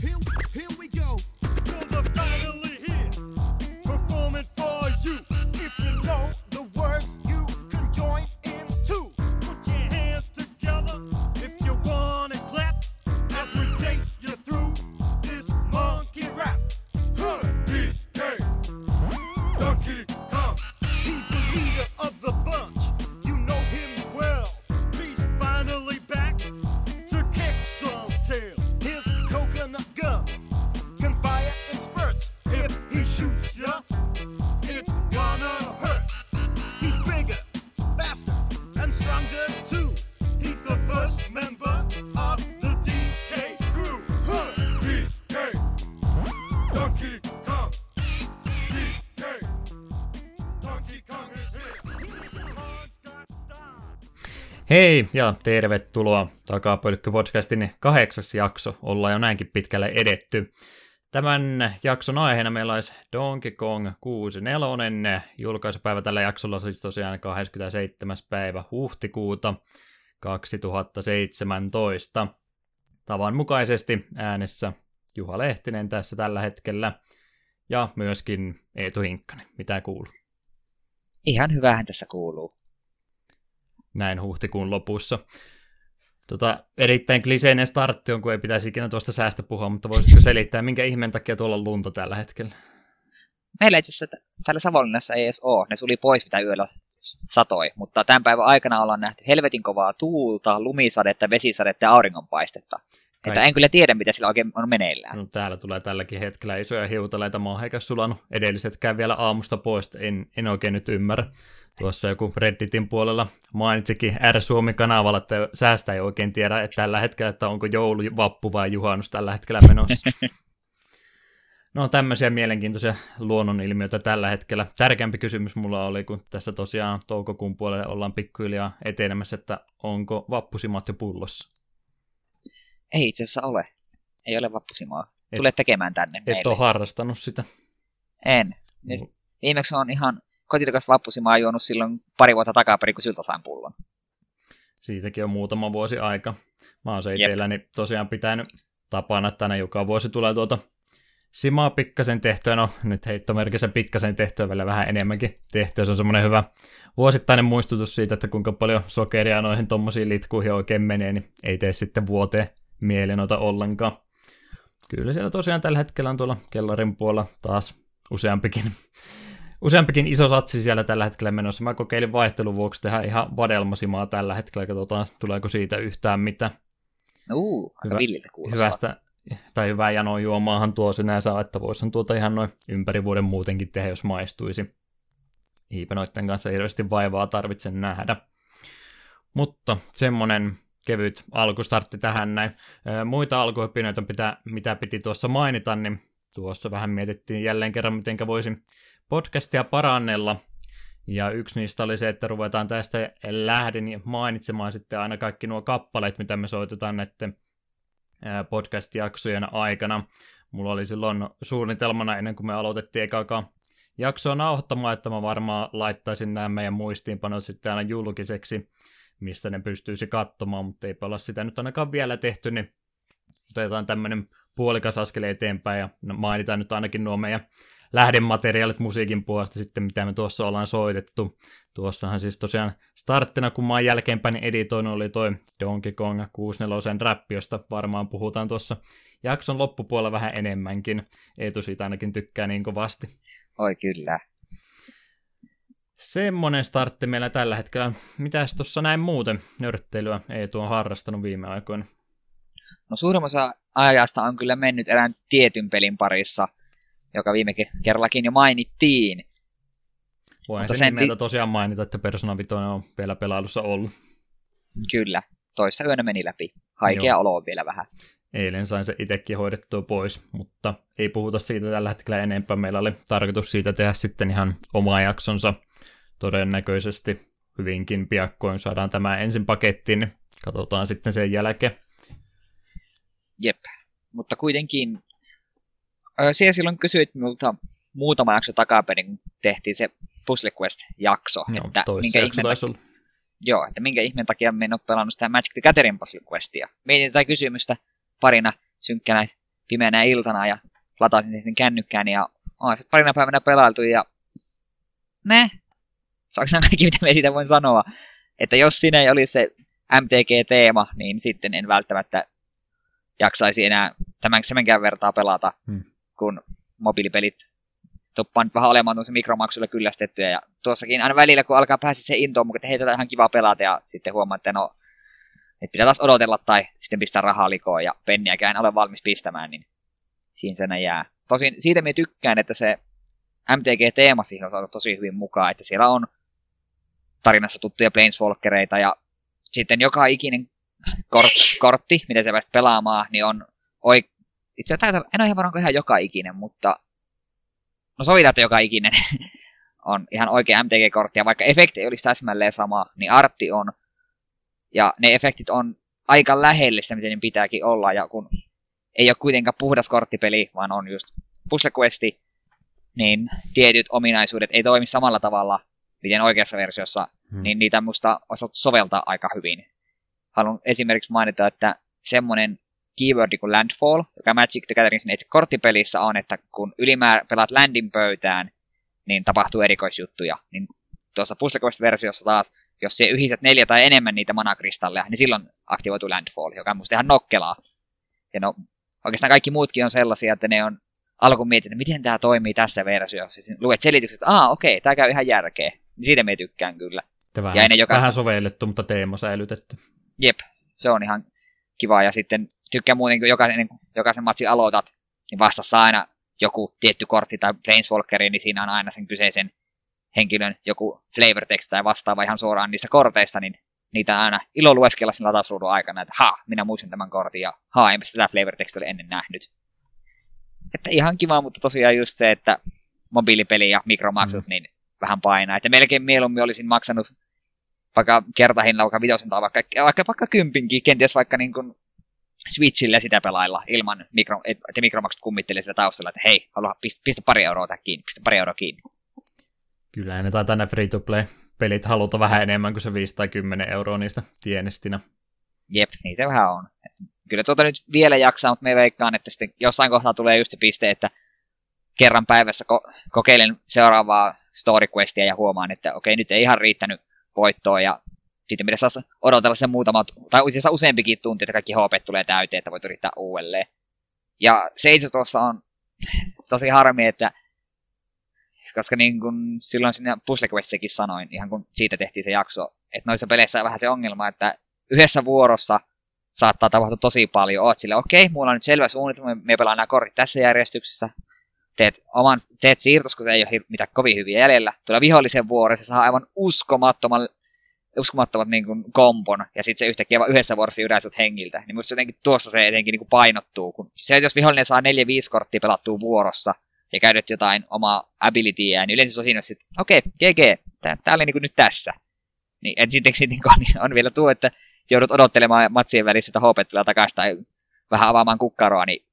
Here, here we go. Hei ja tervetuloa Takapölkky-podcastin kahdeksas jakso. Ollaan jo näinkin pitkälle edetty. Tämän jakson aiheena meillä olisi Donkey Kong 64. Julkaisupäivä tällä jaksolla siis tosiaan 27. päivä huhtikuuta 2017. Tavan mukaisesti äänessä Juha Lehtinen tässä tällä hetkellä ja myöskin Eetu Hinkkanen. Mitä kuuluu? Ihan hyvähän tässä kuuluu. Näin huhtikuun lopussa. Tota, erittäin kliseinen startti on, kun ei pitäisi ikinä tuosta säästä puhua, mutta voisitko selittää, minkä ihmeen takia tuolla on lunta tällä hetkellä? Meillä itse asiassa täällä Savonlinnassa ei edes ole. Ne suli pois, mitä yöllä satoi. Mutta tämän päivän aikana ollaan nähty helvetin kovaa tuulta, lumisadetta, vesisadetta ja auringonpaistetta. Että en kyllä tiedä, mitä sillä oikein on meneillään. No, täällä tulee tälläkin hetkellä isoja hiutaleita, mä oon sulanut edellisetkään vielä aamusta pois, en, en oikein nyt ymmärrä. Tuossa joku Redditin puolella mainitsikin R-Suomi-kanavalla, että säästä ei oikein tiedä että tällä hetkellä, että onko joulu, vappu vai juhannus tällä hetkellä menossa. No tämmöisiä mielenkiintoisia luonnonilmiöitä tällä hetkellä. Tärkeämpi kysymys mulla oli, kun tässä tosiaan toukokuun puolelle ollaan pikkuhiljaa etenemässä, että onko vappusimat jo pullossa? Ei itse asiassa ole. Ei ole vappusimaa. Et- Tule tekemään tänne Et meille. ole harrastanut sitä. En. Sit Viimeksi on ihan kotilakas vappusimaa juonut silloin pari vuotta takaperin, kun siltä sain pullon. Siitäkin on muutama vuosi aika. Mä oon se itselläni tosiaan pitänyt tapana, että aina joka vuosi tulee tuota Simaa pikkasen tehtyä, no nyt heittomerkissä pikkasen tehtyä vielä vähän enemmänkin tehtyä. Se on semmoinen hyvä vuosittainen muistutus siitä, että kuinka paljon sokeria noihin tommosiin litkuihin oikein menee, niin ei tee sitten vuoteen mielenota ollenkaan. Kyllä siellä tosiaan tällä hetkellä on tuolla kellarin puolella taas useampikin, useampikin iso satsi siellä tällä hetkellä menossa. Mä kokeilin vaihtelun vuoksi tehdä ihan vadelmasimaa tällä hetkellä, katsotaan tuleeko siitä yhtään mitä Uu, aika Hyvä- hyvästä tai hyvää janoa juomaahan tuo sinänsä, että voisihan tuota ihan noin ympäri vuoden muutenkin tehdä, jos maistuisi. Eipä noitten kanssa hirveästi vaivaa tarvitse nähdä. Mutta semmonen kevyt alkustartti tähän näin. Muita alkuopinoita, mitä, mitä piti tuossa mainita, niin tuossa vähän mietittiin jälleen kerran, miten voisin podcastia parannella. Ja yksi niistä oli se, että ruvetaan tästä lähden mainitsemaan sitten aina kaikki nuo kappaleet, mitä me soitetaan näiden podcast-jaksojen aikana. Mulla oli silloin suunnitelmana ennen kuin me aloitettiin ekaakaan jaksoa nauhoittamaan, että mä varmaan laittaisin nämä meidän muistiinpanot sitten aina julkiseksi, mistä ne pystyisi katsomaan, mutta eipä olla sitä nyt ainakaan vielä tehty, niin otetaan tämmöinen puolikas askel eteenpäin ja mainitaan nyt ainakin nuo meidän lähdemateriaalit musiikin puolesta sitten, mitä me tuossa ollaan soitettu. Tuossahan siis tosiaan starttina, kun mä oon jälkeenpäin editoinut, oli toi Donkey Kong 64 räppi, josta varmaan puhutaan tuossa jakson loppupuolella vähän enemmänkin. Eetu siitä ainakin tykkää niin kovasti. Oi kyllä. Semmonen startti meillä tällä hetkellä. Mitäs tuossa näin muuten nörtteilyä Eetu on harrastanut viime aikoina? No suurin osa ajasta on kyllä mennyt erään tietyn pelin parissa, joka viime ke- kerrallakin jo mainittiin. Voin sen nimeltä vi- tosiaan mainita, että Persona 5 on vielä pelailussa ollut. Kyllä, toissa yönä meni läpi. Haikea Joo. olo on vielä vähän. Eilen sain se itsekin hoidettua pois, mutta ei puhuta siitä tällä hetkellä enempää. Meillä oli tarkoitus siitä tehdä sitten ihan oma jaksonsa todennäköisesti hyvinkin piakkoin. Saadaan tämä ensin pakettiin, niin katsotaan sitten sen jälkeen. Jep. Mutta kuitenkin, siellä silloin kysyit minulta muutama jakso takaperin, kun tehtiin se Puzzle Quest-jakso, Joo, että, minkä jakso ihmeen, taisi olla. joo, että minkä ihmeen takia me en ole pelannut sitä Magic the Gathering Puzzle Questia. Mietin tätä kysymystä parina synkkänä pimeänä iltana ja latasin sen kännykkään ja olen sitten parina päivänä pelailtu ja ne, saanko nämä kaikki mitä me siitä voin sanoa, että jos siinä ei olisi se MTG-teema, niin sitten en välttämättä jaksaisi enää tämän semenkään vertaa pelata, Hmm. Kun mobiilipelit tuppaa nyt vähän olemaan se mikromaksuilla kyllästettyjä. Ja tuossakin aina välillä, kun alkaa päästä se intoon, mutta hei, tätä ihan kiva pelata, ja sitten huomaa, että no, että pitää taas odotella tai sitten pistää rahaa likoon, ja penniäkään en ole valmis pistämään, niin siinä se jää. Tosin siitä minä tykkään, että se MTG-teema siihen on saatu tosi hyvin mukaan, että siellä on tarinassa tuttuja Planeswalkereita, ja sitten joka ikinen kort, kortti, mitä sä pääset pelaamaan, niin on oi... Itse asiassa en ole ihan varma, ihan joka ikinen, mutta no sovitaan, että joka ikinen on ihan oikea MTG-kortti, ja vaikka efekti ei olisi täsmälleen sama, niin artti on, ja ne efektit on aika lähellä sitä, miten ne pitääkin olla, ja kun ei ole kuitenkaan puhdas korttipeli, vaan on just puzzle questi, niin tietyt ominaisuudet ei toimi samalla tavalla, miten oikeassa versiossa, Hmm. niin niitä musta osattu soveltaa aika hyvin. Haluan esimerkiksi mainita, että semmoinen keywordi kuin landfall, joka Magic the Gathering itse korttipelissä on, että kun ylimäärä pelaat landin pöytään, niin tapahtuu erikoisjuttuja. Niin tuossa puzzle versiossa taas, jos se yhdistät neljä tai enemmän niitä manakristalleja, niin silloin aktivoituu landfall, joka on musta ihan nokkelaa. Ja no, oikeastaan kaikki muutkin on sellaisia, että ne on alkuun mietin, että miten tämä toimii tässä versiossa. Sitten luet selitykset, että aa okei, tämä käy ihan järkeä. Niin siitä me tykkään kyllä. Vähän, ja ei ne jokaista- vähän sovellettu, mutta teema säilytetty. Jep, se on ihan kiva. Ja sitten tykkään muuten, kun jokaisen, kun jokaisen matsin aloitat, niin vastassa aina joku tietty kortti tai Planeswalkeri, niin siinä on aina sen kyseisen henkilön joku flavor text tai vastaava ihan suoraan niistä korteista, niin niitä aina ilo lueskella sen latausruudun aikana, että ha, minä muistin tämän kortin ja ha, enpä sitä flavor text ole ennen nähnyt. Että ihan kiva, mutta tosiaan just se, että mobiilipeli ja mikromaksut, Mm. niin vähän painaa. Että melkein mieluummin olisin maksanut vaikka kertahinnalla vaikka vitosen tai vaikka, vaikka, vaikka kympinkin, kenties vaikka niin kuin Switchillä sitä pelailla ilman, mikro, et- että mikromaksut kummittelee sitä taustalla, että hei, haluaa pistä, pistä pari euroa tähän kiinni, pistä pari euroa kiinni. Kyllä ne taitaa nämä free-to-play-pelit haluta vähän enemmän kuin se 5 tai 10 euroa niistä tienestinä. Jep, niin se vähän on. Kyllä tuota nyt vielä jaksaa, mutta me veikkaan, että sitten jossain kohtaa tulee just se piste, että kerran päivässä ko- kokeilen seuraavaa story questia ja huomaan, että okei, nyt ei ihan riittänyt voittoa ja sitten pitäisi odotella se muutama, tai asiassa useampikin tunti, että kaikki HP tulee täyteen, että voit yrittää uudelleen. Ja se itse tuossa on tosi harmi, että koska niin kun silloin siinä Puzzle sanoin, ihan kun siitä tehtiin se jakso, että noissa peleissä on vähän se ongelma, että yhdessä vuorossa saattaa tapahtua tosi paljon. Oot sille, okei, mulla on nyt selvä suunnitelma, me pelaan nämä kortit tässä järjestyksessä. Teet, oman, teet siirtos, kun se ei ole mitään kovin hyviä jäljellä. Tulee vihollisen vuoro, se saa aivan uskomattoman, uskomattomat niin kuin kombon, ja sitten se yhtäkkiä vaan yhdessä vuorossa jyrää sut hengiltä. Niin musta jotenkin tuossa se jotenkin niin kuin painottuu. Kun se, että jos vihollinen saa 4-5 korttia pelattua vuorossa, ja käytät jotain omaa abilityä, niin yleensä se on siinä, että okei, GG, tää, tää oli niin kuin nyt tässä. Niin, et sitten sit, niin on, on vielä tuo, että joudut odottelemaan matsien välissä sitä HP takaisin tai vähän avaamaan kukkaroa, niin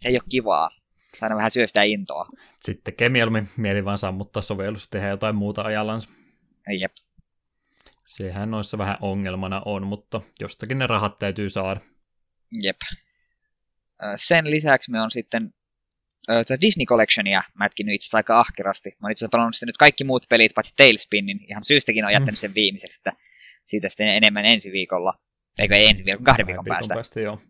se ei ole kivaa. Se aina vähän syö sitä intoa. Sitten tekee mieluummin mieli vaan sammuttaa sovellus ja tehdä jotain muuta ajallansa. Jep. Sehän noissa vähän ongelmana on, mutta jostakin ne rahat täytyy saada. Jep. Sen lisäksi me on sitten tätä Disney Collectionia mätkinyt itse asiassa aika ahkerasti. Mä oon itse asiassa pelannut sitten nyt kaikki muut pelit, paitsi Tailspinin. Ihan syystäkin on jättänyt sen viimeiseksi, että siitä sitten enemmän ensi viikolla. Eikö ei ensi viikolla, kahden viikon päästä. päästä joo.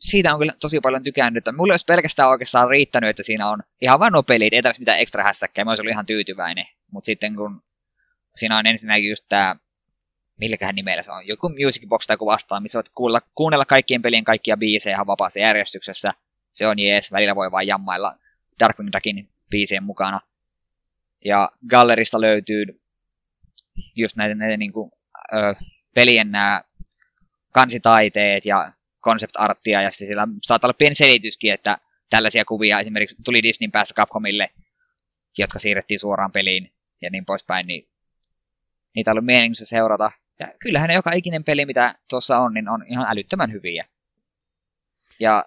siitä on kyllä tosi paljon tykännyt. Että mulle olisi pelkästään oikeastaan riittänyt, että siinä on ihan vaan nuo pelit, ei tarvitse mitään ekstra hässäkkää, mä olisin ollut ihan tyytyväinen. Mutta sitten kun siinä on ensinnäkin just tää, milläköhän nimellä se on, joku Music Box tai joku vastaan, missä voit kuulla, kuunnella kaikkien pelien kaikkia biisejä ihan vapaassa järjestyksessä. Se on jees, välillä voi vaan jammailla Darkwing Duckin biisien mukana. Ja gallerista löytyy just näitä, näitä niinku, ö, pelien nämä kansitaiteet ja concept arttia, ja sitten siellä saattaa olla pieni selityskin, että tällaisia kuvia esimerkiksi tuli Disneyn päästä Capcomille, jotka siirrettiin suoraan peliin ja niin poispäin, niin niitä on ollut mielenkiintoista seurata. Ja kyllähän ne joka ikinen peli, mitä tuossa on, niin on ihan älyttömän hyviä. Ja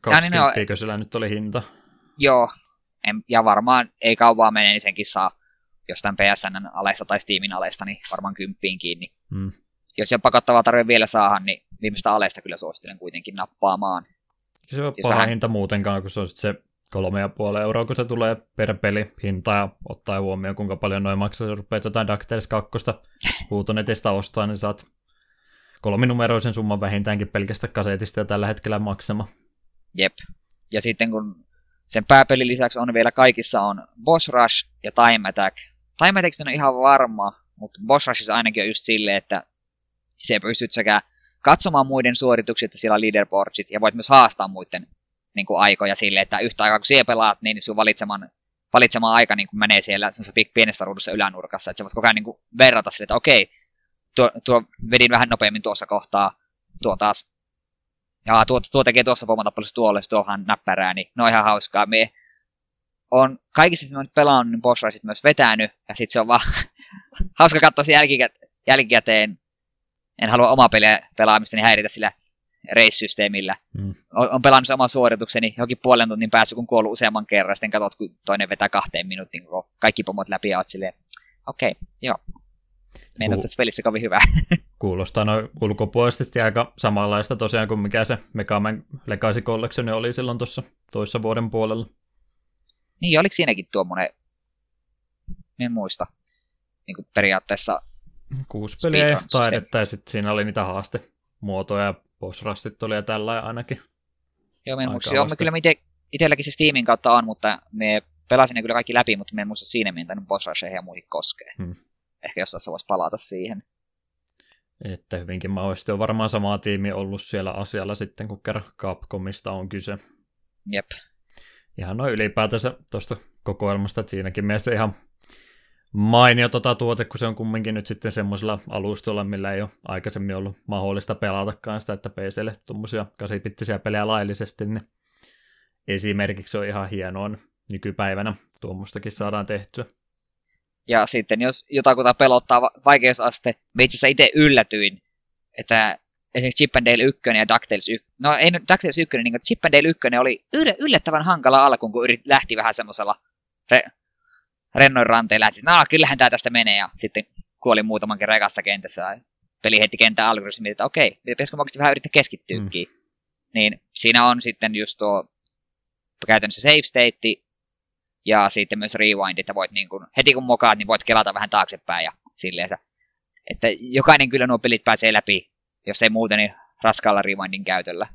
20 ne on- eikö sillä nyt oli hinta? joo, en, ja varmaan ei kauan mene, niin senkin saa jostain PSN alesta tai Steamin alesta, niin varmaan kymppiin kiinni. Mm. Jos se pakottavaa tarve vielä saada, niin viimeistä alesta kyllä suosittelen kuitenkin nappaamaan. Se on Siis paha vähän- hinta muutenkaan, kun se on sit se kolme ja puoli euroa, kun se tulee per peli hinta ja ottaa huomioon, kuinka paljon noin maksaa, jos rupeat jotain DuckTales 2 huutonetistä ostaa, niin saat kolminumeroisen summan vähintäänkin pelkästä kasetista ja tällä hetkellä maksama. Jep. Ja sitten kun sen pääpelin lisäksi on vielä kaikissa on Boss Rush ja Time Attack. Time Attack on ihan varma, mutta Boss Rushissa ainakin just silleen, että se pystyt sekä katsomaan muiden suorituksia, että siellä leaderboardsit, ja voit myös haastaa muiden niin kuin, aikoja silleen, että yhtä aikaa kun siellä pelaat, niin sun valitseman, valitsemaan aika niin kuin menee siellä pienessä ruudussa ylänurkassa, että sä voit koko ajan niin kuin, verrata sille, että okei, tuo, tuo vedin vähän nopeammin tuossa kohtaa, tuo taas ja tuo, tuo tekee tuossa pomatappalissa tuolle, tuohan näppärää, niin ne on ihan hauskaa. Me on kaikissa, mitä nyt pelannut, niin boss Rushit myös vetänyt, ja sitten se on vaan hauska katsoa se jälkikä- jälkikäteen. En halua omaa peliä pelaamista niin häiritä sillä race-systeemillä. Mm. On, on pelannut oman suoritukseni johonkin puolen tunnin päässä, kun kuollut useamman kerran, sitten katsot, kun toinen vetää kahteen minuuttiin, kun kaikki pomot läpi ja oot silleen, okei, okay, joo. Meidän on tässä pelissä kovin hyvä. Kuulostaa noin ulkopuolisesti aika samanlaista tosiaan kuin mikä se Mega Man Legacy Collection oli silloin tuossa toissa vuoden puolella. Niin, oliko siinäkin tuommoinen, en muista, niin kuin periaatteessa, Kuusi peliä taidetta ja sitten siinä oli niitä haastemuotoja ja boss rustit oli ja tällä ainakin. joo, me en muista, joo, me kyllä ite, itselläkin se Steamin kautta on, mutta me pelasin ne kyllä kaikki läpi, mutta me en muista siinä, miltä nyt boss rusheihin ja muihin koskee. Hmm. Ehkä jossain voisi palata siihen. Että hyvinkin mahdollisesti on varmaan sama tiimi ollut siellä asialla sitten, kun kerran Capcomista on kyse. Jep. Ihan noin ylipäätänsä tuosta kokoelmasta, että siinäkin mielessä ihan mainio tota tuote, kun se on kumminkin nyt sitten semmoisella alustolla, millä ei ole aikaisemmin ollut mahdollista pelatakaan sitä, että PClle tuommoisia 8-bittisiä pelejä laillisesti, niin esimerkiksi on ihan hienoa nykypäivänä tuommoistakin saadaan tehtyä. Ja sitten jos jotakuta pelottaa va- vaikeusaste, me itse asiassa itse yllätyin, että esimerkiksi Chip and Dale 1 ja DuckTales 1, no ei DuckTales 1, niin Chip and Dale 1 oli yl- yllättävän hankala alkuun, kun lähti vähän semmoisella rennoin ranteen lähti, no kyllähän tämä tästä menee, ja sitten kuoli muutaman kerran ekassa kentässä, ja peli heitti kentän ja että okei, pitäisikö mä vähän yrittää keskittyäkin. Mm. Niin siinä on sitten just tuo käytännössä save state, ja sitten myös rewind, että voit niin kuin, heti kun mokaat, niin voit kelata vähän taaksepäin ja silleen. Että jokainen kyllä nuo pelit pääsee läpi, jos ei muuten, niin raskaalla rewindin käytöllä.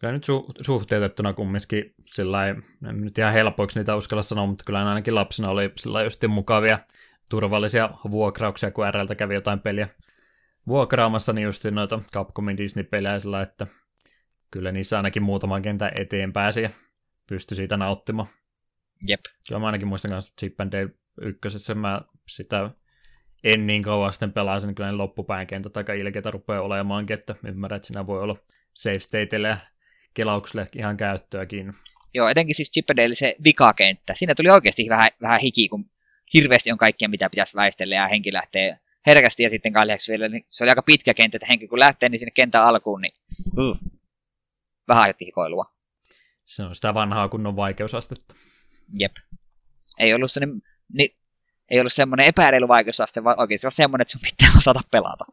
Kyllä nyt su- suhteutettuna kumminkin sillä en nyt ihan helpoiksi niitä uskalla sanoa, mutta kyllä ainakin lapsena oli sillä just mukavia turvallisia vuokrauksia, kun RLtä kävi jotain peliä vuokraamassa, niin just noita Capcomin Disney-pelejä sillä, että kyllä niissä ainakin muutaman kentän eteen pääsi ja pystyi siitä nauttimaan. Jep. Kyllä mä ainakin muistan kanssa Chip and Dale ykkösessä, mä sitä en niin kauan sitten pelasin, niin kyllä ne loppupään kentät aika ilkeitä rupeaa olemaankin, että ymmärrän, että siinä voi olla save stateille ja kelaukselle ihan käyttöäkin. Joo, etenkin siis Chip and Dale se vikakenttä. Siinä tuli oikeasti vähän, vähän hiki, kun hirveästi on kaikkia, mitä pitäisi väistellä ja henki lähtee herkästi ja sitten kalliaksi vielä. Niin se oli aika pitkä kenttä, että henki kun lähtee, niin sinne kentän alkuun, niin uh, vähän aiheutti hikoilua. Se on sitä vanhaa kunnon vaikeusastetta. Jep. Ei ollut sellainen, niin, ei ollut semmoinen epäreilu vaikeusaste, vaan oikein se on semmoinen, että sun pitää osata pelata.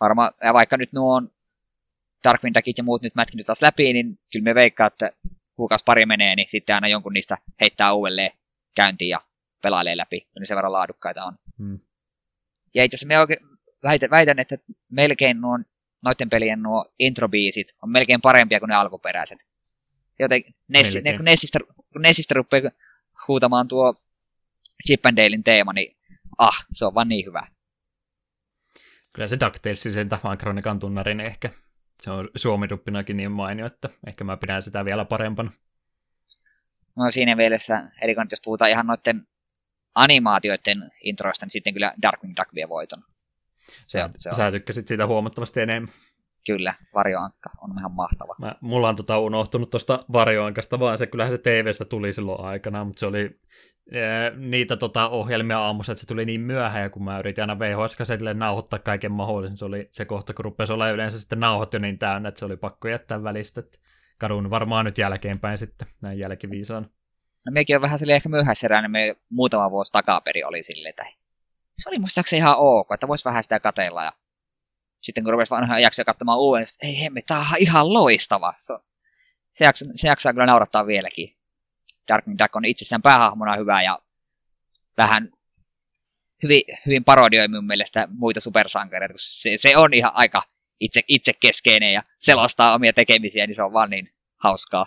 Varmaan, ja vaikka nyt nuo on Darkwing Duckit ja muut nyt mätkinyt taas läpi, niin kyllä me veikkaa, että kuukausi pari menee, niin sitten aina jonkun niistä heittää uudelleen käyntiin ja pelailee läpi, kun ne sen verran laadukkaita on. Hmm. Ja itse asiassa me oikein väitän, väitän, että melkein nuo, noiden pelien nuo introbiisit on melkein parempia kuin ne alkuperäiset. Joten Nessi, ne, kun, Nessistä, kun Nessistä rupeaa huutamaan tuo Chip and Dalein teema, niin ah, se on vaan niin hyvä. Kyllä se DuckTales sen Makronikan tunnarin ehkä. Se on suomiduppinakin niin mainio, että ehkä mä pidän sitä vielä parempana. No siinä mielessä, erikoinen, jos puhutaan ihan noiden animaatioiden introista, niin sitten kyllä Darkwing Duck vie voiton. Se on, se on Sä tykkäsit siitä huomattavasti enemmän. kyllä, varjoankka on ihan mahtava. Mä, mulla on tota unohtunut tuosta varjoankasta, vaan se kyllähän se TVstä tuli silloin aikana, mutta se oli niitä tota, ohjelmia aamussa, että se tuli niin myöhään, kun mä yritin aina VHS-kasetille nauhoittaa kaiken mahdollisen, se oli se kohta, kun rupesi olla yleensä sitten nauhot jo niin täynnä, että se oli pakko jättää välistä. Kadun varmaan nyt jälkeenpäin sitten, näin jälkiviisaan. No mekin on vähän silleen ehkä myöhäiseräinen, me muutama vuosi takaperi oli silleen, että se oli muistaakseni ihan ok, että voisi vähän sitä katella ja sitten kun rupesi vanhaa jaksoja katsomaan uuden, että ei hemmi, tää on ihan loistava. Se, se, jaksa, se jaksaa kyllä naurattaa vieläkin. Darkwing Duck on itsessään päähahmona hyvä ja vähän hyvin, hyvin parodioi mun mielestä muita supersankareita, koska se, se on ihan aika itse, itsekeskeinen ja selostaa omia tekemisiä, niin se on vaan niin hauskaa.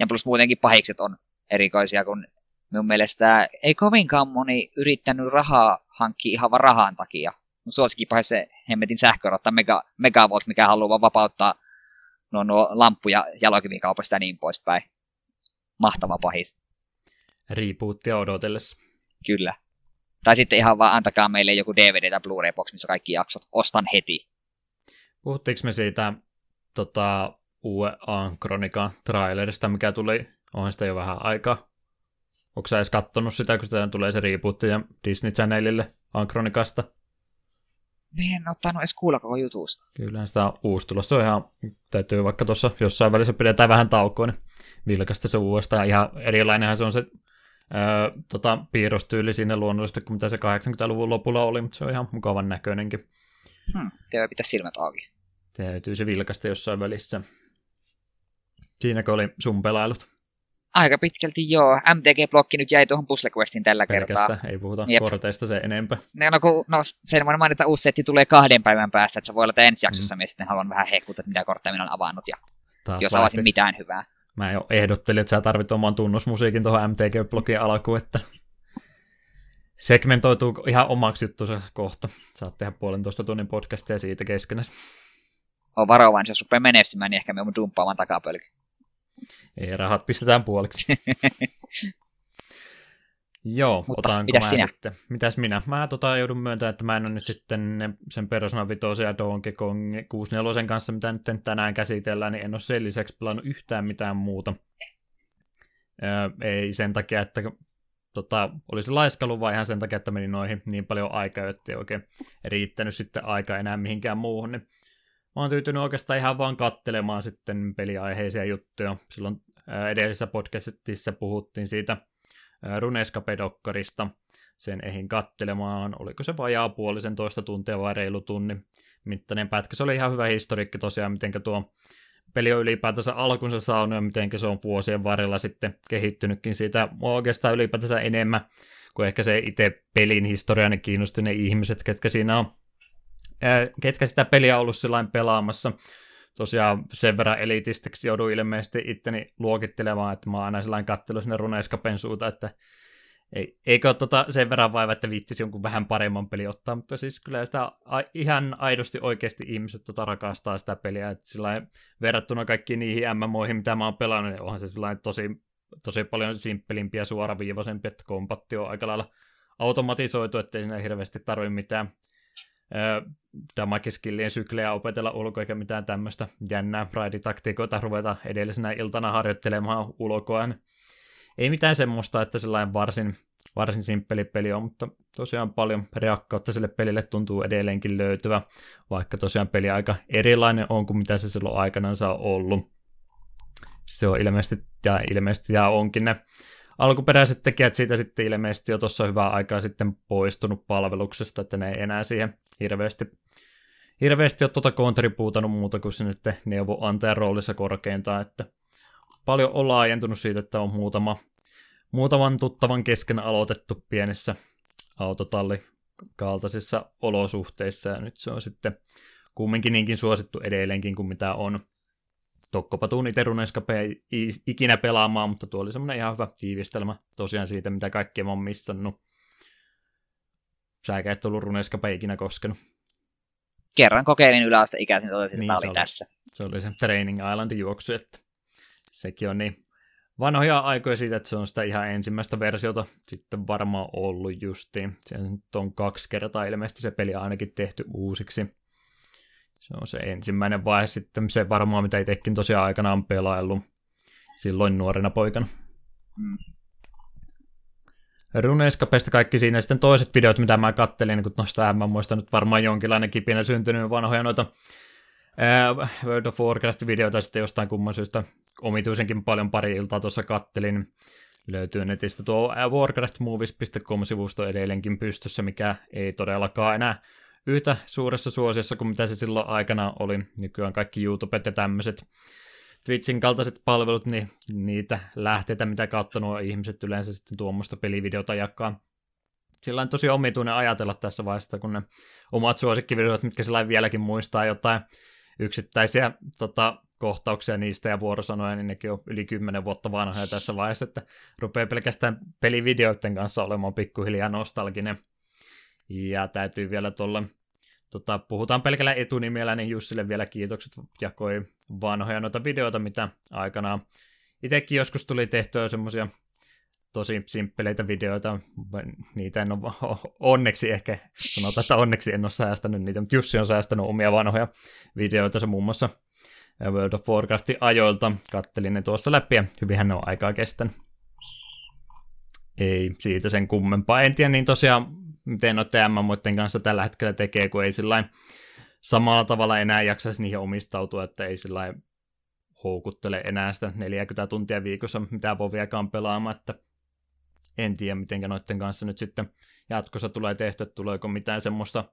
Ja plus muutenkin pahikset on erikoisia, kun minun mielestä ei kovinkaan moni yrittänyt rahaa hankkia ihan vaan rahan takia. Mun suosikkipahis se hemmetin sähkörotta Mega, Megavolt, mikä haluaa vapauttaa nuo, nuo lamppuja jalokivikaupasta ja niin poispäin. Mahtava pahis. Rebootia odotellessa. Kyllä. Tai sitten ihan vaan antakaa meille joku DVD tai Blu-ray-box, missä kaikki jaksot. Ostan heti. Puhuttiinko me siitä tota, uue Kronika trailerista, mikä tuli, onhan sitä jo vähän aikaa. Onko sä edes kattonut sitä, kun sitä tulee se rebootti ja Disney Channelille Ankronikasta? Me en ottanut edes kuulla koko jutusta. Kyllähän sitä on uusi tulossa. Se on ihan, täytyy vaikka tuossa jossain välissä pidetään vähän taukoa, niin vilkasta se uudestaan. Ihan erilainenhan se on se öö, tota, piirrostyyli sinne luonnollisesti kuin mitä se 80-luvun lopulla oli, mutta se on ihan mukavan näköinenkin. Hmm, teillä pitää silmät auki. Täytyy se vilkasta jossain välissä. Siinäkö oli sun pelailut? Aika pitkälti joo. MTG-blokki nyt jäi tuohon Puzzle Questin tällä Pelkästä, kertaa. ei puhuta Jep. korteista se enempää. No, no, kun, no sen voin mainita, että uusi setti tulee kahden päivän päästä, että se voi olla, että ensi jaksossa mm. minä sitten haluan vähän hehkuttaa, että mitä kortteja minä olen avannut, ja Taas jos avasin mitään hyvää. Mä jo ehdottelin, että sä tarvit oman tunnusmusiikin tuohon MTG-blogin alkuun, että segmentoituu ihan omaksi juttuunsa kohta. Saat tehdä puolentoista tunnin podcastia siitä keskenäs. On varovainen, jos rupeaa menestymään, niin ehkä me dumppaamaan takapölky. Ei, rahat pistetään puoliksi. Joo, Mutta otanko mitäs mä sinä? sitten? Mitäs minä? Mä tota, joudun myöntämään, että mä en ole nyt sitten sen Persona 5 ja Donkey Kong 64 kanssa, mitä nyt tänään käsitellään, niin en ole sen lisäksi pelannut yhtään mitään muuta. Öö, ei sen takia, että tota, olisi laiskalu, vaan ihan sen takia, että meni noihin niin paljon aikaa, että ei oikein riittänyt sitten aika enää mihinkään muuhun. Niin mä oon tyytynyt oikeastaan ihan vaan kattelemaan sitten peliaiheisia juttuja. Silloin edellisessä podcastissa puhuttiin siitä Runescape-dokkarista. Sen ehin kattelemaan, oliko se vajaa puolisen toista tuntia vai reilu tunnin mittainen pätkä. Se oli ihan hyvä historiikki tosiaan, miten tuo peli on ylipäätänsä alkunsa saanut ja miten se on vuosien varrella sitten kehittynytkin siitä mua oikeastaan ylipäätänsä enemmän kuin ehkä se itse pelin historia, ne kiinnosti ne ihmiset, ketkä siinä on, ää, ketkä sitä peliä on ollut sillain pelaamassa. Tosiaan sen verran elitistiksi joudun ilmeisesti itteni luokittelemaan, että mä oon aina sellainen kattelu sinne Runescapen suuta, että ei, eikö ole tota sen verran vaiva, että viittisi jonkun vähän paremman peli ottaa, mutta siis kyllä sitä a, ihan aidosti oikeasti ihmiset tota rakastaa sitä peliä, että sillain, verrattuna kaikkiin niihin MMOihin, mitä mä oon pelannut, niin onhan se tosi, tosi paljon simppelimpi ja suoraviivaisempi, että kompatti on aika lailla automatisoitu, ettei siinä hirveästi tarvi mitään damakiskillien syklejä opetella ulkoa, eikä mitään tämmöistä jännää raiditaktikoita ruveta edellisenä iltana harjoittelemaan ulkoa. Ei mitään semmoista, että sellainen varsin, varsin simppeli peli on, mutta tosiaan paljon reakkautta sille pelille tuntuu edelleenkin löytyvä, vaikka tosiaan peli aika erilainen on kuin mitä se silloin aikanaan on ollut. Se on ilmeisesti, ja ilmeisesti ja onkin ne alkuperäiset tekijät siitä sitten ilmeisesti jo tuossa hyvää aikaa sitten poistunut palveluksesta, että ne ei enää siihen hirveästi, hirveästi ole tuota kontribuutanut muuta kuin se nyt neuvonantajan roolissa korkeintaan, että paljon on laajentunut siitä, että on muutama, muutaman tuttavan kesken aloitettu pienissä autotalli kaltaisissa olosuhteissa, ja nyt se on sitten kumminkin niinkin suosittu edelleenkin kuin mitä on. Tokkopa tuun itse ikinä pelaamaan, mutta tuo oli semmoinen ihan hyvä tiivistelmä tosiaan siitä, mitä kaikkea mä oon missannut. Säkä et ollut Runescapea ikinä koskenut. Kerran kokeilin yläaste ikäisin, totesin, Niin, että oli oli. tässä. Se oli se Training Islandin juoksu, että sekin on niin vanhoja aikoja siitä, että se on sitä ihan ensimmäistä versiota sitten varmaan ollut justiin. Se nyt on kaksi kertaa ilmeisesti se peli ainakin tehty uusiksi. Se on se ensimmäinen vaihe sitten, se varmaan mitä itsekin tosiaan aikanaan pelaillut silloin nuorena poikana. Mm. Runescapesta kaikki siinä sitten toiset videot, mitä mä kattelin, kun noista mä muistan nyt varmaan jonkinlainen kipinä syntynyt vanhoja noita ää, World of Warcraft-videoita sitten jostain kumman syystä omituisenkin paljon pari iltaa tuossa kattelin. Löytyy netistä tuo warcraftmovies.com-sivusto edelleenkin pystyssä, mikä ei todellakaan enää yhtä suuressa suosiossa kuin mitä se silloin aikana oli. Nykyään kaikki YouTubet ja tämmöiset Twitchin kaltaiset palvelut, niin niitä lähteitä, mitä kautta nuo ihmiset yleensä sitten tuommoista pelivideota jakaa. Sillä on tosi omituinen ajatella tässä vaiheessa, kun ne omat suosikkivideot, mitkä sillä vieläkin muistaa jotain yksittäisiä tota, kohtauksia niistä ja vuorosanoja, niin nekin on yli 10 vuotta vanhoja tässä vaiheessa, että rupeaa pelkästään pelivideoiden kanssa olemaan pikkuhiljaa nostalginen. Ja täytyy vielä tuolla, tota, puhutaan pelkällä etunimellä, niin Jussille vielä kiitokset, jakoi vanhoja noita videoita, mitä aikanaan itsekin joskus tuli tehtyä semmoisia tosi simppeleitä videoita, niitä en ole onneksi ehkä, sanotaan, että onneksi en ole säästänyt niitä, mutta Jussi on säästänyt omia vanhoja videoita, se muun muassa World of Warcraftin ajoilta, kattelin ne tuossa läpi ja hyvinhän ne on aikaa kestänyt. Ei siitä sen kummempaa. En tiedä niin tosiaan, miten noiden MMOiden kanssa tällä hetkellä tekee, kun ei sillä samalla tavalla enää jaksaisi niihin omistautua, että ei sillä houkuttele enää sitä 40 tuntia viikossa, mitä Voviakaan pelaamaan, että en tiedä, miten noiden kanssa nyt sitten jatkossa tulee tehty, että tuleeko mitään semmoista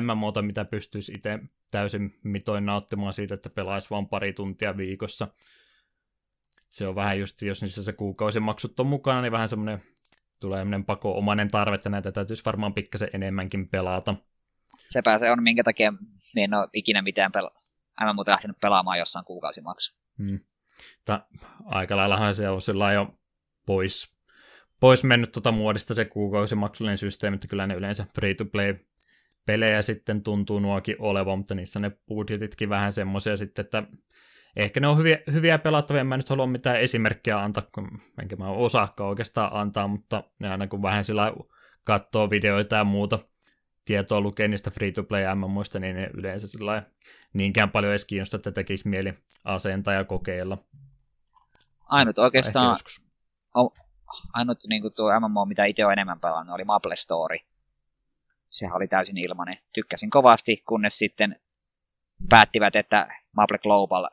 MMOta, mitä pystyisi itse täysin mitoin nauttimaan siitä, että pelaisi vain pari tuntia viikossa. Se on vähän just, jos niissä se kuukausimaksut on mukana, niin vähän semmoinen tulee semmoinen pako-omainen tarve, että näitä täytyisi varmaan pikkasen enemmänkin pelata. Sepä se on, minkä takia en ole ikinä mitään pela- aivan muuten lähtenyt pelaamaan jossain kuukausimaksu. Hmm. aika laillahan se on sillä jo pois, pois mennyt tuota muodista se kuukausimaksullinen systeemi, että kyllä ne yleensä free-to-play pelejä sitten tuntuu nuokin olevan, mutta niissä ne budjetitkin vähän semmoisia sitten, että ehkä ne on hyviä, hyviä pelattavia, mä en nyt halua mitään esimerkkejä antaa, kun enkä mä osaakka oikeastaan antaa, mutta ne aina kun vähän sillä katsoo videoita ja muuta tietoa lukee niistä free-to-play MMOista, niin ne yleensä sillä niinkään paljon edes kiinnostaa, että tekisi mieli asentaa ja kokeilla. Ainut oikeastaan, ainut niin kuin tuo MMO, mitä itse olen enemmän pelannut, oli Maple Story sehän oli täysin ilmanen. Tykkäsin kovasti, kunnes sitten päättivät, että Maple Global,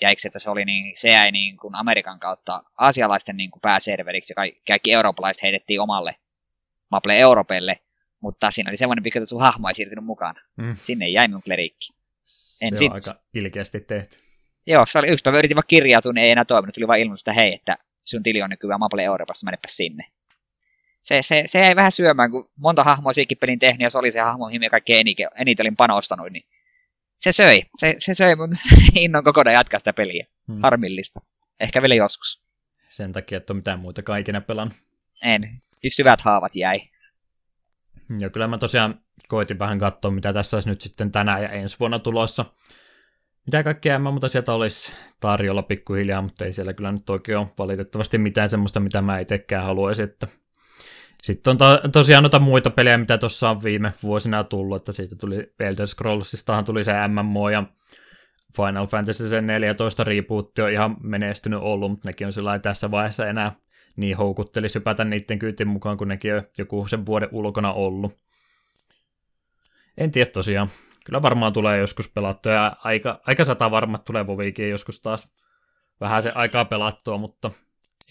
jäikö että se oli niin, se jäi niin kuin Amerikan kautta asialaisten niin kuin pääserveriksi ja kaikki, kaikki eurooppalaiset heitettiin omalle Maple Europelle, mutta siinä oli semmoinen pikku, että sun hahmo ei siirtynyt mukaan. Mm. Sinne jäi minun klerikki. En se sit... on aika ilkeästi tehty. Joo, se oli yksi päivä yritin vaan kirjautua, niin ei enää toiminut. Tuli vain ilmoitus, että hei, että sun tili on nykyään Maple Euroopassa, menepä sinne se, se, se jäi vähän syömään, kun monta hahmoa siikin pelin tehnyt, ja se oli se hahmo, mihin kaikkein eniten, eniten olin panostanut, niin se söi. Se, se söi mun innon kokonaan jatkaa sitä peliä. Hmm. Harmillista. Ehkä vielä joskus. Sen takia, että on mitään muuta kaikina pelan. En. Siis syvät haavat jäi. Ja kyllä mä tosiaan koitin vähän katsoa, mitä tässä olisi nyt sitten tänään ja ensi vuonna tulossa. Mitä kaikkea mä muuta sieltä olisi tarjolla pikkuhiljaa, mutta ei siellä kyllä nyt oikein ole valitettavasti mitään semmoista, mitä mä itsekään haluaisin, että sitten on to, tosiaan noita muita pelejä, mitä tuossa on viime vuosina tullut, että siitä tuli Elder Scrollsistahan tuli se MMO ja Final Fantasy 14 rebootti on ihan menestynyt ollut, mutta nekin on sillä tässä vaiheessa enää niin houkuttelisi hypätä niiden kyytin mukaan, kun nekin on joku sen vuoden ulkona ollut. En tiedä tosiaan. Kyllä varmaan tulee joskus pelattua ja aika, aika sata varmat tulee Voviikin joskus taas vähän se aikaa pelattua, mutta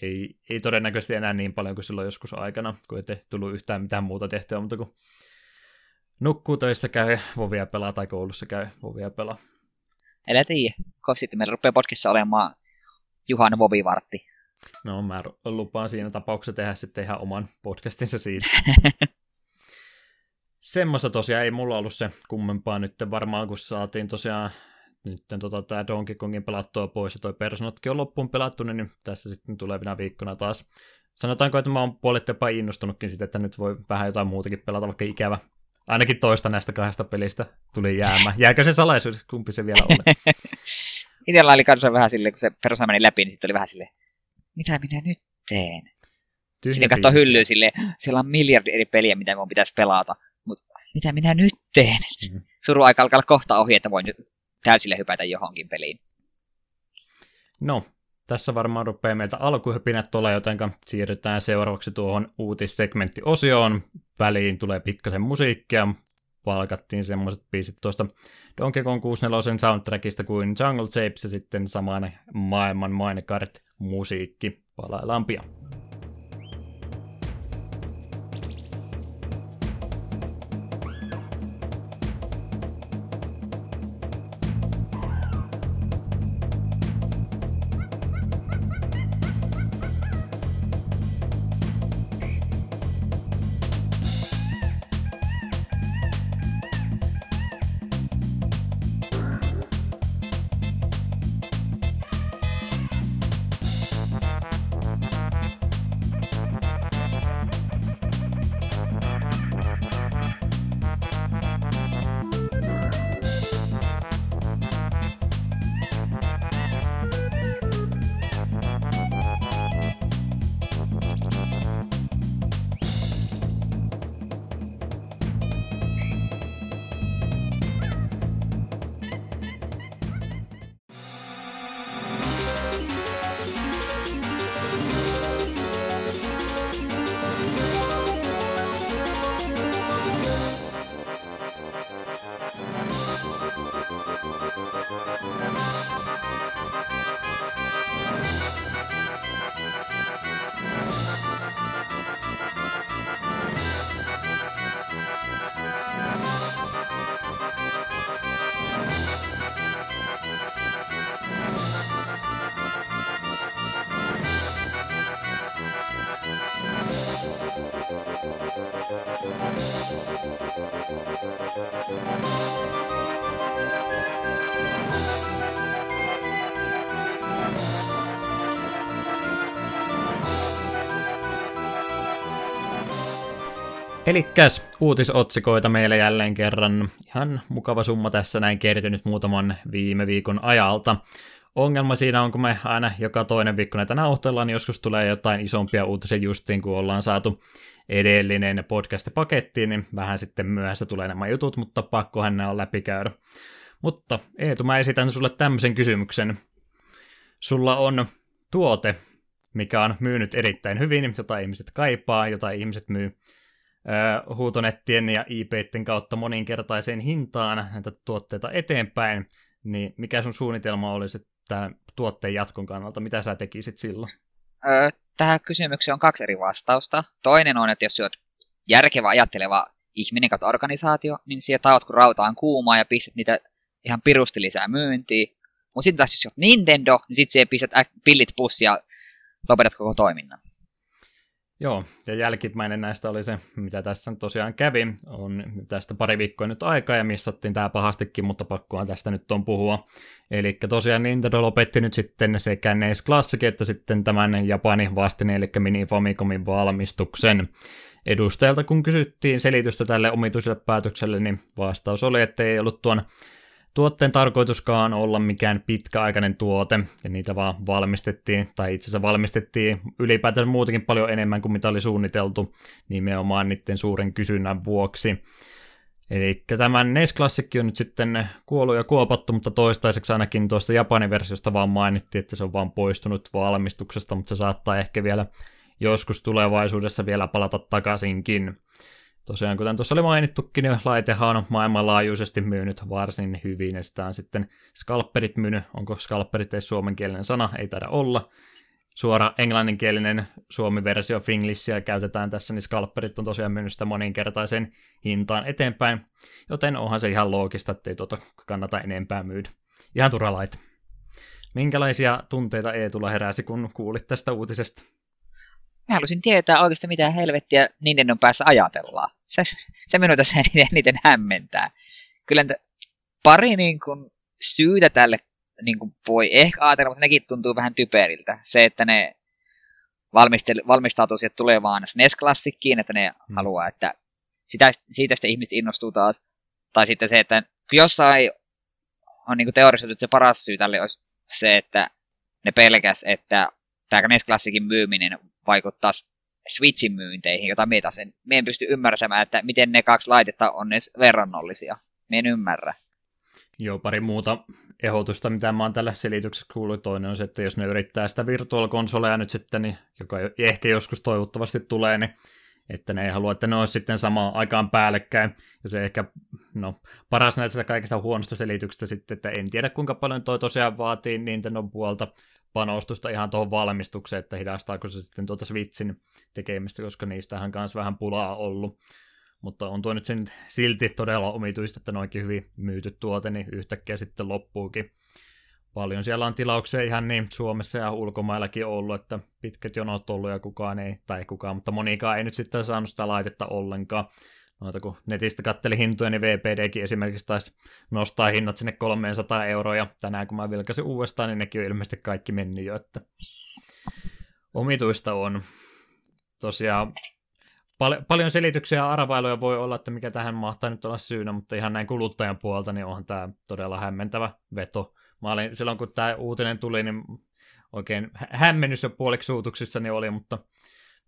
ei, ei todennäköisesti enää niin paljon kuin silloin joskus aikana, kun ei tullut yhtään mitään muuta tehtyä, mutta kun nukkuu töissä käy, vovia pelaa tai koulussa käy, vovia pelaa. Älä tiedä, kun sitten meillä rupeaa podcastissa olemaan Juhan Vovivartti. No mä lupaan siinä tapauksessa tehdä sitten ihan oman podcastinsa siitä. Semmoista tosiaan ei mulla ollut se kummempaa nyt varmaan, kun saatiin tosiaan nyt tota, tämä Donkey Kongin pelattua pois ja toi Personatkin on loppuun pelattu, niin tässä sitten tulevina viikkona taas sanotaanko, että mä oon puolet jopa innostunutkin siitä, että nyt voi vähän jotain muutakin pelata, vaikka ikävä. Ainakin toista näistä kahdesta pelistä tuli jäämä. Jääkö se salaisuus, kumpi se vielä on? Itellä oli kanssa vähän silleen, kun se Persona meni läpi, niin sitten oli vähän silleen, mitä minä nyt teen? Tyhjä Sinne katsoo hyllyä silleen, siellä on miljardi eri peliä, mitä minun pitäisi pelata. Mutta mitä minä nyt teen? Mm-hmm. Suru aika alkaa kohta ohi, että voin nyt täysille hypätä johonkin peliin. No, tässä varmaan rupeaa meiltä alkuhypinät tuolla, joten siirrytään seuraavaksi tuohon uutissegmenttiosioon. Väliin tulee pikkasen musiikkia, palkattiin semmoiset biisit tuosta Donkey Kong 64 soundtrackista kuin Jungle Tapes ja sitten samaan maailman mainekart musiikki. Palaillaan pian. Elikkäs uutisotsikoita meille jälleen kerran. Ihan mukava summa tässä näin kertynyt muutaman viime viikon ajalta. Ongelma siinä on, kun me aina joka toinen viikko näitä nauhoitellaan, niin joskus tulee jotain isompia uutisia justiin, kun ollaan saatu edellinen podcast pakettiin, niin vähän sitten myöhässä tulee nämä jutut, mutta pakkohan nämä on läpikäydä. Mutta Eetu, mä esitän sulle tämmöisen kysymyksen. Sulla on tuote, mikä on myynyt erittäin hyvin, jota ihmiset kaipaa, jota ihmiset myy huutonettien ja IPten kautta moninkertaiseen hintaan näitä tuotteita eteenpäin, niin mikä sun suunnitelma olisi tämän tuotteen jatkon kannalta? Mitä sä tekisit silloin? Tähän kysymykseen on kaksi eri vastausta. Toinen on, että jos olet järkevä ajatteleva ihminen kautta organisaatio, niin siellä taot kun rautaan kuumaa ja pistät niitä ihan pirusti lisää myyntiin. Mutta sitten taas jos olet Nintendo, niin sitten pistät pillit pussia ja lopetat koko toiminnan. Joo, ja jälkimmäinen näistä oli se, mitä tässä tosiaan kävi. On tästä pari viikkoa nyt aikaa ja missattiin tämä pahastikin, mutta pakkohan tästä nyt on puhua. Eli tosiaan Nintendo lopetti nyt sitten sekä NES Classic että sitten tämän Japanin vastine, eli Mini Famicomin valmistuksen. Edustajalta kun kysyttiin selitystä tälle omituiselle päätökselle, niin vastaus oli, että ei ollut tuon tuotteen tarkoituskaan olla mikään pitkäaikainen tuote, ja niitä vaan valmistettiin, tai itse asiassa valmistettiin ylipäätään muutenkin paljon enemmän kuin mitä oli suunniteltu, nimenomaan niiden suuren kysynnän vuoksi. Eli tämän NES Classic on nyt sitten kuollut ja kuopattu, mutta toistaiseksi ainakin tuosta Japanin versiosta vaan mainittiin, että se on vaan poistunut valmistuksesta, mutta se saattaa ehkä vielä joskus tulevaisuudessa vielä palata takaisinkin. Tosiaan, kuten tuossa oli mainittukin, niin laitehan on maailmanlaajuisesti myynyt varsin hyvin, ja sitä on sitten scalperit myynyt, onko scalperit edes suomenkielinen sana, ei taida olla. Suora englanninkielinen suomi-versio Finglishia käytetään tässä, niin scalperit on tosiaan myynyt sitä moninkertaisen hintaan eteenpäin, joten onhan se ihan loogista, ettei tuota kannata enempää myydä. Ihan turha laite. Minkälaisia tunteita Eetulla heräsi, kun kuulit tästä uutisesta? Mä halusin tietää oikeasti, mitä helvettiä Nintendon päässä ajatellaan. Se, se minua tässä eniten hämmentää. Kyllä pari niin kuin, syytä tälle niin kuin, voi ehkä ajatella, mutta nekin tuntuu vähän typeriltä. Se, että ne valmistautuu siihen tulevaan SNES Classickiin, että ne hmm. haluaa, että sitä, siitä sitten ihmiset innostuu taas. Tai sitten se, että jossain on niin teorisoitu, että se paras syy tälle olisi se, että ne pelkäs, että tämä NES Classicin myyminen vaikuttaa Switchin myynteihin, jota meitä sen. Me en pysty ymmärtämään, että miten ne kaksi laitetta on edes verrannollisia. Me en ymmärrä. Joo, pari muuta ehdotusta, mitä mä oon tällä selityksessä kuullut. Toinen on se, että jos ne yrittää sitä virtual-konsoleja nyt sitten, niin, joka ehkä joskus toivottavasti tulee, niin että ne ei halua, että ne olisi sitten samaan aikaan päällekkäin. Ja se ehkä, no, paras näistä kaikista huonosta selityksestä sitten, että en tiedä kuinka paljon toi tosiaan vaatii Nintendo puolta panostusta ihan tuohon valmistukseen, että hidastaako se sitten tuota Switchin tekemistä, koska niistähän kanssa vähän pulaa ollut. Mutta on tuo nyt sen silti todella omituista, että noinkin hyvin myyty tuote, niin yhtäkkiä sitten loppuukin. Paljon siellä on tilauksia ihan niin Suomessa ja ulkomaillakin ollut, että pitkät jonot ollut ja kukaan ei, tai kukaan, mutta monikaan ei nyt sitten saanut sitä laitetta ollenkaan. Noita kun netistä katteli hintoja, niin VPDkin esimerkiksi taisi nostaa hinnat sinne 300 euroa, ja tänään kun mä vilkaisin uudestaan, niin nekin on ilmeisesti kaikki mennyt jo, että omituista on. Tosiaan pal- paljon selityksiä ja arvailuja voi olla, että mikä tähän mahtaa nyt olla syynä, mutta ihan näin kuluttajan puolta, niin onhan tämä todella hämmentävä veto. Mä olin, silloin kun tämä uutinen tuli, niin oikein hämmennys jo puoliksi suutuksissa niin oli, mutta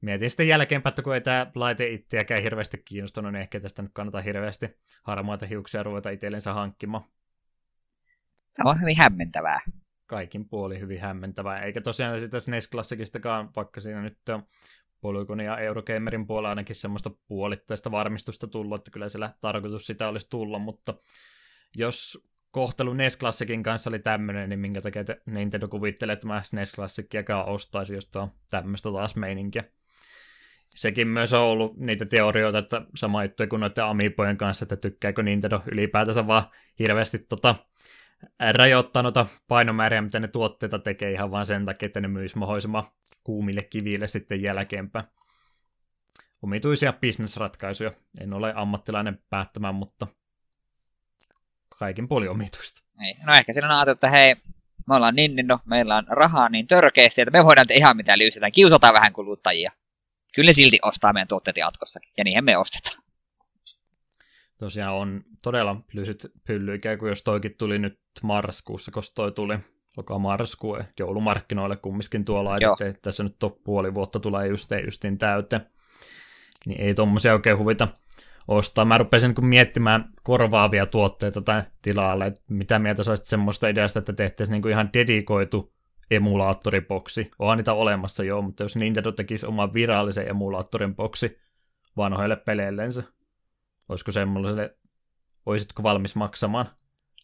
mietin sitten jälkeenpäin, että kun ei tämä laite itseäkään hirveästi kiinnostunut, niin ehkä tästä nyt kannattaa hirveästi harmaita hiuksia ruveta itsellensä hankkimaan. Tämä on hyvin hämmentävää. Kaikin puoli hyvin hämmentävää, eikä tosiaan sitä SNES Classicistakaan, vaikka siinä nyt on Polygon ja Eurogamerin puolella ainakin semmoista puolittaista varmistusta tullut, että kyllä siellä tarkoitus sitä olisi tulla, mutta jos kohtelu NES Classicin kanssa oli tämmöinen, niin minkä takia Nintendo kuvittelee, että mä NES Classiciakaan ostaisi, jos on tämmöistä taas meininkiä sekin myös on ollut niitä teorioita, että sama juttu kuin noiden Amiibojen kanssa, että tykkääkö Nintendo ylipäätänsä vaan hirveästi tota, rajoittaa noita painomääriä, mitä ne tuotteita tekee ihan vaan sen takia, että ne myisi mahdollisimman kuumille kiville sitten jälkeenpäin. Omituisia bisnesratkaisuja. En ole ammattilainen päättämään, mutta kaikin puoli omituista. Niin. No ehkä siinä on että hei, me ollaan Nintendo, meillä on rahaa niin törkeästi, että me voidaan tehdä ihan mitä lyysetään, kiusataan vähän kuluttajia. Kyllä ne silti ostaa meidän tuotteet jatkossakin, ja niihin me ostetaan. Tosiaan on todella lyhyt pylly, ikään kuin jos toikin tuli nyt marraskuussa, koska toi tuli loka marraskuu joulumarkkinoille kumminkin tuo laitettiin, että tässä nyt puoli vuotta tulee just, justiin täyteen. Niin ei tommosia oikein huvita ostaa. Mä rupesin niin miettimään korvaavia tuotteita tai tilalle, että mitä mieltä saisit semmoista ideasta, että tehtäisiin niin ihan dedikoitu emulaattoriboksi. Onhan niitä olemassa jo, mutta jos Nintendo tekisi oman virallisen emulaattorin boksi vanhoille peleillensä, olisiko semmoiselle, olisitko valmis maksamaan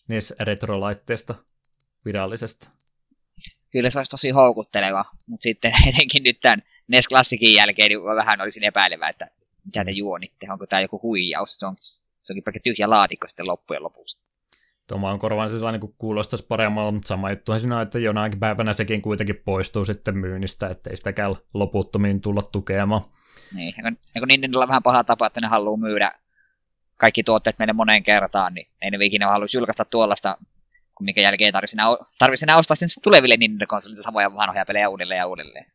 NES retrolaitteesta virallisesta? Kyllä se olisi tosi houkutteleva, mutta sitten etenkin nyt tämän NES Classicin jälkeen niin vähän olisin epäilevä, että mitä te juonitte, onko tämä joku huijaus, se, on, se onkin pelkkä tyhjä laatikko sitten loppujen lopuksi. Tuomaan korvaan se niin kuulostaisi paremmalta, mutta sama juttuhan siinä että jonakin päivänä sekin kuitenkin poistuu sitten myynnistä, ettei sitäkään loputtomiin tulla tukemaan. Niin, kun, ja kun Nintendolla on vähän paha tapa, että ne haluaa myydä kaikki tuotteet meille moneen kertaan, niin ei ne ikinä haluaisi julkaista tuollaista, kun minkä jälkeen tarvitsisi enää, tarvitsisi enää ostaa sen tuleville Nintendo-konsolille samoja vanhoja pelejä uudelleen ja uudelleen.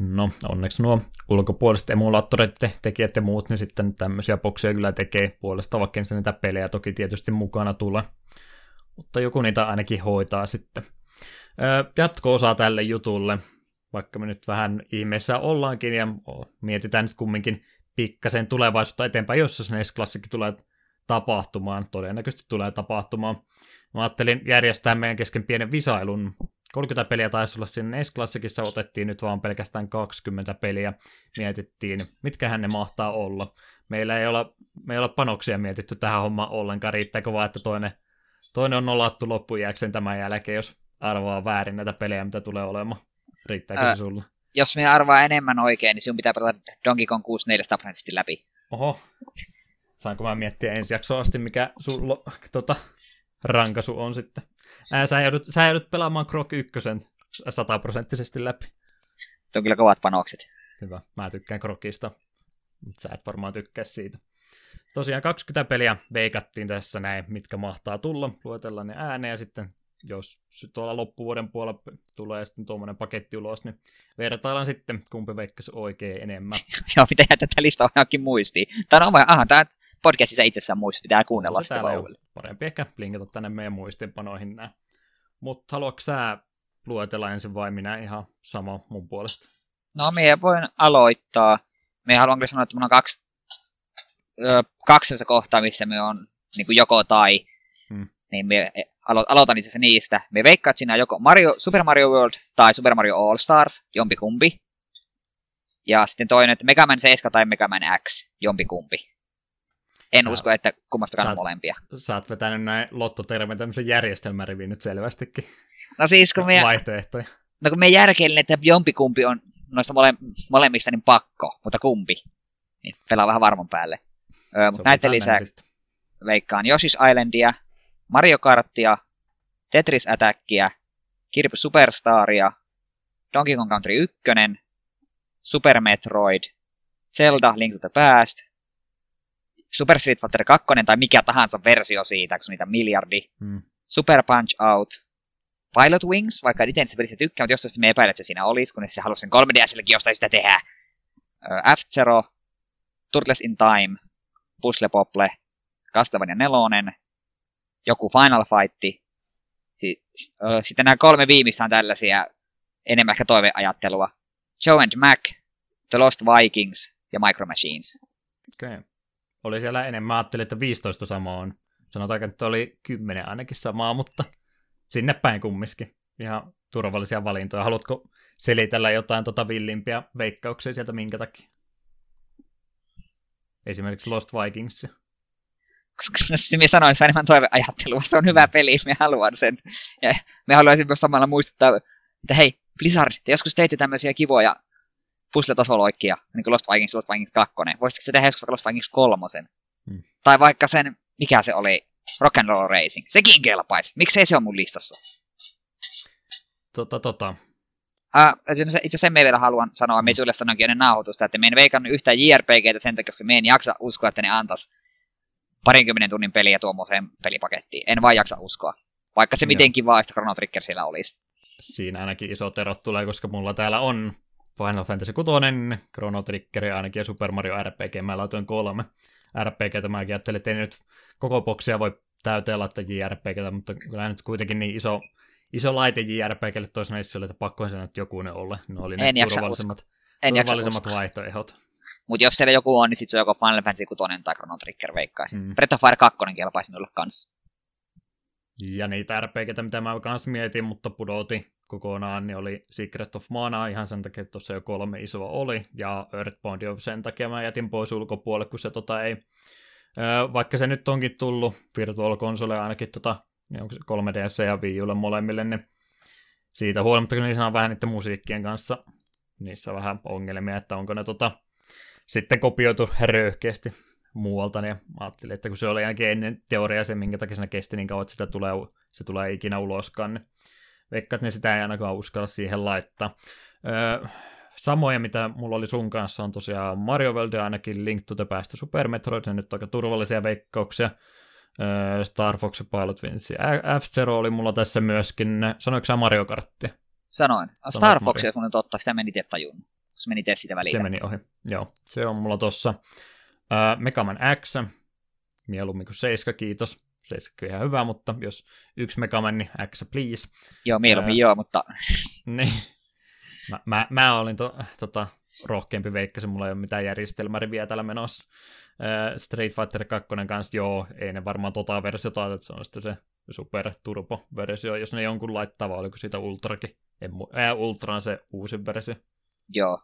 No, onneksi nuo ulkopuoliset emulaattorit, tekijät ja muut, niin sitten tämmöisiä bokseja kyllä tekee puolesta, vaikka se niitä pelejä toki tietysti mukana tulee. Mutta joku niitä ainakin hoitaa sitten. Jatko-osa tälle jutulle, vaikka me nyt vähän ihmeessä ollaankin ja mietitään nyt kumminkin pikkasen tulevaisuutta eteenpäin, jos se NES Classic tulee tapahtumaan, todennäköisesti tulee tapahtumaan. Mä ajattelin järjestää meidän kesken pienen visailun 30 peliä taisi olla siinä S-klassikissa, otettiin nyt vaan pelkästään 20 peliä, mietittiin, mitkä ne mahtaa olla. Meillä ei ole, me ei ole panoksia mietitty tähän hommaan ollenkaan, riittääkö vaan, että toinen, toinen on nolattu loppujääkseen tämän jälkeen, jos arvaa väärin näitä pelejä, mitä tulee olemaan. Riittääkö Ää, se sulle? Jos me arvaa enemmän oikein, niin sinun pitää pelata Donkey Kong 64 prosenttisesti läpi. Oho. Saanko mä miettiä ensi jaksoa asti, mikä sun tota, rankasu on sitten? Ää, sä, joudut, sä joudut pelaamaan Krok 1 sataprosenttisesti läpi. Se on kyllä kovat panokset. Hyvä, mä tykkään Krokista, mutta sä et varmaan tykkää siitä. Tosiaan 20 peliä veikattiin tässä näin, mitkä mahtaa tulla. Luetellaan ne ääneen ja sitten jos tuolla loppuvuoden puolella tulee sitten tuommoinen paketti ulos, niin vertaillaan sitten, kumpi veikkasi oikein enemmän. Joo, pitää tätä listaa johonkin muistiin. Tämä on vai, aha, tämä podcastissa itsessään muisti, pitää kuunnella no, sitä Parempi ehkä linkata tänne meidän muistinpanoihin nämä. Mutta haluatko sä luetella ensin vai minä ihan sama mun puolesta? No, minä voin aloittaa. Me haluan kyllä sanoa, että mun on kaksi, ö, kaksi kohtaa, missä me on niin kuin joko tai. Hmm. Niin me e, alo- aloitan itse niistä. Me veikkaat siinä joko Mario, Super Mario World tai Super Mario All Stars, jompikumpi. Ja sitten toinen, että Mega Man 7 tai Mega Man X, jompikumpi. En sä, usko, että kummastakaan on molempia. Sä oot vetänyt näin lottotermin tämmöisen järjestelmärivin nyt selvästikin. No siis kun me... Vaihtoehtoja. No kun me järkeilin, että jompikumpi on noista mole, molemmista niin pakko, mutta kumpi. Niin pelaa vähän varmon päälle. Öö, mutta näiden lisäksi veikkaan Yoshi's Islandia, Mario Karttia, Tetris Attackia, Kirby Superstaria, Donkey Kong Country 1, Super Metroid, Zelda Link to the Past, Super Street Fighter 2 tai mikä tahansa versio siitä, kun niitä miljardi. Hmm. Super Punch Out. Pilot Wings, vaikka itse sitä pelissä tykkää, mutta jostain me epäilet, että se siinä olisi, kun se halusi sen 3DSillekin jostain sitä tehdä. F-Zero, Turtles in Time, Puzzle Pople, Castlevania 4, joku Final Fight. Sitten nämä kolme viimeistä on tällaisia enemmän ehkä toiveajattelua. Joe and Mac, The Lost Vikings ja Micro Machines. Okay. Oli siellä enemmän. Mä ajattelin, että 15 samaa on. Sanotaan, että oli 10 ainakin samaa, mutta sinne päin kumminkin. Ihan turvallisia valintoja. Haluatko selitellä jotain tota villimpiä veikkauksia sieltä minkä takia? Esimerkiksi Lost Vikings. Koska minä sanoin, että enemmän toiveajattelua. Se on hyvä peli, me haluan sen. Ja me haluaisin myös samalla muistuttaa, että hei, Blizzard, te joskus teitte tämmöisiä kivoja puzzle-tasoloikkia, niin kuin Lost Vikings, Lost Vikings 2. Voisitko se tehdä joskus Lost Vikings 3? Hmm. Tai vaikka sen, mikä se oli, Rock and Roll Racing. Sekin kelpaisi. Miksei se on mun listassa? Tota, tota. Uh, itse sen me vielä haluan sanoa, me sulle sanoinkin ennen nauhoitusta, että me en veikannut yhtään JRPGtä sen takia, koska me en jaksa uskoa, että ne antas parinkymmenen tunnin peliä tuommoiseen pelipakettiin. En vaan jaksa uskoa. Vaikka se miten kiva, että Chrono Trigger siellä olisi. Siinä ainakin iso erot tulee, koska mulla täällä on Final Fantasy 6, Chrono Trigger ainakin ja Super Mario RPG. Mä laitoin kolme RPGtä. Mä ajattelin, että ei nyt koko boksia voi täyteen laittaa JRPGtä, mutta kyllä nyt kuitenkin niin iso, iso laite JRPGlle toisena oli, että pakkohan sen nyt joku ne ole. Ne oli ne En turvallisemmat, En turvallisemmat vaihtoehdot. Mutta jos siellä joku on, niin sit se on joko Final Fantasy 6 tai Chrono Trigger veikkaisin. Mm. Breath of Fire 2 kelpaisi minulle kanssa. Ja niitä RPGtä, mitä mä kanssa mietin, mutta pudotin kokonaan, niin oli Secret of Mana ihan sen takia, että tuossa jo kolme isoa oli, ja Earthbound sen takia mä jätin pois ulkopuolelle, kun se tota ei, vaikka se nyt onkin tullut Virtual Console ainakin tota, niin onko se 3DS ja Wii Ulle molemmille, niin siitä huolimatta, kun niissä on vähän niiden musiikkien kanssa, niissä on vähän ongelmia, että onko ne tota, sitten kopioitu röyhkeästi muualta, niin ajattelin, että kun se oli ainakin ennen teoriaa se, minkä takia se kesti niin kauan, että sitä tulee, se tulee ikinä uloskaan, niin veikkaan, että ne sitä ei ainakaan uskalla siihen laittaa. Öö, samoja, mitä mulla oli sun kanssa, on tosiaan Mario World ja ainakin Link to the Past Super Metroid, ne nyt aika turvallisia veikkauksia. Öö, Star Fox ja Pilot ja F-Zero oli mulla tässä myöskin. Sanoiko sä Mario Karttia? Sanoin. Star Fox, Mario. jos mun totta, sitä meni itse tajunnut. Se meni itse siitä väliin. Se meni ohi. Joo, se on mulla tossa. Öö, Megaman X, mieluummin kuin 7, kiitos. 7 on ihan hyvä, mutta jos yksi Megaman, niin X please. Joo, mieluummin joo, mutta Niin. Mä, mä, mä olin to, tota, rohkeampi veikka, se mulla ei ole mitään järjestelmäriviä täällä menossa. Äh, Street Fighter 2 kanssa, joo, ei ne varmaan tota versiota, että se on sitten se Super Turbo-versio, jos ne jonkun laittaa, vai oliko siitä Ultrakin? En, mu- äh, Ultra on se uusin versio. joo.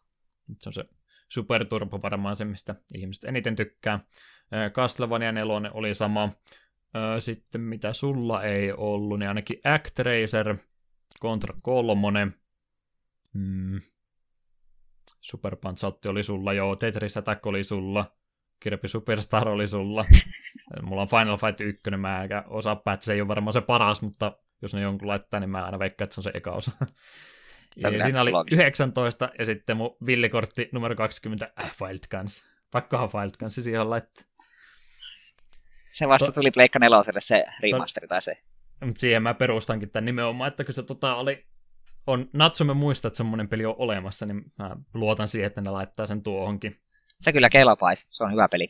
Se on se Super Turbo varmaan se, mistä ihmiset eniten tykkää. Äh, Castlevania 4 oli sama. Sitten mitä sulla ei ollut, niin ainakin Actracer, Contra 3, mm. Super Punch oli sulla, joo, Tetris Attack oli sulla, Kirby Superstar oli sulla. Mulla on Final Fight 1, mä enkä osaa päättää, se ei ole varmaan se paras, mutta jos ne jonkun laittaa, niin mä aina veikkaan, että se on se eka osa. Ja kyllä siinä oli loogista. 19 ja sitten mun villikortti numero 20, äh, Wild Guns. Pakkohan Wild Guns siihen laittaa. Se vasta To- tuli Pleikka neloselle se remasteri tai se. Mutta siihen mä perustankin tämän nimenomaan, että kun se tota oli, on Natsume muista, että semmoinen peli on olemassa, niin mä luotan siihen, että ne laittaa sen tuohonkin. Se kyllä kelpaisi. Se on hyvä peli.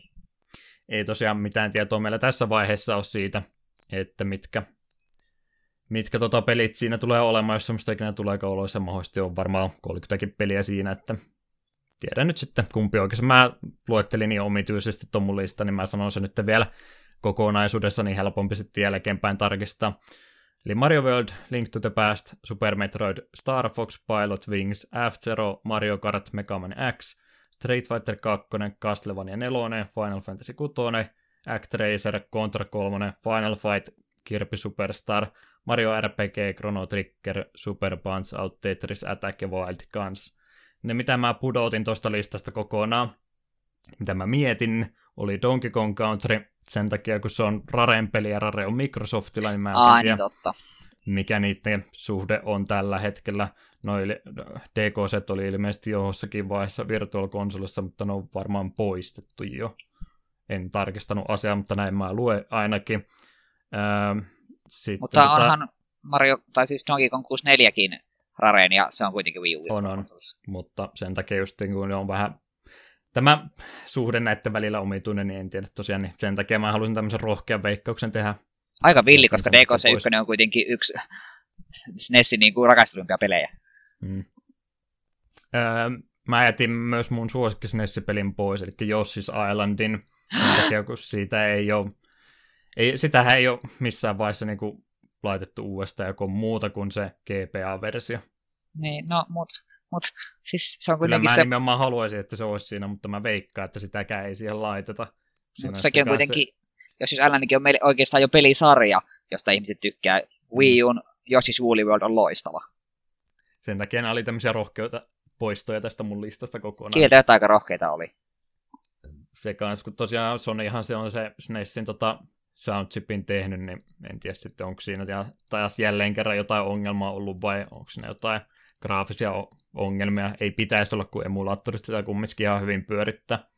Ei tosiaan mitään tietoa meillä tässä vaiheessa ole siitä, että mitkä, mitkä tota pelit siinä tulee olemaan, jos semmoista ikinä tulee oloissa mahdollisesti on varmaan 30 peliä siinä, että tiedän nyt sitten kumpi oikein. Mä luettelin niin omituisesti ton mun lista, niin mä sanon sen nyt vielä kokonaisuudessa, niin helpompi sitten jälkeenpäin tarkistaa. Eli Mario World, Link to the Past, Super Metroid, Star Fox, Pilot Wings, F-Zero, Mario Kart, Mega Man X, Street Fighter 2, Castlevania 4, Final Fantasy 6, Actracer, Contra 3, Final Fight, Kirby Superstar, Mario RPG, Chrono Trigger, Super Punch Out, Tetris Attack ja Wild Guns. Ne mitä mä pudotin tuosta listasta kokonaan, mitä mä mietin, oli Donkey Kong Country, sen takia kun se on Raren peli ja Rare on Microsoftilla, niin mä en Aa, tiedä, niin totta. mikä niiden suhde on tällä hetkellä. Noi DKZ oli ilmeisesti jossakin vaiheessa Virtual Consolessa, mutta ne on varmaan poistettu jo. En tarkistanut asiaa, mutta näin mä luen ainakin. Öö, sitten Mutta onhan Mario, tai siis Donkey Kong 64kin Rareen, ja se on kuitenkin Wii U. On, on. mutta sen takia just niin kun ne on vähän tämä suhde näiden välillä omituinen, niin en tiedä tosiaan, niin sen takia mä halusin tämmöisen rohkean veikkauksen tehdä. Aika villi, koska sen DKC sitten pois. 1 on kuitenkin yksi SNESin niin kuin rakastetuimpia pelejä. Mm. Öö, mä jätin myös mun suosikkisnessipelin pois, eli Yoshi's Islandin, sen takia, kun siitä ei ole, ei, sitähän ei ole missään vaiheessa niin kuin laitettu uudestaan joku muuta kuin se GPA-versio. Niin, no, mut, mut siis se on Kyllä kuitenkin mä se, nimenomaan haluaisin, että se olisi siinä, mutta mä veikkaan, että sitäkään ei siihen laiteta. Mutta on sekin on kanssa kuitenkin, jos siis Alannikin on meille oikeastaan jo pelisarja, josta ihmiset tykkää. Wii Mm. U'n Yoshi's Woolly World on loistava. Sen takia nämä oli tämmöisiä rohkeita poistoja tästä mun listasta kokonaan. Kieltäjät aika rohkeita oli. Se kans, kun tosiaan Sonyhan se on se SNESin tota soundchipin tehnyt, niin en tiedä sitten onko siinä taas jälleen kerran jotain ongelmaa ollut vai onko siinä jotain graafisia ongelmia. Ei pitäisi olla, kun emulaattorit sitä kumminkin ihan hyvin pyörittää.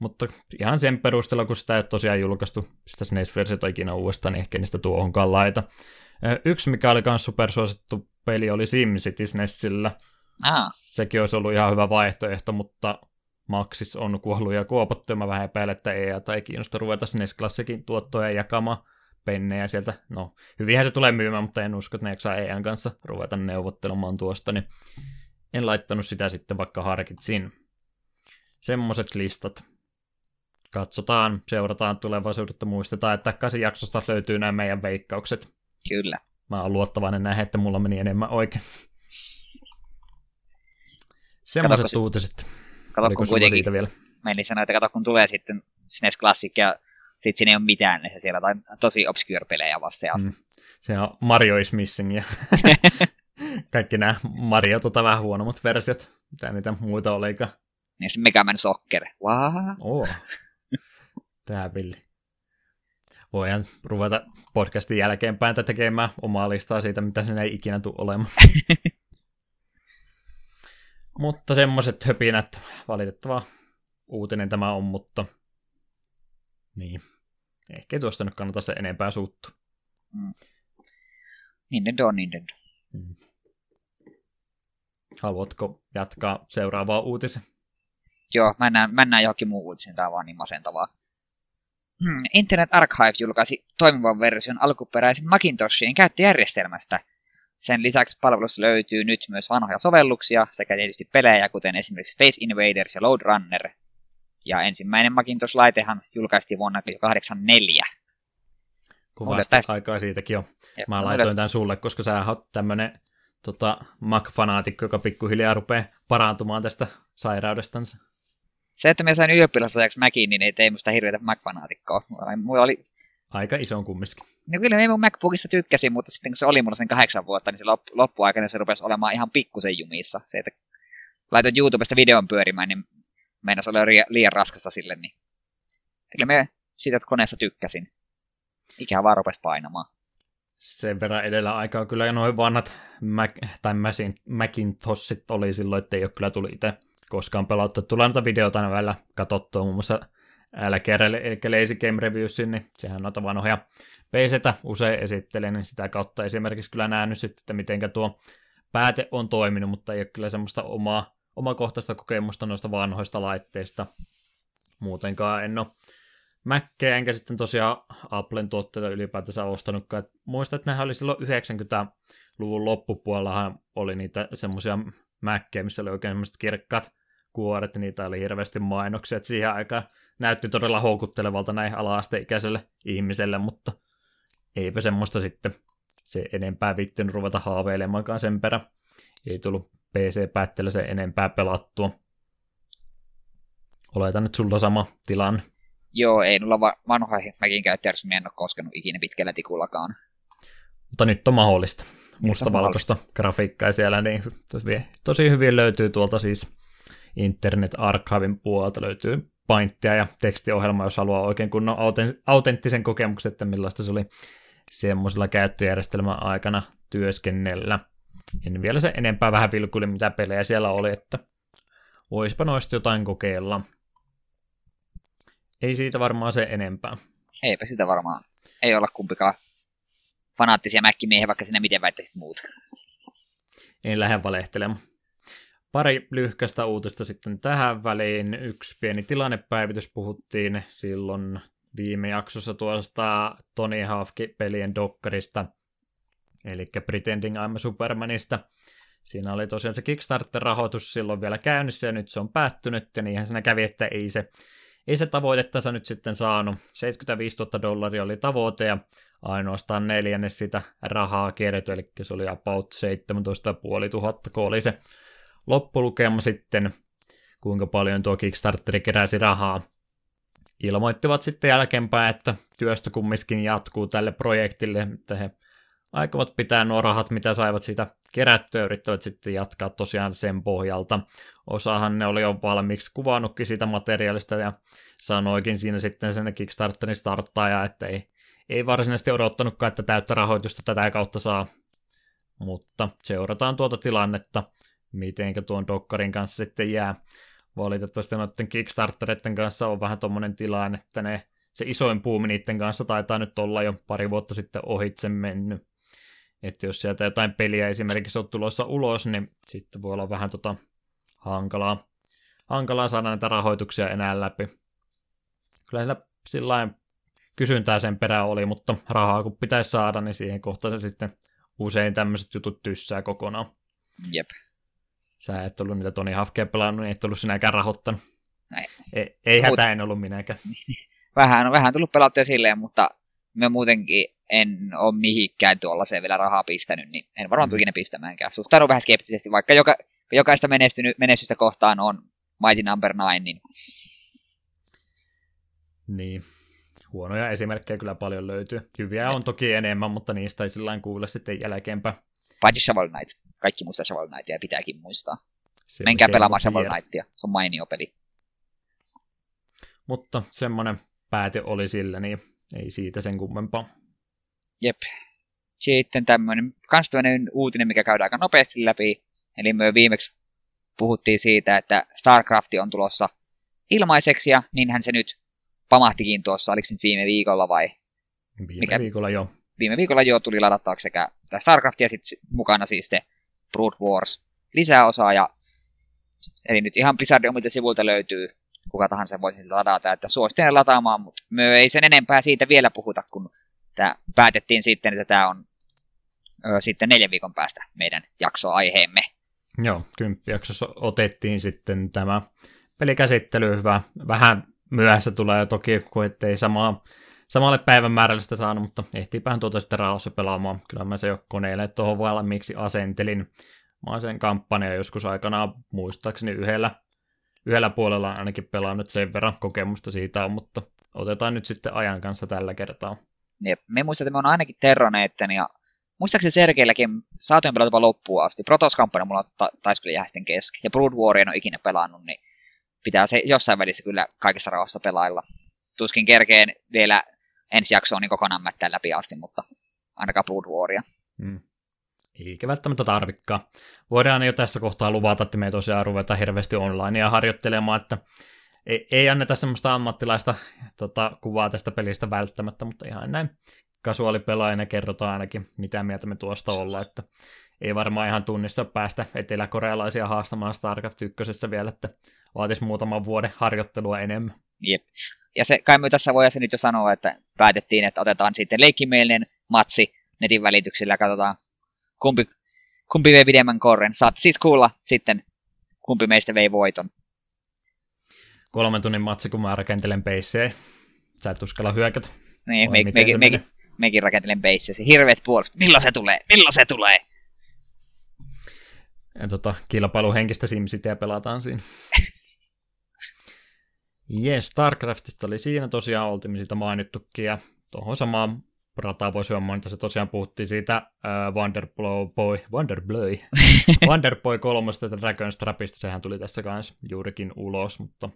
Mutta ihan sen perusteella, kun sitä ei ole tosiaan julkaistu, sitä SNES-versiota ikinä uudestaan, niin ehkä niistä tuohonkaan laita. Yksi, mikä oli myös supersuosittu peli, oli SimCity SNESillä. Ah, Sekin olisi ollut ihan hyvä vaihtoehto, mutta Maxis on kuollut ja kuopattu, ja mä vähän epäilen, että EA tai kiinnosta ruveta SNES Classicin tuottoja jakamaan pennejä sieltä. No, hyvinhän se tulee myymään, mutta en usko, että ne jaksaa EAN kanssa ruveta neuvottelemaan tuosta, niin en laittanut sitä sitten vaikka harkitsin. Semmoiset listat. Katsotaan, seurataan tulevaisuudetta, muistetaan, että kasi jaksosta löytyy nämä meidän veikkaukset. kyllä. Mä oon luottavainen näin, että mulla meni enemmän oikein. Semmoiset uutiset. Kato, kun kuitenkin vielä? meni sanoa, että kato, kun tulee sitten SNES Classic ja sitten siinä ei ole mitään, niin se siellä on tosi obscure-pelejä vasta seassa. Mm. Se on Mario is missing ja kaikki nämä Mario tota vähän huonommat versiot. Mitä niitä muita olikaan. Niin se Mega Man Soccer. Wow. Oo. Tää villi. Voidaan ruveta podcastin jälkeenpäin tätä tekemään omaa listaa siitä, mitä sinne ei ikinä tule olemaan. mutta semmoiset höpinät, valitettava uutinen tämä on, mutta niin. Ehkä ei tuosta nyt kannata se enempää suuttua. Nintendo on Nintendo. Mm. Haluatko jatkaa seuraavaa uutisen? Joo, mennään, mennään johonkin muuhun uutisiin, tää on vaan niin masentavaa. Hmm, Internet Archive julkaisi toimivan version alkuperäisen Macintoshin käyttöjärjestelmästä. Sen lisäksi palvelussa löytyy nyt myös vanhoja sovelluksia sekä tietysti pelejä, kuten esimerkiksi Space Invaders ja Load Runner. Ja ensimmäinen Macintosh-laitehan julkaistiin vuonna 1984. Mulle Kovasti tästä- aikaa siitäkin on. Ja Mä mulle- laitoin tämän sulle, koska sä oot tämmönen tota, Mac-fanaatikko, joka pikkuhiljaa rupeaa parantumaan tästä sairaudestansa. Se, että mä sain ylioppilasajaksi Macin, niin ei tee musta hirveätä Mac-fanaatikkoa. Mulla- oli Aika iso on kumminkin. No kyllä mä mun MacBookista tykkäsin, mutta sitten kun se oli mulla sen kahdeksan vuotta, niin se loppu, loppuaikana se rupesi olemaan ihan pikkusen jumissa. Se, että laitoin YouTubesta videon pyörimään, niin meinas olla ri- liian raskasta sille, niin kyllä mä siitä koneesta tykkäsin. Ikä vaan rupesi painamaan. Sen verran edellä aikaa kyllä ja noin vanhat Mac, tai Macin, Macintoshit oli silloin, että ei ole kyllä tullut itse koskaan pelattu. Tulee noita videoita aina välillä katsottua, muun muassa LGR, eli Lazy Game Reviewsin, niin sehän noita vanhoja PCtä usein esittelee, niin sitä kautta esimerkiksi kyllä nähnyt sitten, että mitenkä tuo pääte on toiminut, mutta ei ole kyllä semmoista omaa, omakohtaista kokemusta noista vanhoista laitteista. Muutenkaan en ole Mäkkeä, enkä sitten tosiaan Applen tuotteita ylipäätänsä ostanutkaan. Et Muistan, että nehän oli silloin 90-luvun loppupuolellahan oli niitä semmoisia Mäkkejä, missä oli oikein semmoiset kirkkaat kuoret, niitä oli hirveästi mainoksia. Et siihen aikaan näytti todella houkuttelevalta näin ala-asteikäiselle ihmiselle, mutta eipä semmoista sitten se enempää vittynyt ruveta haaveilemaankaan sen perä. Ei tullut PC-päätteellä se enempää pelattua. Oletan nyt sulla sama tilanne. Joo, ei nulla va- vanhoja Macin käyttäjärjestelmiä en ole koskenut ikinä pitkällä tikullakaan. Mutta nyt on mahdollista. Mustavalkoista grafiikkaa siellä, niin tosi, tosi hyvin löytyy tuolta siis Internet Archivein puolelta löytyy painttia ja tekstiohjelma, jos haluaa oikein kunnon auten- autenttisen kokemuksen, että millaista se oli semmoisella käyttöjärjestelmän aikana työskennellä. En vielä se enempää vähän vilkuille, mitä pelejä siellä oli, että voispa noista jotain kokeilla. Ei siitä varmaan se enempää. Eipä sitä varmaan. Ei olla kumpikaan fanaattisia Mac-miehiä, vaikka sinne miten väittäisit muuta. en lähde valehtelemaan. Pari lyhkäistä uutista sitten tähän väliin. Yksi pieni tilannepäivitys puhuttiin silloin viime jaksossa tuosta Tony Hawk-pelien dokkarista, eli Pretending I'm Supermanista. Siinä oli tosiaan se Kickstarter-rahoitus silloin vielä käynnissä ja nyt se on päättynyt ja niinhän siinä kävi, että ei se, ei se tavoitettansa nyt sitten saanut. 75 000 dollaria oli tavoite ja ainoastaan neljännes sitä rahaa kierretty, eli se oli about 17 500, kun oli se loppulukema sitten, kuinka paljon tuo Kickstarteri keräsi rahaa. Ilmoittivat sitten jälkeenpäin, että työstö kumminkin jatkuu tälle projektille, että he aikovat pitää nuo rahat, mitä saivat siitä kerättyä, yrittävät sitten jatkaa tosiaan sen pohjalta. Osahan ne oli jo valmiiksi kuvannutkin siitä materiaalista ja sanoikin siinä sitten sen Kickstarterin starttaja, että ei, ei varsinaisesti odottanutkaan, että täyttä rahoitusta tätä kautta saa, mutta seurataan tuota tilannetta, mitenkä tuon Dokkarin kanssa sitten jää. Valitettavasti noiden Kickstartereiden kanssa on vähän tommonen tilanne, että ne, se isoin puumi niiden kanssa taitaa nyt olla jo pari vuotta sitten ohitse mennyt. Että jos sieltä jotain peliä esimerkiksi on tulossa ulos, niin sitten voi olla vähän tota hankalaa, hankalaa saada näitä rahoituksia enää läpi. Kyllä sillä kysyntää sen perään oli, mutta rahaa kun pitäisi saada, niin siihen kohtaan se sitten usein tämmöiset jutut tyssää kokonaan. Jep. Sä et ollut niitä Tony Hawkia pelannut, niin et ollut sinäkään rahoittanut. Näin. Ei, ei hätä en ollut minäkään. Vähän, vähän tullut pelattua silleen, mutta me muutenkin en ole mihinkään tuollaiseen vielä rahaa pistänyt, niin en varmaan Mm. tule ikinä pistämäänkään. Suhtaudun vähän skeptisesti, vaikka joka, jokaista menestynyt, menestystä kohtaan on Mighty Number 9, niin Niin. Huonoja esimerkkejä kyllä paljon löytyy. Hyviä on toki enemmän, mutta niistä ei sillä kuule sitten jälkeenpäin. paitsi Shovel Knight. Kaikki muistaa Shovel Knightia ja pitääkin muistaa. Se Menkää pelaamaan Shovel. Knightia, se on mainio peli. Mutta semmoinen pääte oli sillä, niin ei siitä sen kummempaa. Jep. Sitten tämmöinen, kans tämmöinen uutinen, mikä käydään aika nopeasti läpi. Eli me viimeksi puhuttiin siitä, että StarCraft on tulossa ilmaiseksi, ja niinhän se nyt pamahtikin tuossa, oliko se nyt viime viikolla vai? Viime Mikä- viikolla jo. Viime viikolla jo tuli ladattavaksi sekä StarCraft ja sitten mukana siis se Brood Wars lisäosa, ja eli nyt ihan Blizzardin omilta sivuilta löytyy, kuka tahansa voi sen ladata, että suosittelen lataamaan, mutta me ei sen enempää siitä vielä puhuta, kun tämä päätettiin sitten, että tämä on ö, sitten neljän viikon päästä meidän jaksoaiheemme. Joo, kymppijaksossa otettiin sitten tämä pelikäsittely. Hyvä. Vähän myöhässä tulee toki, kun ettei samaa, samalle päivän määrällä sitä saanut, mutta ehtiipähän tuota sitten rauhassa pelaamaan. Kyllä mä se jo koneelle tuohon valmiiksi asentelin. Mä sen kampanjan joskus aikanaan muistaakseni yhdellä, yhdellä puolella ainakin pelannut sen verran kokemusta siitä on, mutta otetaan nyt sitten ajan kanssa tällä kertaa. Jep. Me muistan, että me on ainakin Terroneitten ja muistaakseni Sergeilläkin saatoin pelata jopa loppuun asti. Protoss-kampanja mulla ta- taisi kyllä jää sitten kesken. Ja Brood Warrior en ole ikinä pelannut, niin pitää se jossain välissä kyllä kaikessa rauhassa pelailla. Tuskin kerkeen vielä ensi jaksoon niin kokonaan mättää läpi asti, mutta ainakaan Brood Warrior. Mm. Eikä välttämättä tarvikkaan. Voidaan jo tässä kohtaa luvata, että me ei tosiaan ruveta hirveästi onlinea harjoittelemaan, että ei, ei anneta semmoista ammattilaista tota, kuvaa tästä pelistä välttämättä, mutta ihan näin kasuaalipelaajana kerrotaan ainakin, mitä mieltä me tuosta ollaan, että ei varmaan ihan tunnissa päästä eteläkorealaisia haastamaan StarCraft 1 vielä, että vaatisi muutaman vuoden harjoittelua enemmän. Jep. Ja se, kai me tässä voidaan se nyt jo sanoa, että päätettiin, että otetaan sitten leikkimielinen matsi netin välityksellä ja katsotaan, kumpi, kumpi vei pidemmän korren. Saat siis kuulla sitten, kumpi meistä vei voiton. Kolmen tunnin matsi, kun mä rakentelen peissejä. Sä et uskalla hyökätä. Niin, me, miten mekin, se mekin, rakentelen beissiä. Hirveet puolustus. Milloin se tulee? Milloin se tulee? Ja tota, kilpailuhenkistä SimCityä pelataan siinä. Yes, StarCraftista oli siinä tosiaan, oltiin me siitä mainittukin, ja tuohon samaan rataan voisi hyvä mainita, se tosiaan puhuttiin siitä äh, Wonderboy, Boy, Wonderboy, Wonderboy kolmosta Dragonstrapista, sehän tuli tässä kanssa juurikin ulos, mutta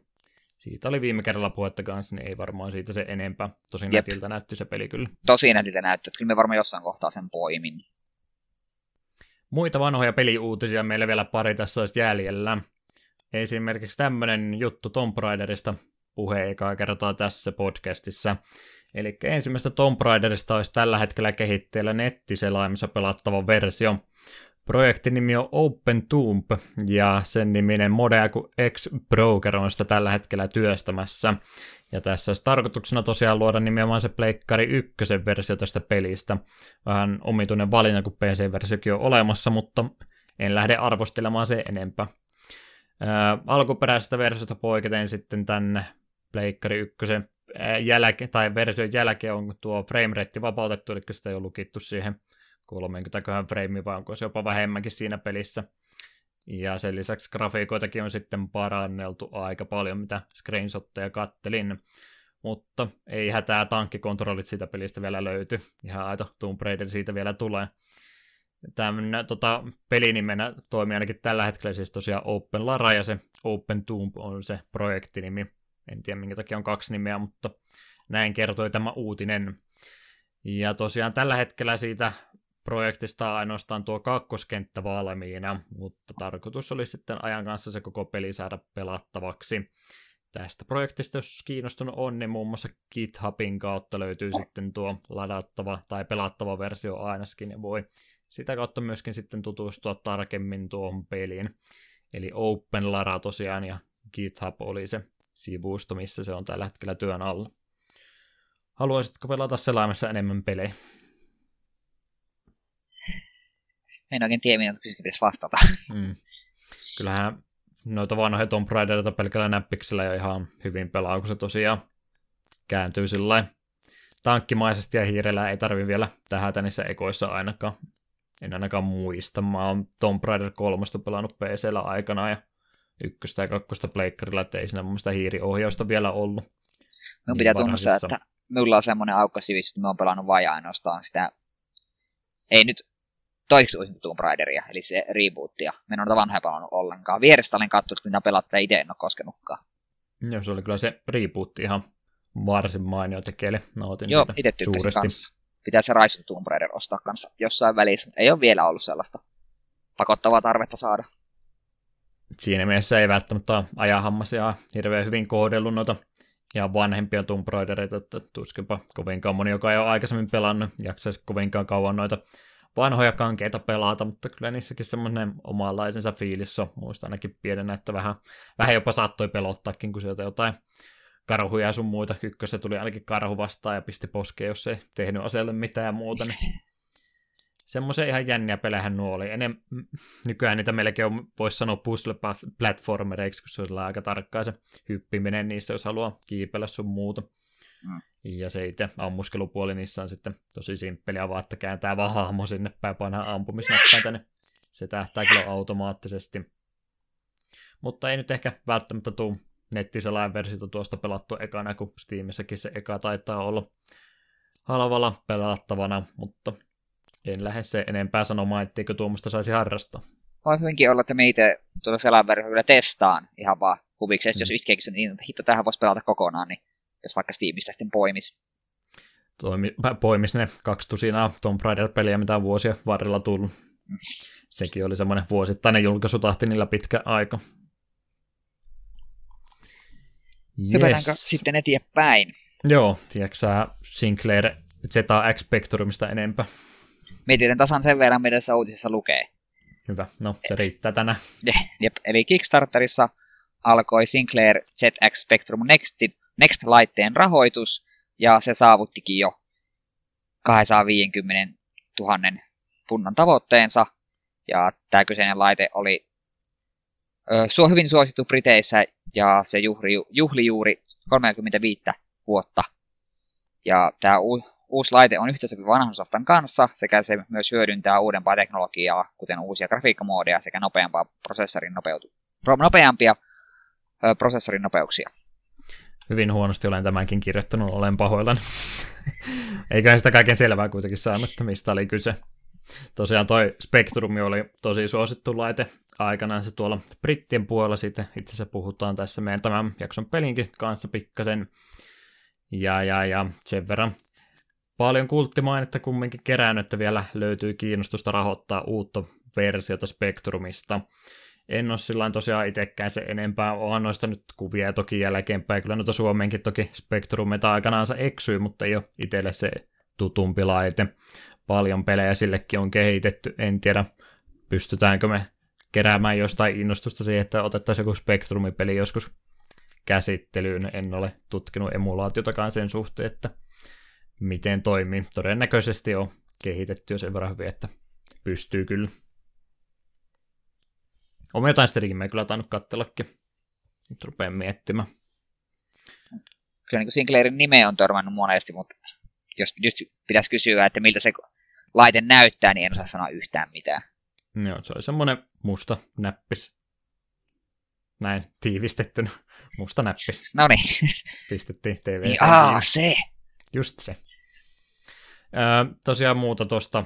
siitä oli viime kerralla puhetta kanssa, niin ei varmaan siitä se enempää. Tosin Jep. nätiltä näytti se peli kyllä. Tosi nätiltä näyttää, että kyllä me varmaan jossain kohtaa sen poimin. Muita vanhoja peliuutisia meillä vielä pari tässä olisi jäljellä. Esimerkiksi tämmöinen juttu Tomb Raiderista puhe ekaa kertaa tässä podcastissa. Eli ensimmäistä Tomb Raiderista olisi tällä hetkellä kehitteellä nettiselaimissa pelattava versio. Projektin nimi on Open Tomb ja sen niminen modea kuin X-Broker on sitä tällä hetkellä työstämässä. Ja tässä olisi tarkoituksena tosiaan luoda nimenomaan se Pleikkari 1 versio tästä pelistä. Vähän omituinen valinta, kun PC-versiokin on olemassa, mutta en lähde arvostelemaan se enempää. Ää, alkuperäisestä versiota poiketen sitten tänne Pleikkari 1 jälkeen, tai version jälkeen on tuo framerate vapautettu, eli sitä ei ole lukittu siihen 30 frame, vaan onko se jopa vähemmänkin siinä pelissä. Ja sen lisäksi grafiikoitakin on sitten paranneltu aika paljon, mitä screenshotteja kattelin. Mutta ei hätää, tankkikontrollit siitä pelistä vielä löyty. Ihan aito Tomb Raider siitä vielä tulee. Tämmönen tota, pelinimenä toimii ainakin tällä hetkellä siis tosiaan Open Lara ja se Open Tomb on se projektinimi. En tiedä minkä takia on kaksi nimeä, mutta näin kertoi tämä uutinen. Ja tosiaan tällä hetkellä siitä projektista ainoastaan tuo kakkoskenttä valmiina, mutta tarkoitus oli sitten ajan kanssa se koko peli saada pelattavaksi. Tästä projektista, jos kiinnostunut on, niin muun muassa GitHubin kautta löytyy sitten tuo ladattava tai pelattava versio ainakin, ja voi sitä kautta myöskin sitten tutustua tarkemmin tuohon peliin. Eli Open Lara tosiaan ja GitHub oli se sivusto, missä se on tällä hetkellä työn alla. Haluaisitko pelata selaimessa enemmän pelejä? En oikein tiedä, mitä pitäisi vastata. Mm. Kyllähän noita vanhoja Tomb Raiderita pelkällä näppiksellä jo ihan hyvin pelaa, kun se tosiaan kääntyy sillä tankkimaisesti ja hiirellä ei tarvi vielä tähätä niissä ekoissa ainakaan. En ainakaan muista. Mä oon Tomb Raider 3 pelannut PCllä aikana ja ykköstä ja kakkosta pleikkarilla, että ei siinä mun mielestä hiiriohjausta vielä ollut. Minun Niin pitää tunnustaa, varhaisissa. että minulla on semmoinen aukko sivissä, että mä oon pelannut vain ainoastaan sitä, ei nyt toiseksi uusinta Tomb Raideria, eli se rebootia. Mä en ole vanhoja pelannut ollenkaan. Vierestä olen katsonut, kun niitä pelattaa itse en ole koskenutkaan. Joo, se oli kyllä se reboot ihan varsin mainio tekele. Nautin Joo, sitä itse tykkäsin suuresti. kanssa. Pitää se Rise of Tomb Raider ostaa kanssa jossain välissä, mutta ei ole vielä ollut sellaista pakottavaa tarvetta saada. Siinä mielessä ei välttämättä ole ajahammas ja hirveän hyvin kohdellut noita ja vanhempia Tomb Raidereita, että tuskinpa kovinkaan moni, joka ei ole aikaisemmin pelannut, jaksaisi kovinkaan kauan noita vanhoja kankeita pelata, mutta kyllä niissäkin semmoinen omanlaisensa fiilis on. Muistan ainakin pienenä, että vähän, vähän jopa saattoi pelottaakin, kun sieltä jotain karhuja ja sun muita. Ykkössä tuli ainakin karhu vastaan ja pisti poskeen, jos ei tehnyt asialle mitään muuta. Niin semmoisia ihan jänniä pelejähän nuo oli. M- nykyään niitä melkein on, voisi sanoa puzzle-platformereiksi, kun se on aika tarkkaa se hyppiminen niissä, jos haluaa kiipellä sun muuta. Mm. Ja se itse ammuskelupuoli niissä on sitten tosi simppeliä, vaan että kääntää vaan hahmo sinne päin painaa ampumisnäppäintä, niin se tähtää kyllä automaattisesti. Mutta ei nyt ehkä välttämättä tule nettiselain versiota tuosta pelattua ekana, kun Steamissäkin se eka taitaa olla halvalla pelattavana, mutta en lähde se enempää sanomaan, etteikö tuommoista saisi harrastaa. Voi hyvinkin olla, että me itse tuolla Selan kyllä testaan ihan vaan huvikseen, Mm. jos iskeeksi, niin hitto tähän voisi pelata kokonaan, niin jos vaikka Steamista sitten poimis. Toimi, poimis ne kaksi tusinaa Tomb Raider-peliä, mitä on vuosia varrella tullut. Mm. Sekin oli semmoinen vuosittainen julkaisutahti niillä pitkä aika. Hypätäänkö sitten eteenpäin? Joo, tiedätkö sä Sinclair ZX Spectrumista enempää? Mietitään tasan sen verran, mitä tässä uutisessa lukee. Hyvä, no se riittää tänään. Jep, eli Kickstarterissa alkoi Sinclair ZX Spectrum Next, Next-laitteen rahoitus, ja se saavuttikin jo 250 000 punnan tavoitteensa, ja tämä kyseinen laite oli ö, hyvin suosittu Briteissä, ja se juhli, juhli juuri 35 vuotta. Ja tämä u, uusi laite on yhteensopiva vanhan softan kanssa, sekä se myös hyödyntää uudempaa teknologiaa, kuten uusia grafiikkamoodeja sekä nopeampaa prosessorin nopeutu, pro, nopeampia ö, prosessorin nopeuksia. Hyvin huonosti olen tämänkin kirjoittanut, olen pahoillani. Eiköhän sitä kaiken selvää kuitenkin saanut, että mistä oli kyse. Tosiaan toi Spectrum oli tosi suosittu laite aikanaan se tuolla brittien puolella siitä itse asiassa puhutaan tässä meidän tämän jakson pelinkin kanssa pikkasen. Ja, ja, ja sen verran paljon kulttimainetta kumminkin kerännyt, että vielä löytyy kiinnostusta rahoittaa uutta versiota Spectrumista. En ole sillä tosiaan itsekään se enempää, onhan noista nyt kuvia toki jälkeenpäin, kyllä noita Suomeenkin toki Spectrumita aikanaansa eksyi, mutta ei ole itselle se tutumpi laite. Paljon pelejä sillekin on kehitetty, en tiedä pystytäänkö me keräämään jostain innostusta siihen, että otettaisiin joku Spectrumipeli joskus käsittelyyn. En ole tutkinut emulaatiotakaan sen suhteen, että miten toimii. Todennäköisesti on kehitetty jo sen verran hyvin, että pystyy kyllä. On jotain striimejä kyllä tainnut katsellakin. Nyt rupean miettimään. Kyllä niin kuin Sinclairin nimeä on törmännyt monesti, mutta jos just pitäisi kysyä, että miltä se laite näyttää, niin en osaa sanoa yhtään mitään. Joo, se oli semmoinen musta näppis. Näin tiivistettynä. Musta näppis. No niin, Pistettiin tv niin aa, se! Just se. Öö, tosiaan muuta tuosta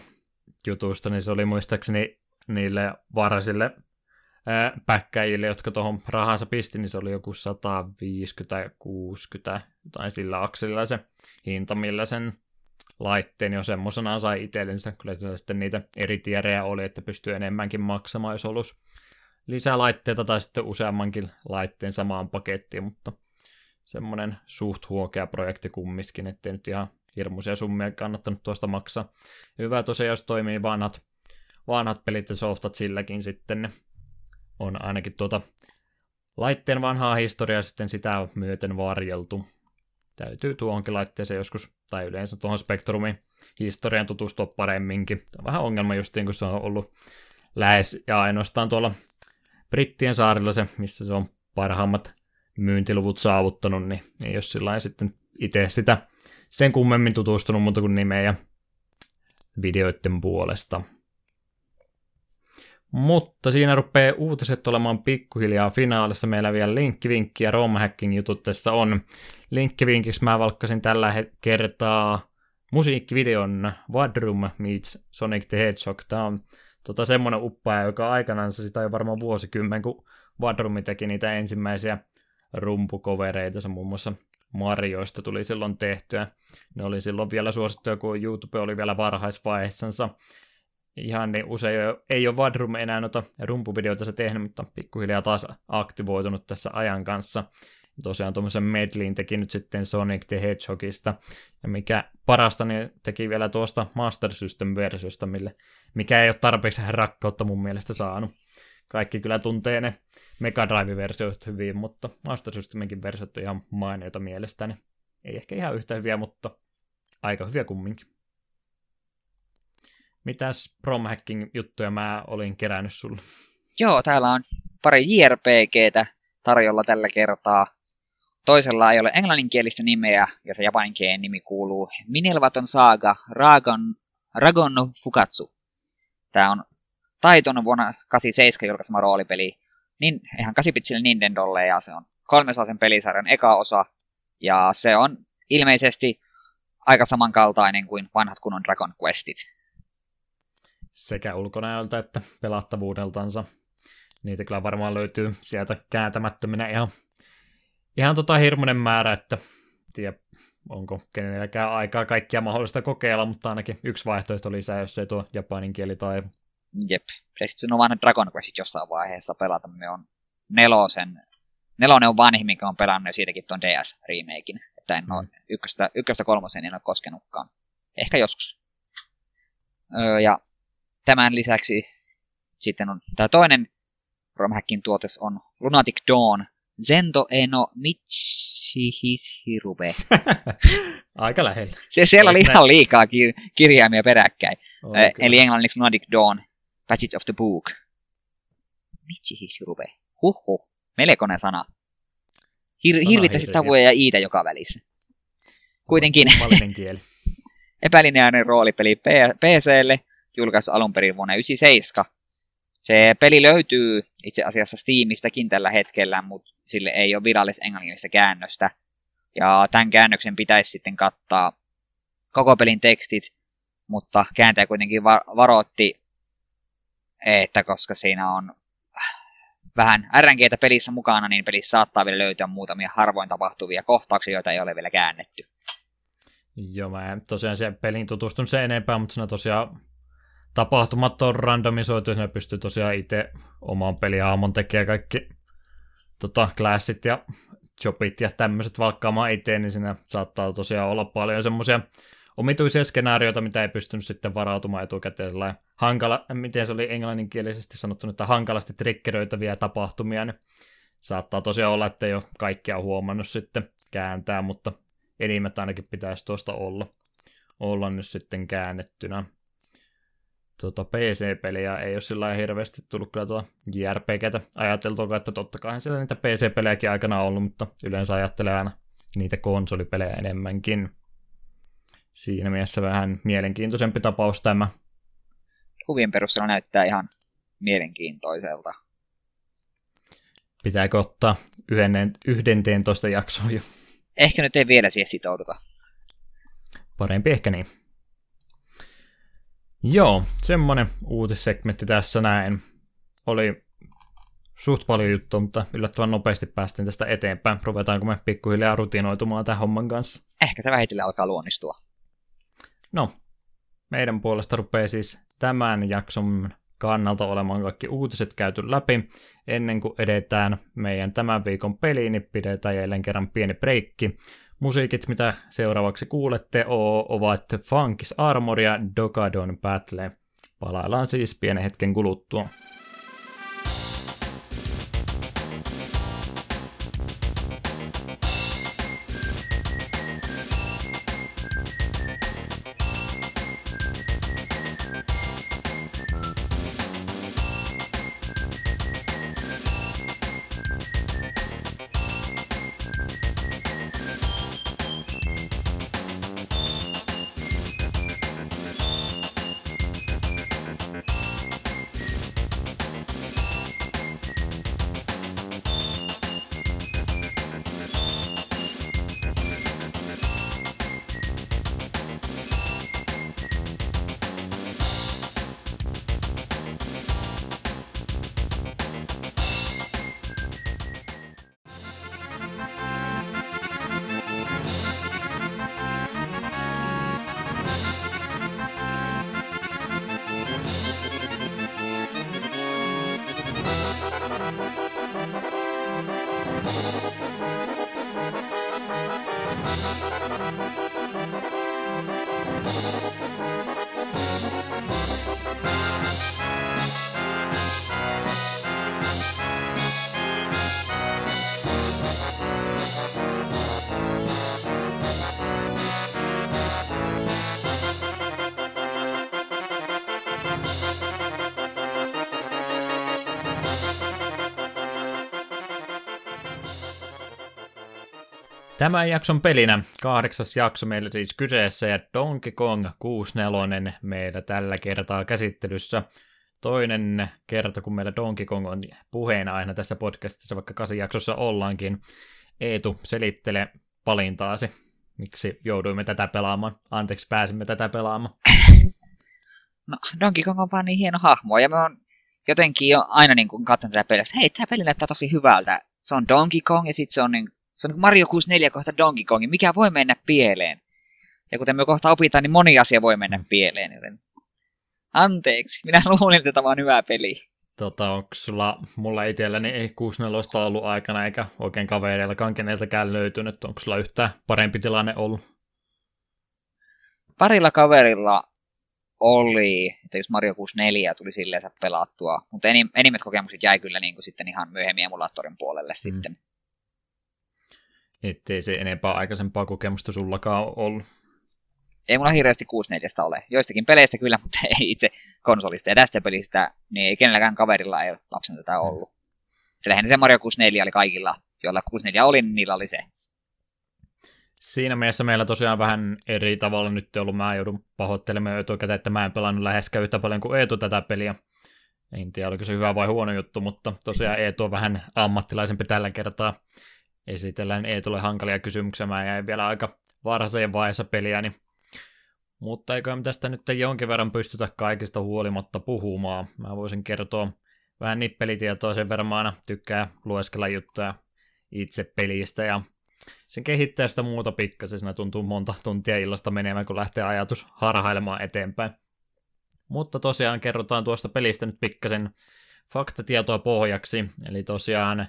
jutusta, niin se oli muistaakseni niille varsille öö, päkkäjille, jotka tuohon rahansa pisti, niin se oli joku 150 60 tai sillä akselilla se hinta, millä sen laitteen jo semmoisenaan sai itsellensä. Kyllä siellä sitten niitä eri tierejä oli, että pystyy enemmänkin maksamaan, jos olisi lisää laitteita tai sitten useammankin laitteen samaan pakettiin, mutta semmoinen suht huokea projekti kummiskin, ettei nyt ihan hirmuisia summia kannattanut tuosta maksaa. Hyvä tosiaan, jos toimii vanhat vanhat pelit ja softat silläkin sitten ne on ainakin tuota laitteen vanhaa historiaa sitten sitä myöten varjeltu. Täytyy tuohonkin laitteeseen joskus, tai yleensä tuohon Spectrumin historian tutustua paremminkin. Tämä on vähän ongelma justiin, kun se on ollut lähes ja ainoastaan tuolla Brittien saarilla se, missä se on parhaimmat myyntiluvut saavuttanut, niin ei ole sillä sitten itse sitä sen kummemmin tutustunut muuta kuin nimeä ja videoiden puolesta. Mutta siinä rupeaa uutiset olemaan pikkuhiljaa finaalissa. Meillä vielä linkkivinkki ja romhacking jutut tässä on. Linkkivinkiksi mä valkkasin tällä kertaa musiikkivideon Wadroom meets Sonic the Hedgehog. Tämä on tota, semmoinen uppaja, joka aikanaan sitä jo varmaan vuosikymmen, kun Wadroom teki niitä ensimmäisiä rumpukovereita, se muun muassa Marjoista tuli silloin tehtyä. Ne oli silloin vielä suosittuja, kun YouTube oli vielä varhaisvaiheessansa. Ihan niin usein ei ole Vadrum enää noita rumpuvideoita se tehnyt, mutta pikkuhiljaa taas aktivoitunut tässä ajan kanssa. Tosiaan tuommoisen medleyin teki nyt sitten Sonic the Hedgehogista. Ja mikä parasta, niin teki vielä tuosta Master System-versiosta, mille, mikä ei ole tarpeeksi rakkautta mun mielestä saanut. Kaikki kyllä tuntee ne Mega Drive-versiot hyvin, mutta Master Systeminkin versiot on ihan maineita mielestäni. Ei ehkä ihan yhtä hyviä, mutta aika hyviä kumminkin. Mitäs Promhacking juttuja mä olin kerännyt sulle? Joo, täällä on pari JRPGtä tarjolla tällä kertaa. Toisella ei ole englanninkielistä nimeä, ja se japaninkielinen nimi kuuluu Minelvaton Saaga Ragon, Ragon Fukatsu. Tämä on Taiton vuonna 87 julkaisema roolipeli, niin, ihan 8 Nintendolle, ja se on kolmesosen pelisarjan eka osa, ja se on ilmeisesti aika samankaltainen kuin vanhat kunnon Dragon Questit. Sekä ulkonäöltä että pelattavuudeltansa. Niitä kyllä varmaan löytyy sieltä kääntämättöminä ihan, ihan tota hirmuinen määrä, että tiedä, onko kenelläkään aikaa kaikkia mahdollista kokeilla, mutta ainakin yksi vaihtoehto lisää, jos ei tuo japanin kieli tai Jep. Ja sitten on vanha Dragon Quest jossain vaiheessa pelata. Me on nelosen, nelonen on vanhi, mikä on pelannut ja siitäkin tuon DS-remakein. Että en ole mm. ykköstä, ykköstä kolmoseen en ole koskenutkaan. Ehkä joskus. Öö, ja tämän lisäksi sitten on tämä toinen Romhackin tuotes on Lunatic Dawn Zento eno Michihishirube. Aika lähellä. Se, siellä oli ihan liikaa kir- kirjaimia peräkkäin. Okay. Eli englanniksi Lunatic Dawn Passage of the Book. Michihishirube. Huhhuh. Melkoinen sana. Hir- hirvittäisi tavuja ja iitä joka välissä. Kuitenkin. kieli. epälineaarinen roolipeli PClle, julkaisu alun perin vuonna 1997. Se peli löytyy itse asiassa Steamistäkin tällä hetkellä, mutta sille ei ole virallista englannista käännöstä. Ja tämän käännöksen pitäisi sitten kattaa koko pelin tekstit, mutta kääntäjä kuitenkin varoitti että koska siinä on vähän RNGtä pelissä mukana, niin pelissä saattaa vielä löytyä muutamia harvoin tapahtuvia kohtauksia, joita ei ole vielä käännetty. Joo, mä en tosiaan se pelin tutustunut se enempää, mutta siinä tosiaan tapahtumat on randomisoitu, ja pystyy tosiaan itse oman pelihaamon tekemään kaikki tota, classit ja jobit ja tämmöiset valkkaamaan itse, niin siinä saattaa tosiaan olla paljon semmoisia omituisia skenaarioita, mitä ei pystynyt sitten varautumaan etukäteen. Hankala, miten se oli englanninkielisesti sanottu, että hankalasti triggeröitäviä tapahtumia, niin saattaa tosiaan olla, että ei ole kaikkia huomannut sitten kääntää, mutta enimmät ainakin pitäisi tuosta olla, olla nyt sitten käännettynä. Tuota, PC-peliä ei ole sillä hirveästi tullut kyllä tuota JRPGtä ajateltua, että totta kai siellä niitä PC-pelejäkin aikana ollut, mutta yleensä ajattelee aina niitä konsolipelejä enemmänkin siinä mielessä vähän mielenkiintoisempi tapaus tämä. Kuvien perusteella näyttää ihan mielenkiintoiselta. Pitääkö ottaa toista jaksoa jo? Ehkä nyt ei vielä siihen sitouduta. Parempi ehkä niin. Joo, semmonen uutissegmentti tässä näin. Oli suht paljon juttua, mutta yllättävän nopeasti päästiin tästä eteenpäin. Ruvetaanko me pikkuhiljaa rutinoitumaan tämän homman kanssa? Ehkä se vähitellen alkaa luonnistua. No, meidän puolesta rupeaa siis tämän jakson kannalta olemaan kaikki uutiset käyty läpi. Ennen kuin edetään meidän tämän viikon peliin, niin pidetään jälleen kerran pieni breikki. Musiikit, mitä seuraavaksi kuulette, ovat Funkis Armor ja Dogadon Battle. Palaillaan siis pienen hetken kuluttua. Tämän jakson pelinä kahdeksas jakso meillä siis kyseessä ja Donkey Kong 64 meillä tällä kertaa käsittelyssä. Toinen kerta, kun meillä Donkey Kong on puheena aina tässä podcastissa, vaikka kasi jaksossa ollaankin. Eetu, selittele palintaasi, miksi jouduimme tätä pelaamaan. Anteeksi, pääsimme tätä pelaamaan. No, Donkey Kong on vaan niin hieno hahmo, ja mä oon jotenkin jo aina niin katsonut tätä peliä, hei, tämä peli näyttää tosi hyvältä. Se on Donkey Kong, ja sitten se on niin se on Mario 64 kohta Donkey Kong, mikä voi mennä pieleen. Ja kuten me kohta opitaan, niin moni asia voi mennä pieleen, joten anteeksi, minä luulin, että tämä on hyvä peli. Tota, onko sulla, mulla itselläni ei 64 ollut aikana, eikä oikein kavereillakaan keneltäkään löytynyt, onko sulla yhtään parempi tilanne ollut? Parilla kaverilla oli, että jos Mario 64 tuli silleen pelattua, mutta enimmät kokemukset jäi kyllä niin kuin sitten ihan myöhemmin emulaattorin puolelle mm. sitten. Ettei se enempää aikaisempaa kokemusta sullakaan ollut. Ei mulla hirveästi 64 ole. Joistakin peleistä kyllä, mutta ei itse konsolista. Ja tästä pelistä, niin ei kenelläkään kaverilla ei ole lapsen tätä ollut. Mm. se Mario 64 oli kaikilla, joilla 64 oli, niin niillä oli se. Siinä mielessä meillä tosiaan vähän eri tavalla nyt ollut. Mä joudun pahoittelemaan etukäteen, että mä en pelannut läheskään yhtä paljon kuin Eetu tätä peliä. En tiedä, oliko se hyvä vai huono juttu, mutta tosiaan Eetu on vähän ammattilaisempi tällä kertaa esitellään ei tule hankalia kysymyksiä. Mä jäin vielä aika varhaiseen vaiheessa peliä, niin mutta eikö tästä nyt jonkin verran pystytä kaikista huolimatta puhumaan. Mä voisin kertoa vähän nippelitietoa sen verran, mä aina tykkää lueskella juttuja itse pelistä ja sen kehittäjästä muuta pikkasen. Siinä tuntuu monta tuntia illasta menemään, kun lähtee ajatus harhailemaan eteenpäin. Mutta tosiaan kerrotaan tuosta pelistä nyt pikkasen faktatietoa pohjaksi. Eli tosiaan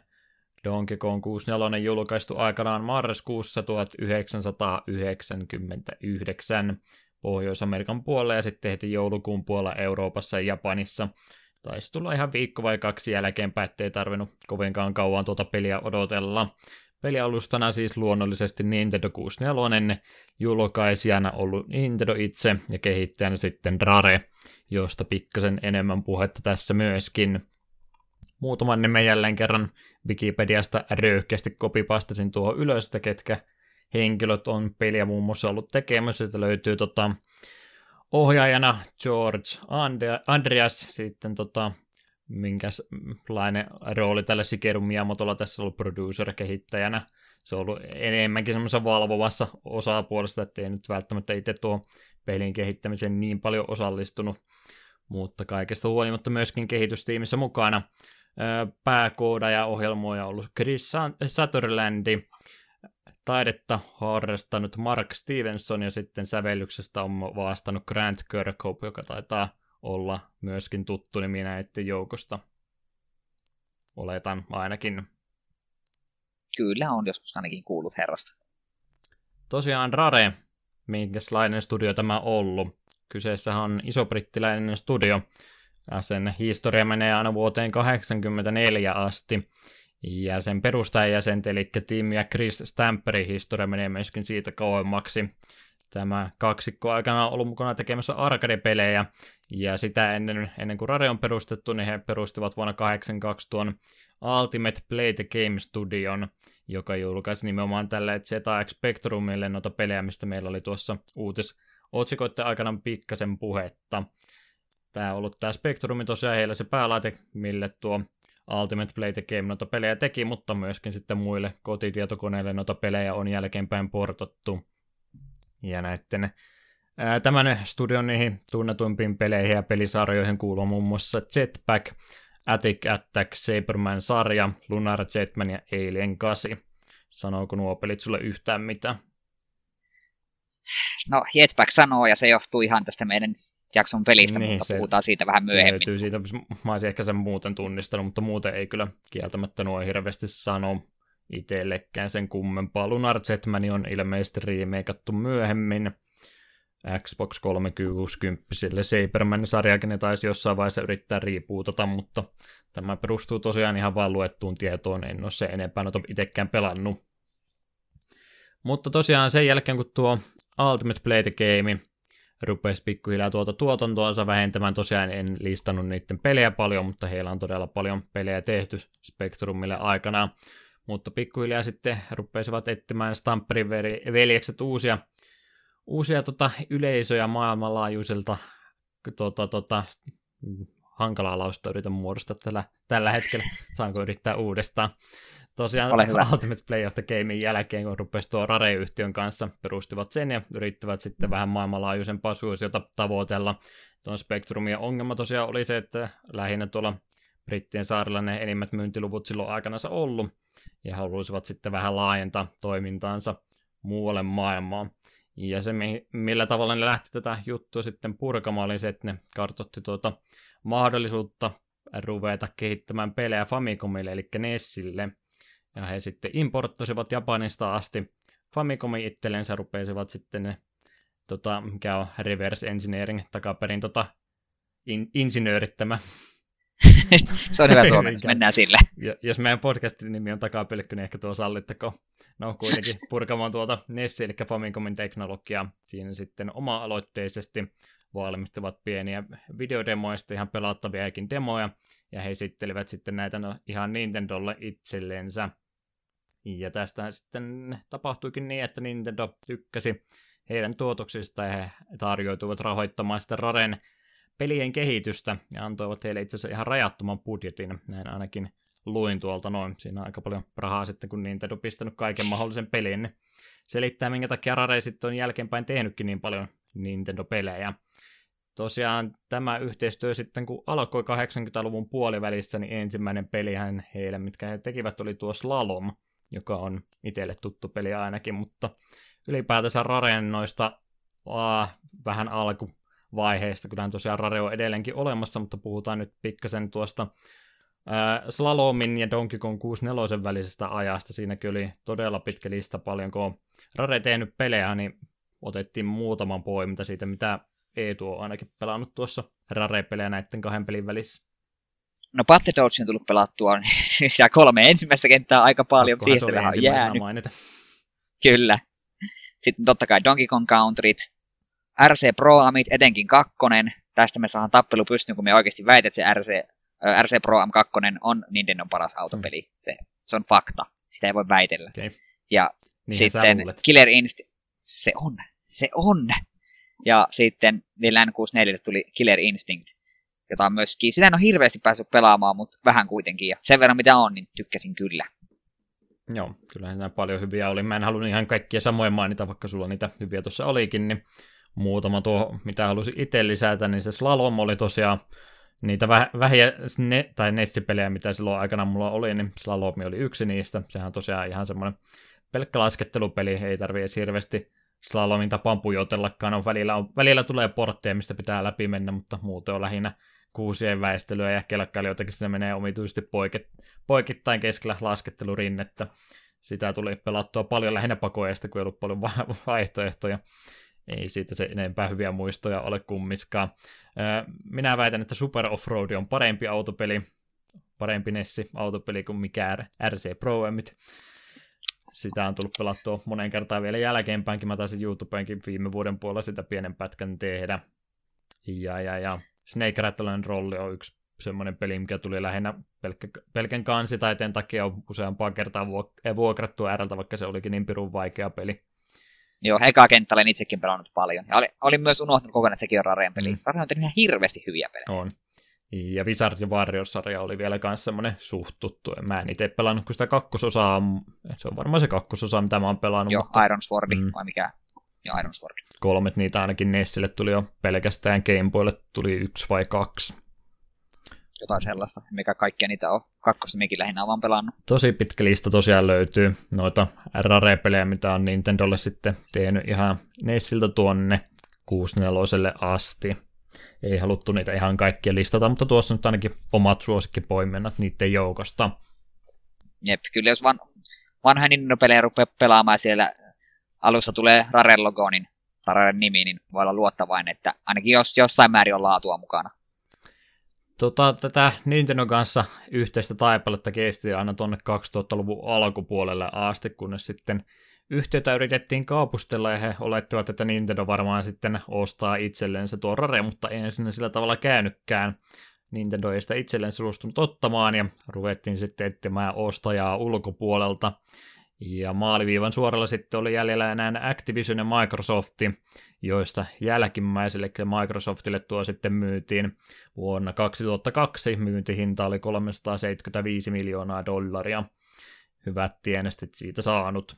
Donkey Kong 64 julkaistu aikanaan marraskuussa 1999 Pohjois-Amerikan puolella ja sitten heti joulukuun puolella Euroopassa ja Japanissa. Taisi tulla ihan viikko vai kaksi jälkeenpäin, ettei tarvinnut kovinkaan kauan tuota peliä odotella. Pelialustana siis luonnollisesti Nintendo 64, julkaisijana ollut Nintendo itse ja kehittäjänä sitten Rare, josta pikkasen enemmän puhetta tässä myöskin. Muutaman nimen jälleen kerran Wikipediasta röyhkeästi kopipastasin tuohon ylös, että ketkä henkilöt on peliä muun muassa ollut tekemässä. Sitä löytyy tota, ohjaajana George Andreas, sitten tota, minkälainen rooli tällä Shigeru Miyamotolla tässä on ollut producer-kehittäjänä. Se on ollut enemmänkin semmoisessa valvovassa osapuolesta, ettei nyt välttämättä itse tuo pelin kehittämiseen niin paljon osallistunut, mutta kaikesta huolimatta myöskin kehitystiimissä mukana pääkoodaja ohjelmoja ollut Chris Sutherlandi, taidetta harrastanut Mark Stevenson ja sitten sävellyksestä on vastannut Grant Kirkhope, joka taitaa olla myöskin tuttu nimi näiden joukosta. Oletan ainakin. Kyllä on joskus ainakin kuullut herrasta. Tosiaan Rare, minkälainen studio tämä on ollut. kyseessä on isobrittiläinen studio. Sen historia menee aina vuoteen 1984 asti. Ja sen perustajajäsentä, eli Tim ja Chris Stamperin historia menee myöskin siitä kauemmaksi. Tämä kaksikko aikana on ollut mukana tekemässä arcade-pelejä, ja sitä ennen, ennen kuin Rare on perustettu, niin he perustivat vuonna 1982 tuon Ultimate Play the Game Studion, joka julkaisi nimenomaan tälle ZX Spectrumille noita pelejä, mistä meillä oli tuossa uutis otsikoiden aikana pikkasen puhetta. Tämä on ollut tämä Spectrum tosiaan heillä se päälaite, mille tuo Ultimate Play Game noita pelejä teki, mutta myöskin sitten muille kotitietokoneille noita pelejä on jälkeenpäin portattu. Ja näiden Tämän studion niihin tunnetuimpiin peleihin ja pelisarjoihin kuuluu muun muassa Jetpack, Attic Attack, Saberman-sarja, Lunar Jetman ja Alien 8. Sanooko nuo pelit sulle yhtään mitään? No, Jetpack sanoo, ja se johtuu ihan tästä meidän jakson pelistä, niin, mutta puhutaan siitä vähän myöhemmin. Löytyy siitä, mä olisin ehkä sen muuten tunnistanut, mutta muuten ei kyllä kieltämättä nuo hirveästi sano itsellekään sen kummempaa. Lunar Jetman on ilmeisesti riimeikattu myöhemmin. Xbox 360 Saberman-sarjakin ne taisi jossain vaiheessa yrittää riipuutata, mutta tämä perustuu tosiaan ihan vain luettuun tietoon, en ole se enempää noita itsekään pelannut. Mutta tosiaan sen jälkeen, kun tuo Ultimate Play the Game rupesi pikkuhiljaa tuota tuotantoansa vähentämään, tosiaan en listannut niiden pelejä paljon, mutta heillä on todella paljon pelejä tehty Spectrumille aikana, mutta pikkuhiljaa sitten rupesivat etsimään Stamperin veljekset uusia uusia tota, yleisöjä maailmanlaajuiselta tota, tota, hankalaa lausta yritän muodostaa tällä, tällä hetkellä. Saanko yrittää uudestaan? Tosiaan Ole hyvä. Ultimate Play of the Gamein jälkeen, kun rupesi tuo Rare-yhtiön kanssa, perustivat sen ja yrittivät sitten vähän maailmanlaajuisempaa suosiota tavoitella. Tuon Spectrumin ongelma tosiaan oli se, että lähinnä tuolla Brittien saarilla ne enimmät myyntiluvut silloin aikana ollut, ja haluaisivat sitten vähän laajentaa toimintaansa muualle maailmaan. Ja se, millä tavalla ne lähti tätä juttua sitten purkamaan, oli se, että ne kartoitti tuota mahdollisuutta ruveta kehittämään pelejä Famicomille, eli Nessille. Ja he sitten importtasivat Japanista asti Famicomin itsellensä, rupesivat sitten ne, tota, mikä on reverse engineering, takaperin tota, in, insinöörittämä. se on hyvä suomeksi, mennään sille. Ja, jos meidän podcastin nimi on takapelkky, niin ehkä tuo sallittako no kuitenkin purkamaan tuota Nessi, eli Famicomin teknologiaa. Siinä sitten oma-aloitteisesti valmistavat pieniä videodemoista ihan pelattaviakin demoja, ja he esittelivät sitten näitä no, ihan Nintendolle itsellensä. Ja tästä sitten tapahtuikin niin, että Nintendo tykkäsi heidän tuotoksista ja he tarjoituivat rahoittamaan sitä Raren pelien kehitystä ja antoivat heille itse asiassa ihan rajattoman budjetin, näin ainakin luin tuolta noin. Siinä on aika paljon rahaa sitten, kun Nintendo on pistänyt kaiken mahdollisen pelin. Niin selittää, minkä takia Rare sitten on jälkeenpäin tehnytkin niin paljon Nintendo-pelejä. Tosiaan tämä yhteistyö sitten, kun alkoi 80-luvun puolivälissä, niin ensimmäinen pelihän heille, mitkä he tekivät, oli tuo Slalom, joka on itselle tuttu peli ainakin, mutta ylipäätänsä Raren noista uh, vähän alkuvaiheista, kyllähän tosiaan Rare on edelleenkin olemassa, mutta puhutaan nyt pikkasen tuosta Äh, Slalomin ja Donkey Kong 64 välisestä ajasta, siinäkin oli todella pitkä lista paljon, kun Rare tehnyt pelejä, niin otettiin muutaman poiminta siitä, mitä Eetu on ainakin pelannut tuossa Rare-pelejä näiden kahden pelin välissä. No Battle Dodge on tullut pelattua siis ja kolme ensimmäistä kenttää aika paljon, siihen se vähän on jäänyt. Mainita. Kyllä. Sitten totta kai Donkey Kong Countryt, RC Pro Amit, etenkin kakkonen. Tästä me saadaan tappelu pystyyn, kun me oikeasti väität, että se RC RC Pro M2 on Nintendon paras autopeli. Mm. Se, se on fakta. Sitä ei voi väitellä. Okay. Ja niin sitten Killer Instinct, se on, se on. Ja sitten vielä N64 tuli Killer Instinct, jota on myöskin, sitä en ole hirveästi päässyt pelaamaan, mutta vähän kuitenkin. Ja sen verran mitä on, niin tykkäsin kyllä. Joo, kyllä nämä paljon hyviä oli. Mä en halunnut ihan kaikkia samoja mainita, vaikka sulla niitä hyviä tuossa olikin, niin muutama tuo, mitä halusin itse lisätä, niin se Slalom oli tosiaan niitä väh- vähiä ne- tai Nessipelejä, mitä silloin aikana mulla oli, niin Slalomi oli yksi niistä. Sehän on tosiaan ihan semmoinen pelkkä laskettelupeli, ei tarvi edes hirveästi slalomin tapaan pujotellakaan. On välillä, on, välillä tulee portteja, mistä pitää läpi mennä, mutta muuten on lähinnä kuusien väistelyä ja kelkkailijoitakin se menee omituisesti poikit, poikittain keskellä laskettelurinnettä. Sitä tuli pelattua paljon lähinnä pakoista, kun ei ollut paljon vaihtoehtoja. ei siitä se enempää hyviä muistoja ole kummiskaan. Minä väitän, että Super Offroad on parempi autopeli, parempi Nessi autopeli kuin mikään RC Pro Emit. Sitä on tullut pelattua monen kertaan vielä jälkeenpäinkin. Mä taisin YouTubeenkin viime vuoden puolella sitä pienen pätkän tehdä. Ja, ja, ja Snake Rattlen rolli on yksi semmoinen peli, mikä tuli lähinnä pelkkä, pelkän kansitaiteen takia on useampaa kertaa vuokrattu RLtä, vaikka se olikin niin pirun vaikea peli. Joo, eka kenttä olen itsekin pelannut paljon. Ja oli, olin myös unohtanut kokonaan, että sekin on Rareen peli. Mm. Rare on tehnyt ihan hirveästi hyviä pelejä. On. Ja Wizard ja Warriors-sarja oli vielä myös semmoinen suht tuttu. Mä en itse pelannut kuin sitä kakkososaa. Se on varmaan se kakkososa, mitä mä oon pelannut. Joo, mutta... Iron Sword mm. vai mikä? Joo, Iron Sword. Kolmet niitä ainakin Nessille tuli jo pelkästään Gameboylle tuli yksi vai kaksi jotain sellaista, mikä kaikkia niitä on. Kakkosta mekin lähinnä on vaan pelannut. Tosi pitkä lista tosiaan löytyy noita RRE-pelejä, mitä on Nintendolle sitten tehnyt ihan Nessiltä tuonne 64 asti. Ei haluttu niitä ihan kaikkia listata, mutta tuossa nyt ainakin omat suosikkipoimennat niiden joukosta. Jep, kyllä jos van, vanha Nintendo-pelejä rupeaa pelaamaan siellä alussa tulee Rare logo, niin Raren nimi, niin voi olla luottavainen, että ainakin jos, jossain määrin on laatua mukana. Tota, tätä Nintendo kanssa yhteistä taipaletta kesti aina tuonne 2000-luvun alkupuolelle asti, kunnes sitten yhtiötä yritettiin kaupustella ja he olettivat, että Nintendo varmaan sitten ostaa itsellensä tuo Rare, mutta ei sinne sillä tavalla käynytkään. Nintendo ei sitä itselleen suostunut ottamaan ja ruvettiin sitten etsimään ostajaa ulkopuolelta. Ja maaliviivan suoralla sitten oli jäljellä enää Activision ja Microsofti, joista jälkimmäiselle Microsoftille tuo sitten myytiin vuonna 2002. Myyntihinta oli 375 miljoonaa dollaria. Hyvät tienestit siitä saanut.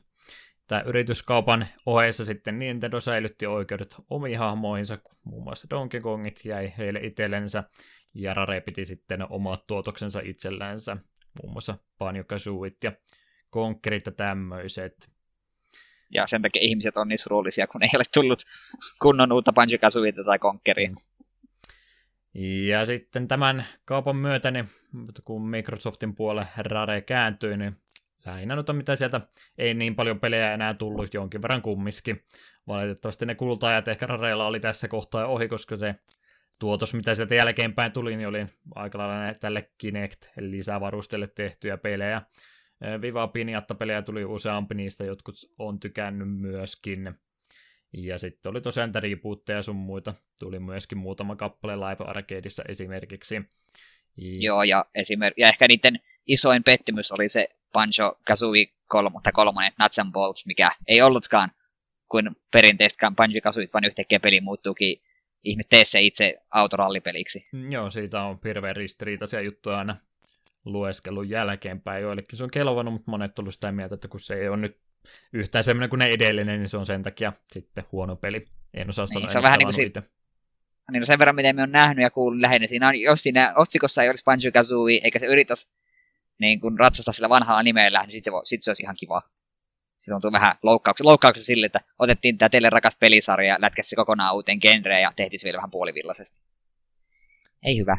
Tämä yrityskaupan ohessa sitten Nintendo säilytti oikeudet omiin hahmoihinsa, muun muassa Donkey Kongit jäi heille itsellensä, ja Rare piti sitten omat tuotoksensa itsellensä, muun muassa Banjo ja Conkerit ja tämmöiset. Ja sen takia ihmiset on niin surullisia, kun ei ole tullut kunnon uutta banjo tai Conkeria. Ja sitten tämän kaupan myötä, niin kun Microsoftin puolelle Rare kääntyi, niin lähinnä nyt on mitä sieltä ei niin paljon pelejä enää tullut, jonkin verran kummiskin. Valitettavasti ne kultaajat ehkä Rareilla oli tässä kohtaa ohi, koska se tuotos, mitä sieltä jälkeenpäin tuli, niin oli aika lailla tälle Kinect, eli lisävarustelle tehtyjä pelejä. Viva Piniatta-pelejä tuli useampi niistä, jotkut on tykännyt myöskin. Ja sitten oli tosiaan niitä rebootteja sun muita. Tuli myöskin muutama kappale Live Arcadeissa esimerkiksi. Ja... Joo, ja, esimer- ja ehkä niiden isoin pettymys oli se Banjo Kazooie 3, tai kolmonen Nuts and Bolts, mikä ei ollutkaan kuin perinteistäkään Banjo Kazooie, vaan yhtäkkiä peli muuttuukin ihme tee se itse autorallipeliksi. Mm, joo, siitä on hirveän ristiriitaisia juttuja aina lueskelun jälkeenpäin. Joillekin se on kelvannut, mutta monet on sitä mieltä, että kun se ei ole nyt yhtään semmoinen kuin ne edellinen, niin se on sen takia sitten huono peli. En osaa niin, sanoa, se on vähän niin kuin si- niin no sen verran, miten me on nähnyt ja kuullut lähinnä, siinä on, jos siinä otsikossa ei olisi Banjo Kazooie, eikä se yrittäisi niin kun ratsastaa sillä vanhalla nimellä, niin sitten se, sit se olisi ihan kiva. Se tuntuu vähän loukkauksia, loukkauksia sille, että otettiin tämä teille rakas pelisarja ja lätkäsi kokonaan uuteen genreen ja tehtiin se vielä vähän puolivillaisesti. Ei hyvä.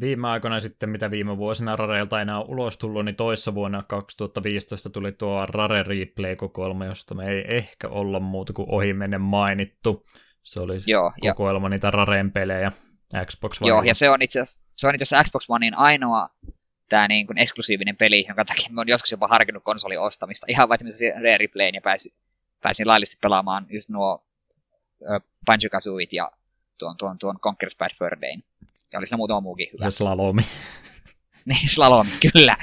Viime aikoina sitten, mitä viime vuosina Rareilta enää ulos tullut, niin toissa vuonna 2015 tuli tuo Rare Replay-kokoelma, josta me ei ehkä olla muuta kuin ohimennen mainittu. Se oli Joo, kokoelma ja... niitä Rareen pelejä Xbox One. Joo, ja se on itse asiassa Xbox Onein ainoa tämä niin kuin eksklusiivinen peli, jonka takia mä oon joskus jopa harkinnut konsolin ostamista. Ihan vaikka mitä Rare Replayin ja pääsin, pääsin laillisesti pelaamaan just nuo uh, Banjo-Kazooit ja tuon, tuon, tuon Conker's Bad Fur Dayn. Ja oli siinä muutama muukin hyvä. Ja slalomi. niin, slalomi, kyllä.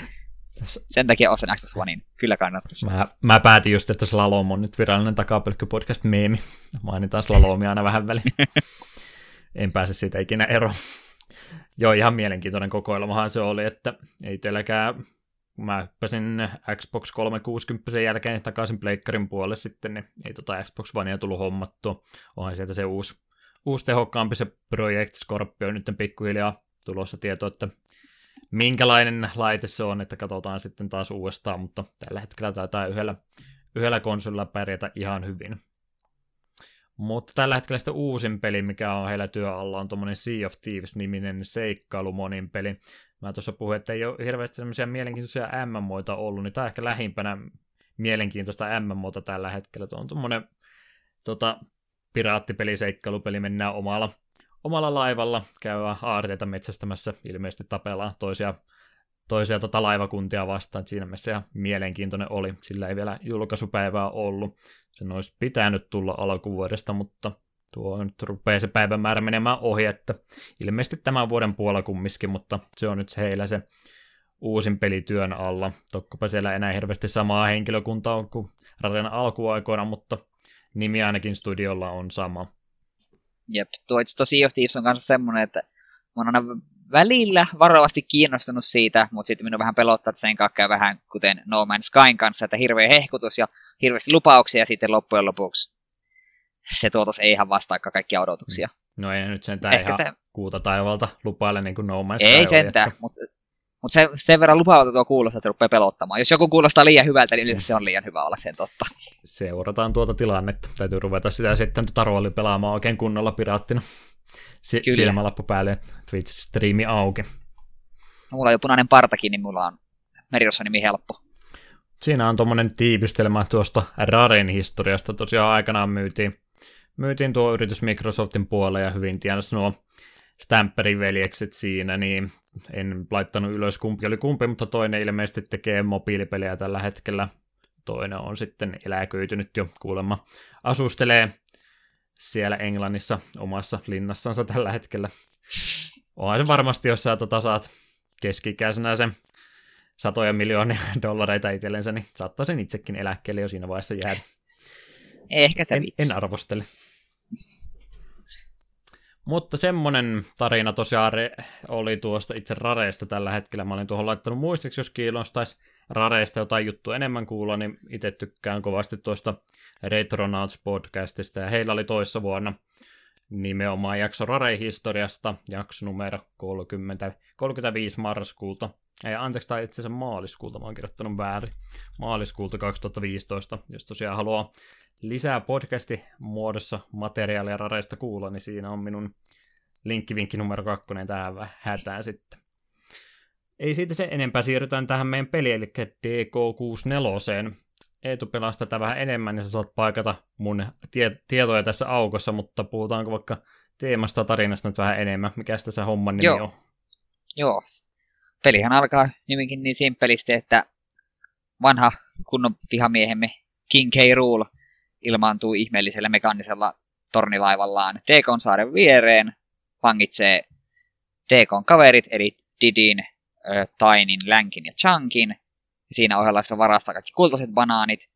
Sen takia ostan Xbox Onein. Kyllä kannattaisi. Mä, mä päätin just, että slalom on nyt virallinen takapelkky podcast meemi. Mainitaan slalomia aina vähän väliin. en pääse siitä ikinä eroon. Joo, ihan mielenkiintoinen kokoelmahan se oli, että ei teilläkään, kun mä hyppäsin Xbox 360 jälkeen takaisin Pleikkarin puolelle sitten, niin ei tota Xbox Onea tullut hommattua. Onhan sieltä se uusi uusi tehokkaampi se Project Scorpio nyt pikkuhiljaa tulossa tieto, että minkälainen laite se on, että katsotaan sitten taas uudestaan, mutta tällä hetkellä taitaa yhdellä, yhdellä konsolilla pärjätä ihan hyvin. Mutta tällä hetkellä sitten uusin peli, mikä on heillä työalla, on tuommoinen Sea of Thieves-niminen seikkailumonin peli. Mä tuossa puhuin, että ei ole hirveästi semmoisia mielenkiintoisia MMOita ollut, niin tämä on ehkä lähimpänä mielenkiintoista MMOta tällä hetkellä. Tuo on tuommoinen tota, piraattipeliseikkailupeli, mennään omalla, omalla laivalla, käydään aarteita metsästämässä, ilmeisesti tapellaan toisia, toisia tota laivakuntia vastaan, siinä mielessä ihan mielenkiintoinen oli, sillä ei vielä julkaisupäivää ollut, sen olisi pitänyt tulla alkuvuodesta, mutta tuo nyt rupeaa se päivämäärä menemään ohi, että ilmeisesti tämän vuoden puolella kumminkin, mutta se on nyt heillä se uusin pelityön alla. Tokkopa siellä enää hirveästi samaa henkilökuntaa kuin Raren alkuaikoina, mutta nimi ainakin studiolla on sama. Jep, tuo itse tosi of Thieves on kanssa semmoinen, että mä oon aina välillä varovasti kiinnostunut siitä, mutta sitten minun vähän pelottaa, että sen kakkaa vähän kuten No Man's Skyn kanssa, että hirveä hehkutus ja hirveästi lupauksia ja sitten loppujen lopuksi se tuotos ei ihan vastaa kaikkia odotuksia. No ei nyt sentään Ehkä ihan se... kuuta taivalta lupaile niin kuin No Man's Sky Ei sentään, että... mutta mutta se, sen verran lupaavalta tuo kuulostaa, että se rupeaa pelottamaan. Jos joku kuulostaa liian hyvältä, niin se on liian hyvä olla sen totta. Seurataan tuota tilannetta. Täytyy ruveta sitä sitten tuota pelaamaan oikein kunnolla piraattina. Si- silmälappu päälle, Twitch-striimi auki. No, mulla on jo punainen partakin, niin mulla on Merirosson nimi helppo. Siinä on tuommoinen tiivistelmä tuosta Raren historiasta. Tosiaan aikanaan myytiin, myytiin tuo yritys Microsoftin puolelle ja hyvin tiedossa nuo Stamperin veljekset siinä, niin en laittanut ylös kumpi oli kumpi, mutta toinen ilmeisesti tekee mobiilipelejä tällä hetkellä. Toinen on sitten eläköitynyt jo kuulemma. Asustelee siellä Englannissa omassa linnassansa tällä hetkellä. Onhan se varmasti, jos sä tota saat keski-ikäisenä sen satoja miljoonia dollareita itsellensä, niin saattaisin itsekin eläkkeelle jo siinä vaiheessa jäädä. Ehkä se en, en arvostele. Mutta semmonen tarina tosiaan oli tuosta itse Rareesta tällä hetkellä. Mä olin tuohon laittanut muistiksi, jos kiinnostaisi Rareesta jotain juttua enemmän kuulla, niin itse tykkään kovasti tuosta Retronauts podcastista. Ja heillä oli toissa vuonna nimenomaan jakso Rare-historiasta, jakso numero 30, 35 marraskuuta. Ei, anteeksi, tai itse asiassa maaliskuulta, mä oon kirjoittanut väärin. Maaliskuulta 2015, jos tosiaan haluaa lisää podcasti muodossa materiaalia Rareista kuulla, niin siinä on minun linkkivinkki numero kakkonen tähän hätään sitten. Ei siitä se enempää, siirrytään tähän meidän peliin, eli DK64. Eetu pelaa tätä vähän enemmän, niin sä saat paikata mun tie- tietoja tässä aukossa, mutta puhutaanko vaikka teemasta tarinasta nyt vähän enemmän. Mikä tässä homman nimi Joo. on? Joo. Pelihän alkaa nimikin niin simppelisti, että vanha kunnon vihamiehemme King K. Rule ilmaantuu ihmeellisellä mekaanisella tornilaivallaan Dekon saaren viereen, vangitsee Dekon kaverit, eli Didin, Tainin, Länkin ja Chunkin. Ja siinä ohella se varastaa kaikki kultaiset banaanit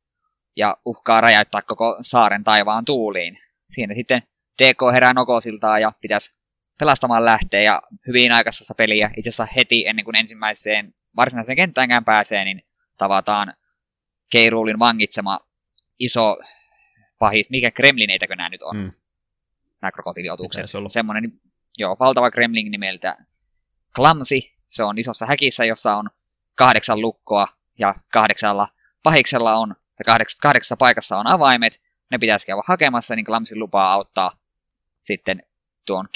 ja uhkaa räjäyttää koko saaren taivaan tuuliin. Siinä sitten DK herää nokosiltaan ja pitäisi pelastamaan lähteä ja hyvin aikaisessa peliä, itse asiassa heti ennen kuin ensimmäiseen varsinaiseen kenttäänkään pääsee, niin tavataan Keiruulin vangitsema iso pahit, mikä Kremlineitäkö nämä nyt on, mm. nämä krokotiiliotukset. Semmoinen, joo, valtava Kremlin nimeltä Clumsy, se on isossa häkissä, jossa on kahdeksan lukkoa, ja kahdeksalla pahiksella on, ja kahdeks, kahdeksassa paikassa on avaimet, ne pitäisi käydä hakemassa, niin Clumsy lupaa auttaa sitten tuon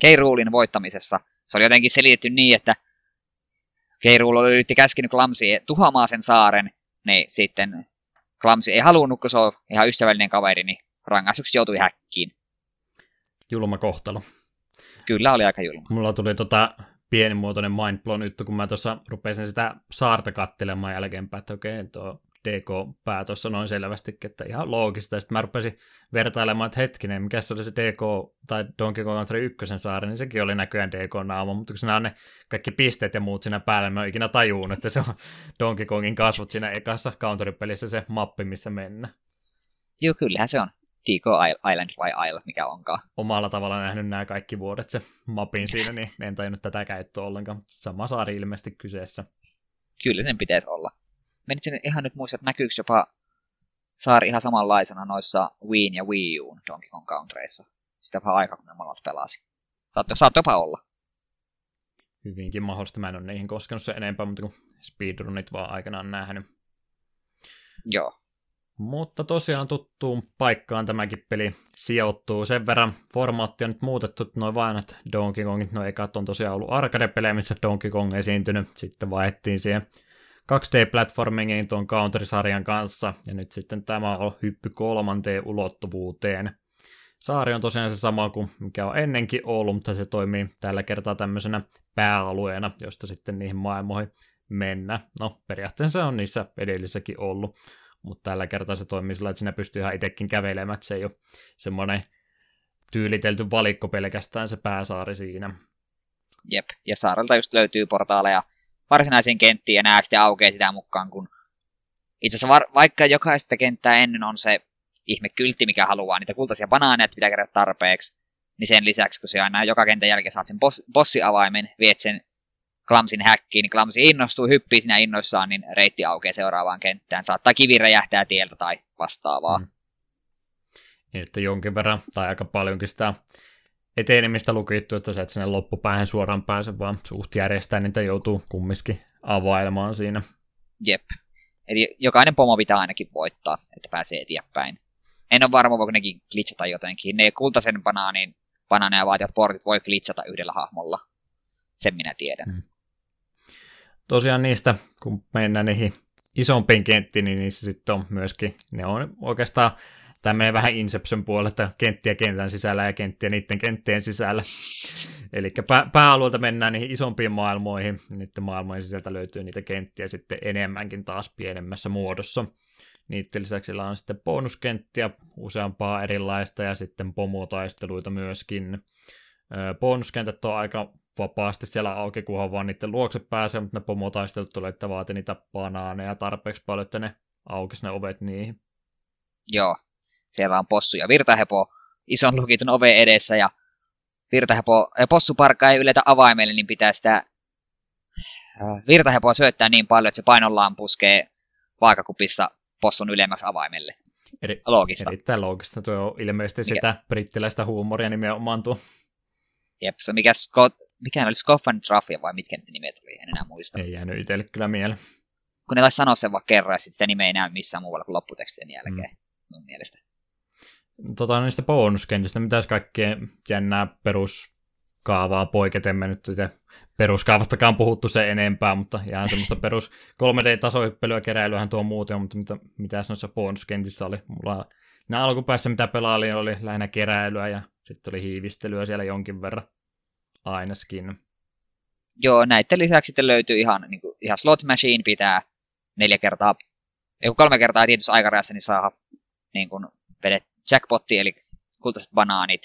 Keiruulin voittamisessa. Se oli jotenkin selitetty niin, että Keiruul oli yritti käskenyt Clumsy tuhoamaan sen saaren, niin sitten Klamsi ei halunnut, kun se on ihan ystävällinen kaveri, niin rangaistuksi joutui häkkiin. Julma kohtalo. Kyllä oli aika julma. Mulla tuli tota pienimuotoinen mindblown juttu, kun mä tuossa rupesin sitä saarta kattelemaan jälkeenpäin, että okei, tuo DK-pää tuossa noin selvästikin, että ihan loogista. Sitten mä rupesin vertailemaan, että hetkinen, mikä se oli se DK tai Donkey Kong Country 1 saari, niin sekin oli näköjään DK-naama, mutta kun siinä on ne kaikki pisteet ja muut siinä päällä, mä en ikinä tajuun, että se on Donkey Kongin kasvot siinä ekassa Country-pelissä se mappi, missä mennä. Joo, kyllähän se on. DK Island vai Isle, mikä onkaan. Omalla tavalla nähnyt nämä kaikki vuodet se mapin siinä, niin en tajunnut tätä käyttöä ollenkaan. Sama saari ilmeisesti kyseessä. Kyllä sen pitäisi olla menisin ihan nyt muistaa, että näkyykö jopa saari ihan samanlaisena noissa Wii ja Wii U Donkey Kong Countryissa. Sitä vähän aikaa, kun ne molemmat pelasi. Saattoi, saattoi jopa olla. Hyvinkin mahdollista. Mä en ole niihin koskenut se enempää, mutta kun speedrunit vaan aikanaan nähnyt. Joo. Mutta tosiaan tuttuun paikkaan tämäkin peli sijoittuu. Sen verran formaatti on nyt muutettu, että noin vanhat Donkey Kongit, no ekat on tosiaan ollut arcade-pelejä, missä Donkey Kong esiintynyt. Sitten vaihdettiin siihen 2D-platformingin tuon Country-sarjan kanssa, ja nyt sitten tämä on hyppy kolmanteen ulottuvuuteen. Saari on tosiaan se sama kuin mikä on ennenkin ollut, mutta se toimii tällä kertaa tämmöisenä pääalueena, josta sitten niihin maailmoihin mennä. No, periaatteessa on niissä edellisissäkin ollut, mutta tällä kertaa se toimii sillä, että sinä pystyy ihan itsekin kävelemään, se ei ole semmoinen tyylitelty valikko pelkästään se pääsaari siinä. Jep, ja saarelta just löytyy portaaleja varsinaisiin kenttiin, ja nämä sitten aukeaa sitä mukaan, kun itse asiassa var- vaikka jokaista kenttää ennen on se ihme kyltti, mikä haluaa niitä kultaisia banaaneja, pitää kerätä tarpeeksi, niin sen lisäksi, kun se aina joka kentän jälkeen saat sen boss- bossiavaimen, viet sen Klamsin häkkiin, niin Klamsi innostuu, hyppii sinä innoissaan, niin reitti aukeaa seuraavaan kenttään. Saattaa kivi räjähtää tieltä tai vastaavaa. Mm. Niin, että jonkin verran tai aika paljonkin sitä etenemistä lukittu, että sä et sinne loppupäähän suoraan pääse, vaan suht järjestää niitä joutuu kumminkin availemaan siinä. Jep. Eli jokainen pomo pitää ainakin voittaa, että pääsee eteenpäin. En ole varma, voiko nekin glitchata jotenkin. Ne kultaisen banaanin, banaaneja vaativat portit voi glitchata yhdellä hahmolla. Sen minä tiedän. Hmm. Tosiaan niistä, kun mennään niihin isompiin kenttiin, niin niissä sitten on myöskin, ne on oikeastaan tämä menee vähän Inception puolelta, kenttiä kentän sisällä ja kenttiä niiden kenttien sisällä. Eli pää- pääalueelta mennään niihin isompiin maailmoihin, niiden maailmojen sisältä löytyy niitä kenttiä sitten enemmänkin taas pienemmässä muodossa. Niiden lisäksi on sitten bonuskenttiä, useampaa erilaista ja sitten pomotaisteluita myöskin. Bonuskentät on aika vapaasti siellä auki, kunhan vaan niiden luokse pääsee, mutta ne pomotaistelut tulee, että vaatii niitä banaaneja tarpeeksi paljon, että ne aukisi ne ovet niihin. Joo, siellä on possu ja virtahepo ison lukitun oven edessä ja virtahepo, ja possuparkka ei yletä avaimelle, niin pitää sitä virtahepoa syöttää niin paljon, että se painollaan puskee vaakakupissa possun ylemmäksi avaimelle. Eri, loogista. Erittäin loogista. Tuo on ilmeisesti mikä? sitä brittiläistä huumoria nimenomaan tuo. Jep, se mikä, Scott, mikä oli Scoffan Traffia vai mitkä niitä nimet oli, en enää muista. Ei jäänyt itselle kyllä mieleen. Kun ne taisi sanoa sen vaan kerran, ja sitä nimeä ei näy missään muualla kuin lopputekstien jälkeen, mm. mun mielestä tota, niistä bonuskentistä, mitäs kaikkea jännää peruskaavaa poiketen me nyt peruskaavastakaan puhuttu se enempää, mutta ihan semmoista perus 3D-tasohyppelyä keräilyähän tuo muuten, mutta mitä, mitä noissa bonuskentissä oli? Mulla nämä alkupäässä, mitä pelailin, oli lähinnä keräilyä ja sitten oli hiivistelyä siellä jonkin verran ainakin. Joo, näiden lisäksi sitten löytyy ihan, niin kuin, ihan slot machine pitää neljä kertaa, ei kolme kertaa tietyssä aikarajassa, niin saa niin kuin, vedet, jackpotti, eli kultaiset banaanit.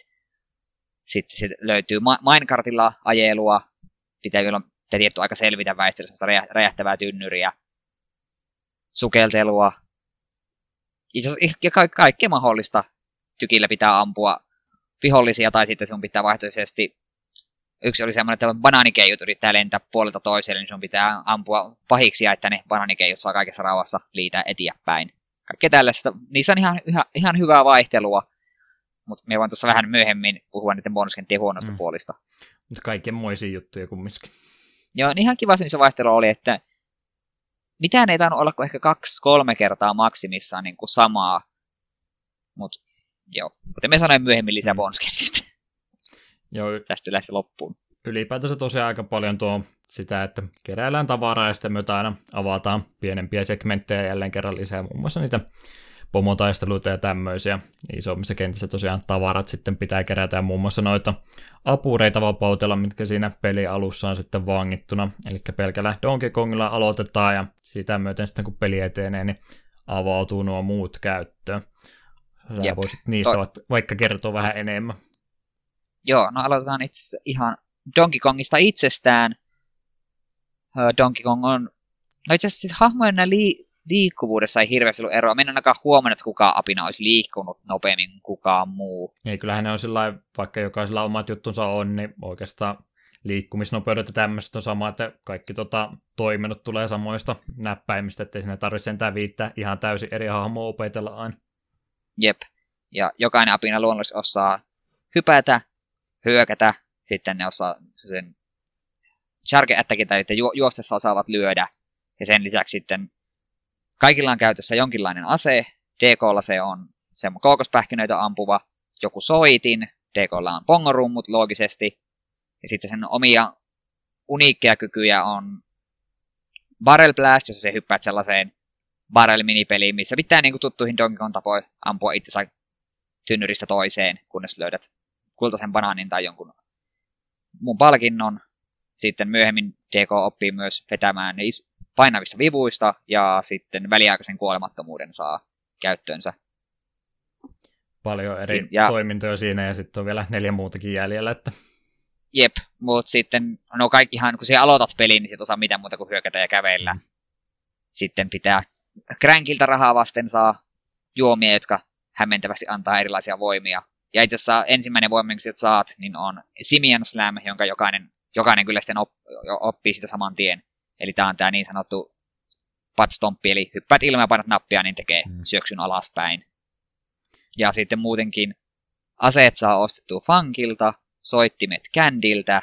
Sitten sit löytyy Minecartilla ajelua, pitää vielä tietty aika selvitä väistellä räjähtävää tynnyriä, sukeltelua, itse asiassa ka- kaikkea mahdollista tykillä pitää ampua vihollisia, tai sitten sun pitää vaihtoehtoisesti yksi oli semmoinen, että bananikeijut yrittää lentää puolelta toiselle, niin sun pitää ampua pahiksi, että ne bananikeijut saa kaikessa rauhassa liitä eteenpäin kaikkea tällaista. Niissä on ihan, ihan, ihan hyvää vaihtelua, mutta me voin tuossa vähän myöhemmin puhua niiden bonuskenttien huonosta mm. puolista. Mutta kaiken moisia juttuja kumminkin. Joo, niin ihan kiva se vaihtelu oli, että mitään ei tainnut olla kuin ehkä kaksi-kolme kertaa maksimissaan niin kuin samaa. Mutta joo, kuten me sanoin myöhemmin lisää mm. Joo. Tästä lähti loppuun. Ylipäätänsä tosiaan aika paljon tuo sitä, että keräillään tavaraa ja sitten me aina avataan pienempiä segmenttejä jälleen kerran lisää, muun muassa niitä pomotaisteluita ja tämmöisiä. Isommissa kentissä tosiaan tavarat sitten pitää kerätä ja muun muassa noita apureita vapautella, mitkä siinä peli alussa on sitten vangittuna. Eli pelkällä Donkey Kongilla aloitetaan ja sitä myöten sitten kun peli etenee, niin avautuu nuo muut käyttöön. Sä Jep. voisit niistä to- vaikka kertoa vähän enemmän. Joo, no aloitetaan itse ihan Donkey Kongista itsestään. Donkey Kong on... No itse asiassa hahmojen li- liikkuvuudessa ei hirveästi ollut eroa. Minä en ainakaan huomannut, että kukaan apina olisi liikkunut nopeammin kuin kukaan muu. Ei, kyllähän ne on sillä vaikka jokaisella omat juttunsa on, niin oikeastaan liikkumisnopeudet ja tämmöiset on sama, että kaikki tota, toiminnot tulee samoista näppäimistä, ettei sinne tarvitse sentään viittää ihan täysin eri hahmoa opetella aina. Jep. Ja jokainen apina luonnollisesti osaa hypätä, hyökätä, sitten ne osaa sen charge attackin tai ju- juostessa osaavat lyödä. Ja sen lisäksi sitten kaikilla on käytössä jonkinlainen ase. DKlla se on se kookospähkinöitä ampuva joku soitin. DKlla on pongorummut loogisesti. Ja sitten sen omia uniikkeja kykyjä on Barrel Blast, jossa se hyppäät sellaiseen barrel-minipeliin, missä pitää niin kuin tuttuihin Donkey Kong ampua itsensä tynnyristä toiseen, kunnes löydät kultaisen banaanin tai jonkun muun palkinnon. Sitten myöhemmin DK oppii myös vetämään painavista vivuista ja sitten väliaikaisen kuolemattomuuden saa käyttöönsä. Paljon eri Siin, ja, toimintoja siinä ja sitten on vielä neljä muutakin jäljellä. Että... Jep, mutta sitten, no kaikkihan, kun siellä aloitat pelin, niin sit osaa mitään muuta kuin hyökätä ja kävellä. Mm. Sitten pitää Crankilta rahaa vasten saa juomia, jotka hämmentävästi antaa erilaisia voimia. Ja itse asiassa ensimmäinen voima, minkä saat, niin on Simian Slam, jonka jokainen, jokainen kyllä sitten op, oppii sitä saman tien. Eli tämä on tämä niin sanottu patstomppi, eli hyppäät ilman ja painat nappia, niin tekee mm. syöksyn alaspäin. Ja sitten muutenkin aseet saa ostettua Funkilta, soittimet Candyltä,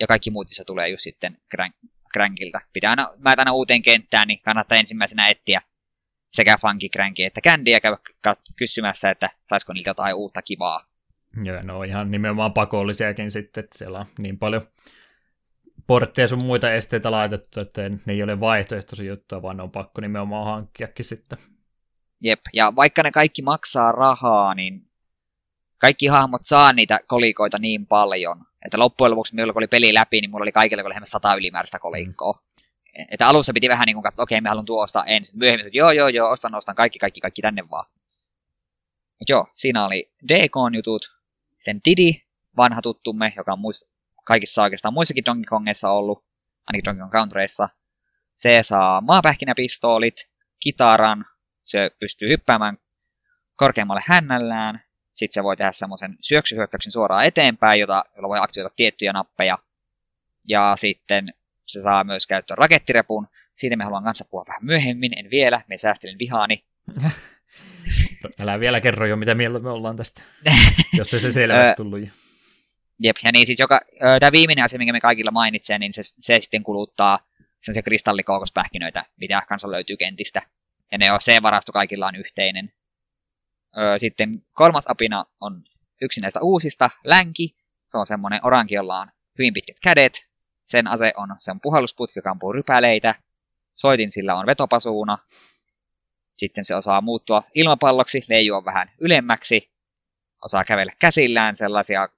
ja kaikki muut se tulee just sitten Crankilta. Pitää aina, mä aina uuteen kenttään, niin kannattaa ensimmäisenä etsiä sekä Funky Cranky että Candy ja käydä kysymässä, että saisiko niiltä jotain uutta kivaa. Joo, no ihan nimenomaan pakollisiakin sitten, että siellä on niin paljon portteja sun muita esteitä laitettu, että ne ei ole vaihtoehtoisia juttuja, vaan ne on pakko nimenomaan hankkiakin sitten. Jep, ja vaikka ne kaikki maksaa rahaa, niin kaikki hahmot saa niitä kolikoita niin paljon, että loppujen lopuksi minulla kun oli peli läpi, niin mulla oli kaikille lähemmäs sata ylimääräistä kolikkoa. Että alussa piti vähän niin kuin katsoa, okei, okay, me haluan tuo ostaa ensin. Myöhemmin, että joo, joo, joo, ostan, ostan, kaikki, kaikki, kaikki tänne vaan. Mut joo, siinä oli DK-jutut, sitten Didi, vanha tuttumme, joka on muist- kaikissa oikeastaan muissakin Donkey Kongeissa ollut, ainakin Donkey Kong Countryissa. Se saa maapähkinäpistoolit, kitaran, se pystyy hyppäämään korkeammalle hännällään, sitten se voi tehdä semmoisen syöksyhyökkäyksen suoraan eteenpäin, jota, jolla voi aktivoida tiettyjä nappeja. Ja sitten se saa myös käyttöön rakettirepun. Siitä me haluan kanssa puhua vähän myöhemmin, en vielä, me säästelin vihaani. Älä vielä kerro jo, mitä mieltä me ollaan tästä, jos se se selväksi tullut. Jep, ja niin siis joka, tämä viimeinen asia, minkä me kaikilla mainitsen, niin se, se sitten kuluttaa sen kristallikoukospäähkinöitä, mitä kanssa löytyy kentistä. Ja ne on se varasto kaikilla on yhteinen. Sitten kolmas apina on yksi näistä uusista, länki. Se on semmoinen oranki, jolla on hyvin pitkät kädet. Sen ase on, se on puhallusputki, joka ampuu rypäleitä. Soitin sillä on vetopasuuna. Sitten se osaa muuttua ilmapalloksi, leijua vähän ylemmäksi. Osaa kävellä käsillään sellaisia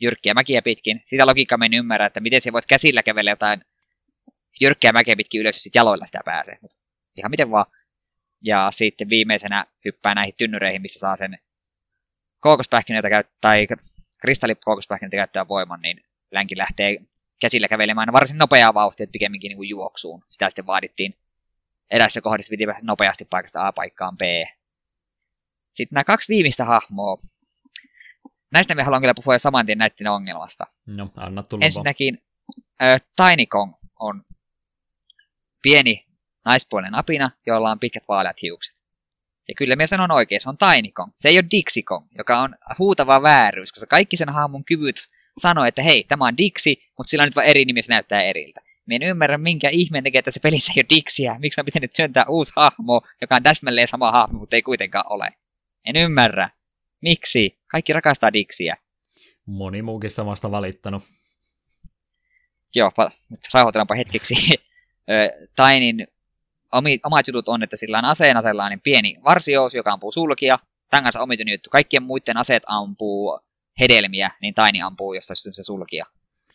jyrkkiä mäkiä pitkin. Sitä logiikkaa en ymmärrä, että miten se voit käsillä kävellä jotain jyrkkiä mäkeä pitkin ylös sitten jaloilla sitä pääsee. Mut ihan miten vaan. Ja sitten viimeisenä hyppää näihin tynnyreihin, missä saa sen kookospähkinöitä käyttää, tai kristallikookospähkinöitä käyttää voiman, niin länki lähtee käsillä kävelemään varsin nopeaa vauhtia, pikemminkin niin kuin juoksuun. Sitä sitten vaadittiin erässä kohdassa piti nopeasti paikasta A paikkaan B. Sitten nämä kaksi viimeistä hahmoa. Näistä me haluan kyllä puhua saman tien näiden ongelmasta. No, anna tulla Ensinnäkin äh, Tiny Kong on pieni naispuolinen apina, jolla on pitkät vaaleat hiukset. Ja kyllä minä sanon oikein, se on Tiny Kong. Se ei ole Dixie Kong, joka on huutava vääryys, koska kaikki sen hahmon kyvyt sanoo, että hei, tämä on Dixie, mutta sillä on nyt vaan eri nimi, se näyttää eriltä. Minä en ymmärrä, minkä ihmeen tekee, että se pelissä ei ole Dixiä. Miksi on pitänyt työntää uusi hahmo, joka on täsmälleen sama hahmo, mutta ei kuitenkaan ole. En ymmärrä. Miksi? Kaikki rakastaa Dixiä. Moni muukin samasta valittanut. Joo, rauhoitellaanpa hetkeksi. Tainin omat jutut on, että sillä on aseen asellaan niin pieni varsious, joka ampuu sulkia. Tämän kanssa omituinen juttu. Kaikkien muiden aseet ampuu hedelmiä, niin Taini ampuu jostain se sulkia.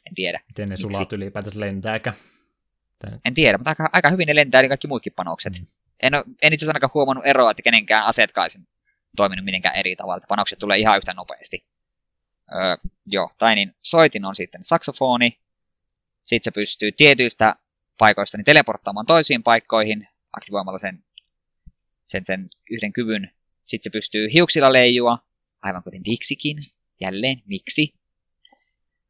En tiedä. Miten ne sulat ylipäätänsä lentääkä? Tän... En tiedä, mutta aika, aika hyvin ne lentää, niin kaikki muutkin panokset. Mm. En, ole, en itse asiassa ainakaan huomannut eroa, että kenenkään aseetkaan olisi toiminut mitenkään eri tavalla. Panokset tulee ihan yhtä nopeasti. Öö, joo, Tainin soitin on sitten saksofoni. Sitten se pystyy tietyistä paikoista niin teleporttaamaan toisiin paikkoihin aktivoimalla sen, sen, sen yhden kyvyn. Sitten se pystyy hiuksilla leijua, aivan kuten Dixikin. Jälleen, miksi?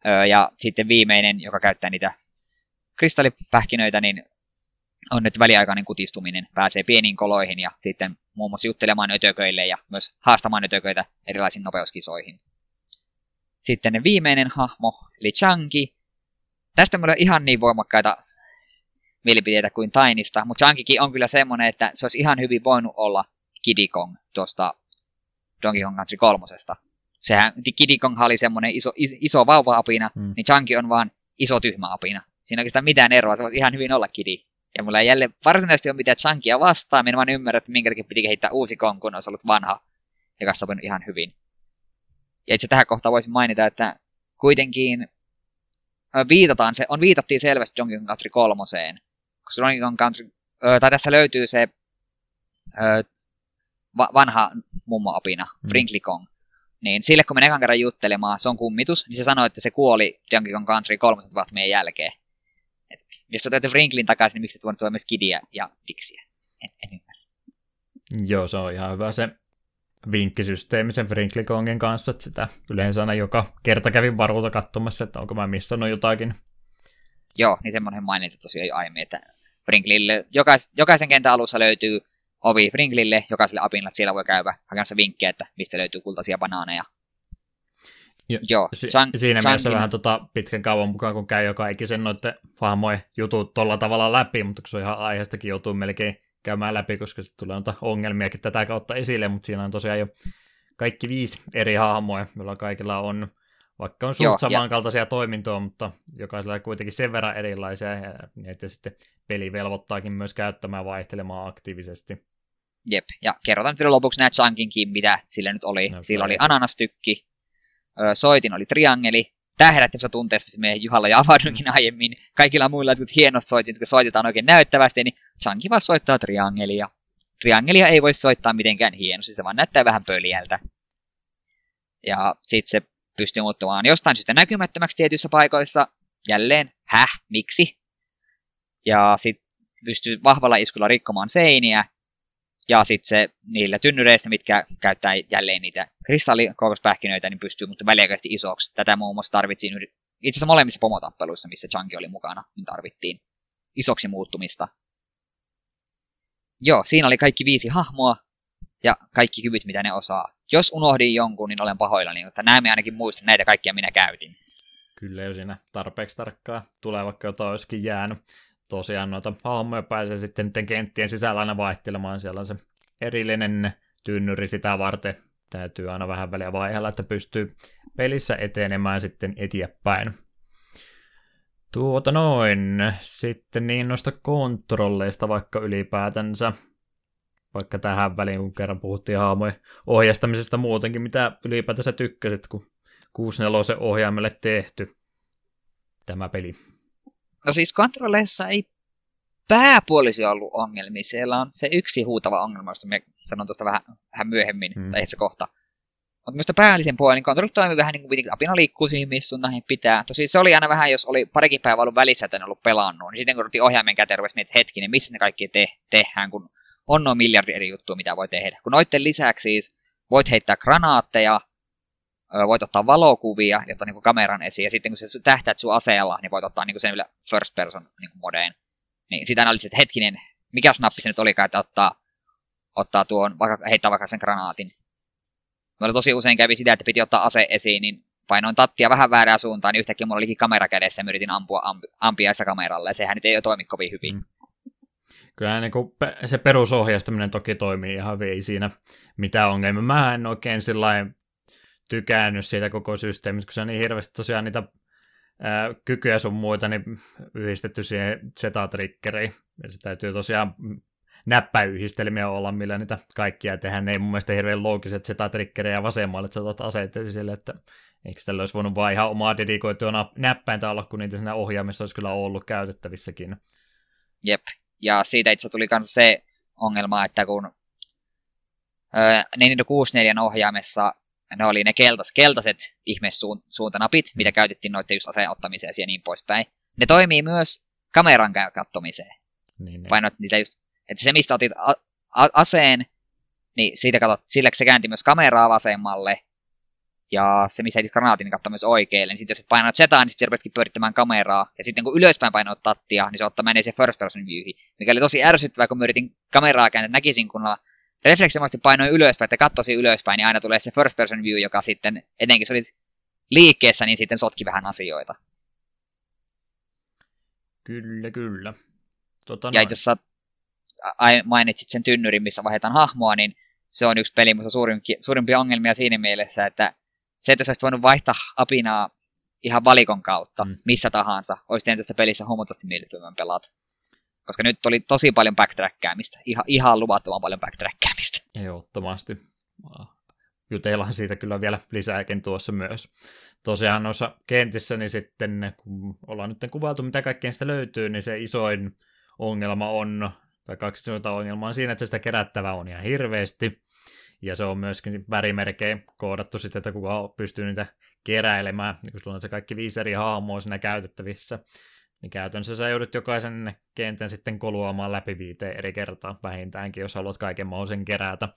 Öö, ja sitten viimeinen, joka käyttää niitä kristallipähkinöitä, niin on nyt väliaikainen kutistuminen. Pääsee pieniin koloihin ja sitten muun muassa juttelemaan ötököille ja myös haastamaan ötököitä erilaisiin nopeuskisoihin. Sitten viimeinen hahmo, eli Changi. Tästä on ihan niin voimakkaita mielipiteitä kuin Tainista, mutta Changikin on kyllä semmoinen, että se olisi ihan hyvin voinut olla Kiddy Kong tuosta Donkey Kong Country kolmosesta. Sehän Kiddy Kong oli semmoinen iso, iso, iso vauva-apina, mm. niin Changi on vaan iso tyhmä apina. Siinä ei oikeastaan mitään eroa, se voisi ihan hyvin olla kidi. Ja mulla ei jälleen varsinaisesti ole mitään chunkia vastaan, minä vaan ymmärrän, että minkä takia piti kehittää uusi kon, kun olisi ollut vanha, joka sopinut ihan hyvin. Ja itse tähän kohtaan voisin mainita, että kuitenkin viitataan, se, on viitattiin selvästi Donkey Kong Country kolmoseen, koska Donkey Kong Country, tai tässä löytyy se ö, va, vanha mummo-opina, mm. Brinkley Kong. Niin sille kun me ekan kerran juttelemaan, se on kummitus, niin se sanoi, että se kuoli Donkey Kong Country kolmosen meidän jälkeen. Et, jos otatte Frinklin takaisin, niin miksi voinut tuoda myös Kidia ja Dixiä? En, en ymmärrä. Joo, se on ihan hyvä se vinkkisysteemi sen Frinklikongin kanssa, että sitä yleensä aina joka kerta kävin varulta katsomassa, että onko mä missannut jotakin. Joo, niin semmoinen mainita tosiaan jo aiemmin, että Frinklille, jokais, jokaisen kentän alussa löytyy ovi Frinklille, jokaiselle apinilla, siellä voi käydä hakemassa vinkkejä, että mistä löytyy kultaisia banaaneja. Jo, Joo, si- Chan- siinä Chankin... mielessä vähän tota pitkän kauan mukaan, kun käy joka ikisen noiden hahmojen jutut tuolla tavalla läpi, mutta se on ihan aiheestakin joutuu melkein käymään läpi, koska sitten tulee noita ongelmiakin tätä kautta esille, mutta siinä on tosiaan jo kaikki viisi eri hahmoja, joilla kaikilla on, vaikka on suht samankaltaisia ja... toimintoja, mutta jokaisella kuitenkin sen verran erilaisia, ja että sitten peli velvoittaakin myös käyttämään vaihtelemaan aktiivisesti. Jep, ja kerrotaan vielä lopuksi näitä Chunkinkin, mitä sillä nyt oli. No, Sillä oli ananastykki, soitin oli triangeli, tähdät tunteessa, missä meidän Juhalla ja avauduinkin aiemmin. Kaikilla muilla jotkut hienot soitit, jotka soitetaan oikein näyttävästi, niin Chunky vaan soittaa triangelia. Triangelia ei voi soittaa mitenkään hienosti, se vaan näyttää vähän pöljältä. Ja sitten se pystyy muuttumaan jostain syystä näkymättömäksi tietyissä paikoissa. Jälleen, häh, miksi? Ja sitten pystyy vahvalla iskulla rikkomaan seiniä. Ja sitten se niillä tynnyreistä, mitkä käyttää jälleen niitä kristallikokouspähkinöitä, niin pystyy mutta väliaikaisesti isoksi. Tätä muun muassa tarvittiin itse asiassa molemmissa pomotappeluissa, missä Chunky oli mukana, niin tarvittiin isoksi muuttumista. Joo, siinä oli kaikki viisi hahmoa ja kaikki kyvyt, mitä ne osaa. Jos unohdin jonkun, niin olen pahoillani, mutta näemme ainakin muistan näitä kaikkia minä käytin. Kyllä, jos siinä tarpeeksi tarkkaa tulee, vaikka jotain olisikin jäänyt tosiaan noita hahmoja pääsee sitten kenttien sisällä aina vaihtelemaan. Siellä on se erillinen tynnyri sitä varten. Täytyy aina vähän väliä vaihella, että pystyy pelissä etenemään sitten eteenpäin. Tuota noin. Sitten niin noista kontrolleista vaikka ylipäätänsä. Vaikka tähän väliin, kun kerran puhuttiin haamojen ohjastamisesta muutenkin, mitä ylipäätänsä tykkäsit, kun 64 ohjaimelle tehty tämä peli. No siis kontrolleissa ei pääpuolisi ollut ongelmia. Siellä on se yksi huutava ongelma, josta me sanon tuosta vähän, vähän myöhemmin, mm. tai se kohta. Mutta minusta päällisen puolen, niin kontrollit toimii vähän niin kuin apina liikkuu siihen, missä sun näihin pitää. Tosi se oli aina vähän, jos oli parikin päivää ollut välissä, että en ollut pelannut, niin sitten kun otti ohjaimen käteen, rupesi miettimään, hetki, niin missä ne kaikki te- tehdään, kun on noin miljardi eri juttuja, mitä voi tehdä. Kun noitten lisäksi siis voit heittää granaatteja, voit ottaa valokuvia ja niin kuin kameran esiin, ja sitten kun sä tähtäät sun aseella, niin voit ottaa niin kuin sen first person niin kuin modeen. Niin sitä oli että hetkinen, mikä nappi se nyt olikaan, että ottaa, ottaa tuon, vaikka, heittää vaikka sen granaatin. Meillä tosi usein kävi sitä, että piti ottaa ase esiin, niin painoin tattia vähän väärään suuntaan, niin yhtäkkiä mulla olikin kamera kädessä ja yritin ampua ampi, ampiaista kameralla, ja sehän nyt ei toimi kovin hyvin. Mm. Kyllä niin kuin se perusohjastaminen toki toimii ihan hyvin, ei siinä mitään ongelmia. Mä en oikein tykännyt siitä koko systeemistä, kun se on niin hirveästi tosiaan niitä ää, kykyjä sun muita niin yhdistetty siihen Z-triggeriin. Ja se täytyy tosiaan näppäyhdistelmiä olla, millä niitä kaikkia tehdään. Ne ei mun mielestä hirveän loogiset Z-triggerejä vasemmalle, että sä otat aseet sille, että eikö tällä olisi voinut vaan ihan omaa dedikoitua näppäintä olla, kun niitä siinä ohjaamissa olisi kyllä ollut käytettävissäkin. Jep, ja siitä itse tuli myös se ongelma, että kun öö, Nintendo 64 ohjaamessa ne oli ne keltas, keltaiset ihmesuuntanapit, mitä käytettiin noiden just aseen ottamiseen ja niin poispäin. Ne toimii myös kameran kattomiseen. Niin, niin. Painot niitä just, että se mistä otit a- a- aseen, niin siitä katsot, sillä se käänti myös kameraa vasemmalle, ja se, missä heitit granaatin, niin katsoo myös oikealle. Niin sitten jos et painat zetaan, niin sitten ruvetkin pyörittämään kameraa. Ja sitten kun ylöspäin painoit tattia, niin se ottaa menee se first person viewhi. Mikä oli tosi ärsyttävää, kun mä yritin kameraa kääntää, näkisin kunnolla refleksivasti painoin ylöspäin, että katsoisi ylöspäin, niin aina tulee se first person view, joka sitten, etenkin se oli liikkeessä, niin sitten sotki vähän asioita. Kyllä, kyllä. Tota ja itse asiassa mainitsit sen tynnyrin, missä vaihdetaan hahmoa, niin se on yksi peli, mutta suurimpia, suurimpia ongelmia siinä mielessä, että se, että sä olisit voinut vaihtaa apinaa ihan valikon kautta, Mm. mm. missä tahansa, olisi tehnyt tästä pelissä huomattavasti miellyttävän pelata. Koska nyt oli tosi paljon backtrackkäämistä, ihan, ihan luvattoman paljon backtrackkäämistä. Ehdottomasti. Jutellaan siitä kyllä vielä lisääkin tuossa myös. Tosiaan noissa kentissä, niin sitten kun ollaan nyt kuvailtu, mitä kaikkea sitä löytyy, niin se isoin ongelma on, tai kaksi isointa ongelmaa on siinä, että sitä kerättävää on ihan hirveästi. Ja se on myöskin värimerkein koodattu sitten, että kuka pystyy niitä keräilemään, niin kun sulla on se kaikki viisi eri hahmoa siinä käytettävissä. Niin käytännössä sä joudut jokaisen kentän sitten koluamaan läpi viiteen eri kertaa vähintäänkin, jos haluat kaiken mahdollisen kerätä.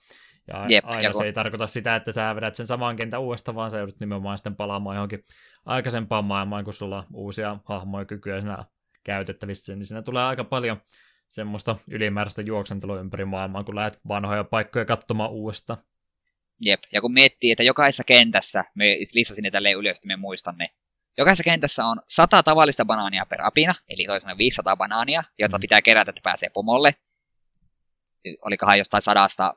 Ja Jep, aina ja se ei tarkoita sitä, että sä vedät sen saman kentän uudestaan, vaan sä joudut nimenomaan sitten palaamaan johonkin aikaisempaan maailmaan, kun sulla on uusia hahmoja kykyjä siinä käytettävissä, niin siinä tulee aika paljon semmoista ylimääräistä juoksentelua ympäri maailmaa, kun lähdet vanhoja paikkoja katsomaan uudestaan. Jep, ja kun miettii, että jokaisessa kentässä, me listasin ne tälleen ylös, että me muistan ne, jokaisessa kentässä on 100 tavallista banaania per apina, eli toisin sanoen 500 banaania, jota Mm. pitää kerätä, että pääsee pomolle. Olikohan jostain sadasta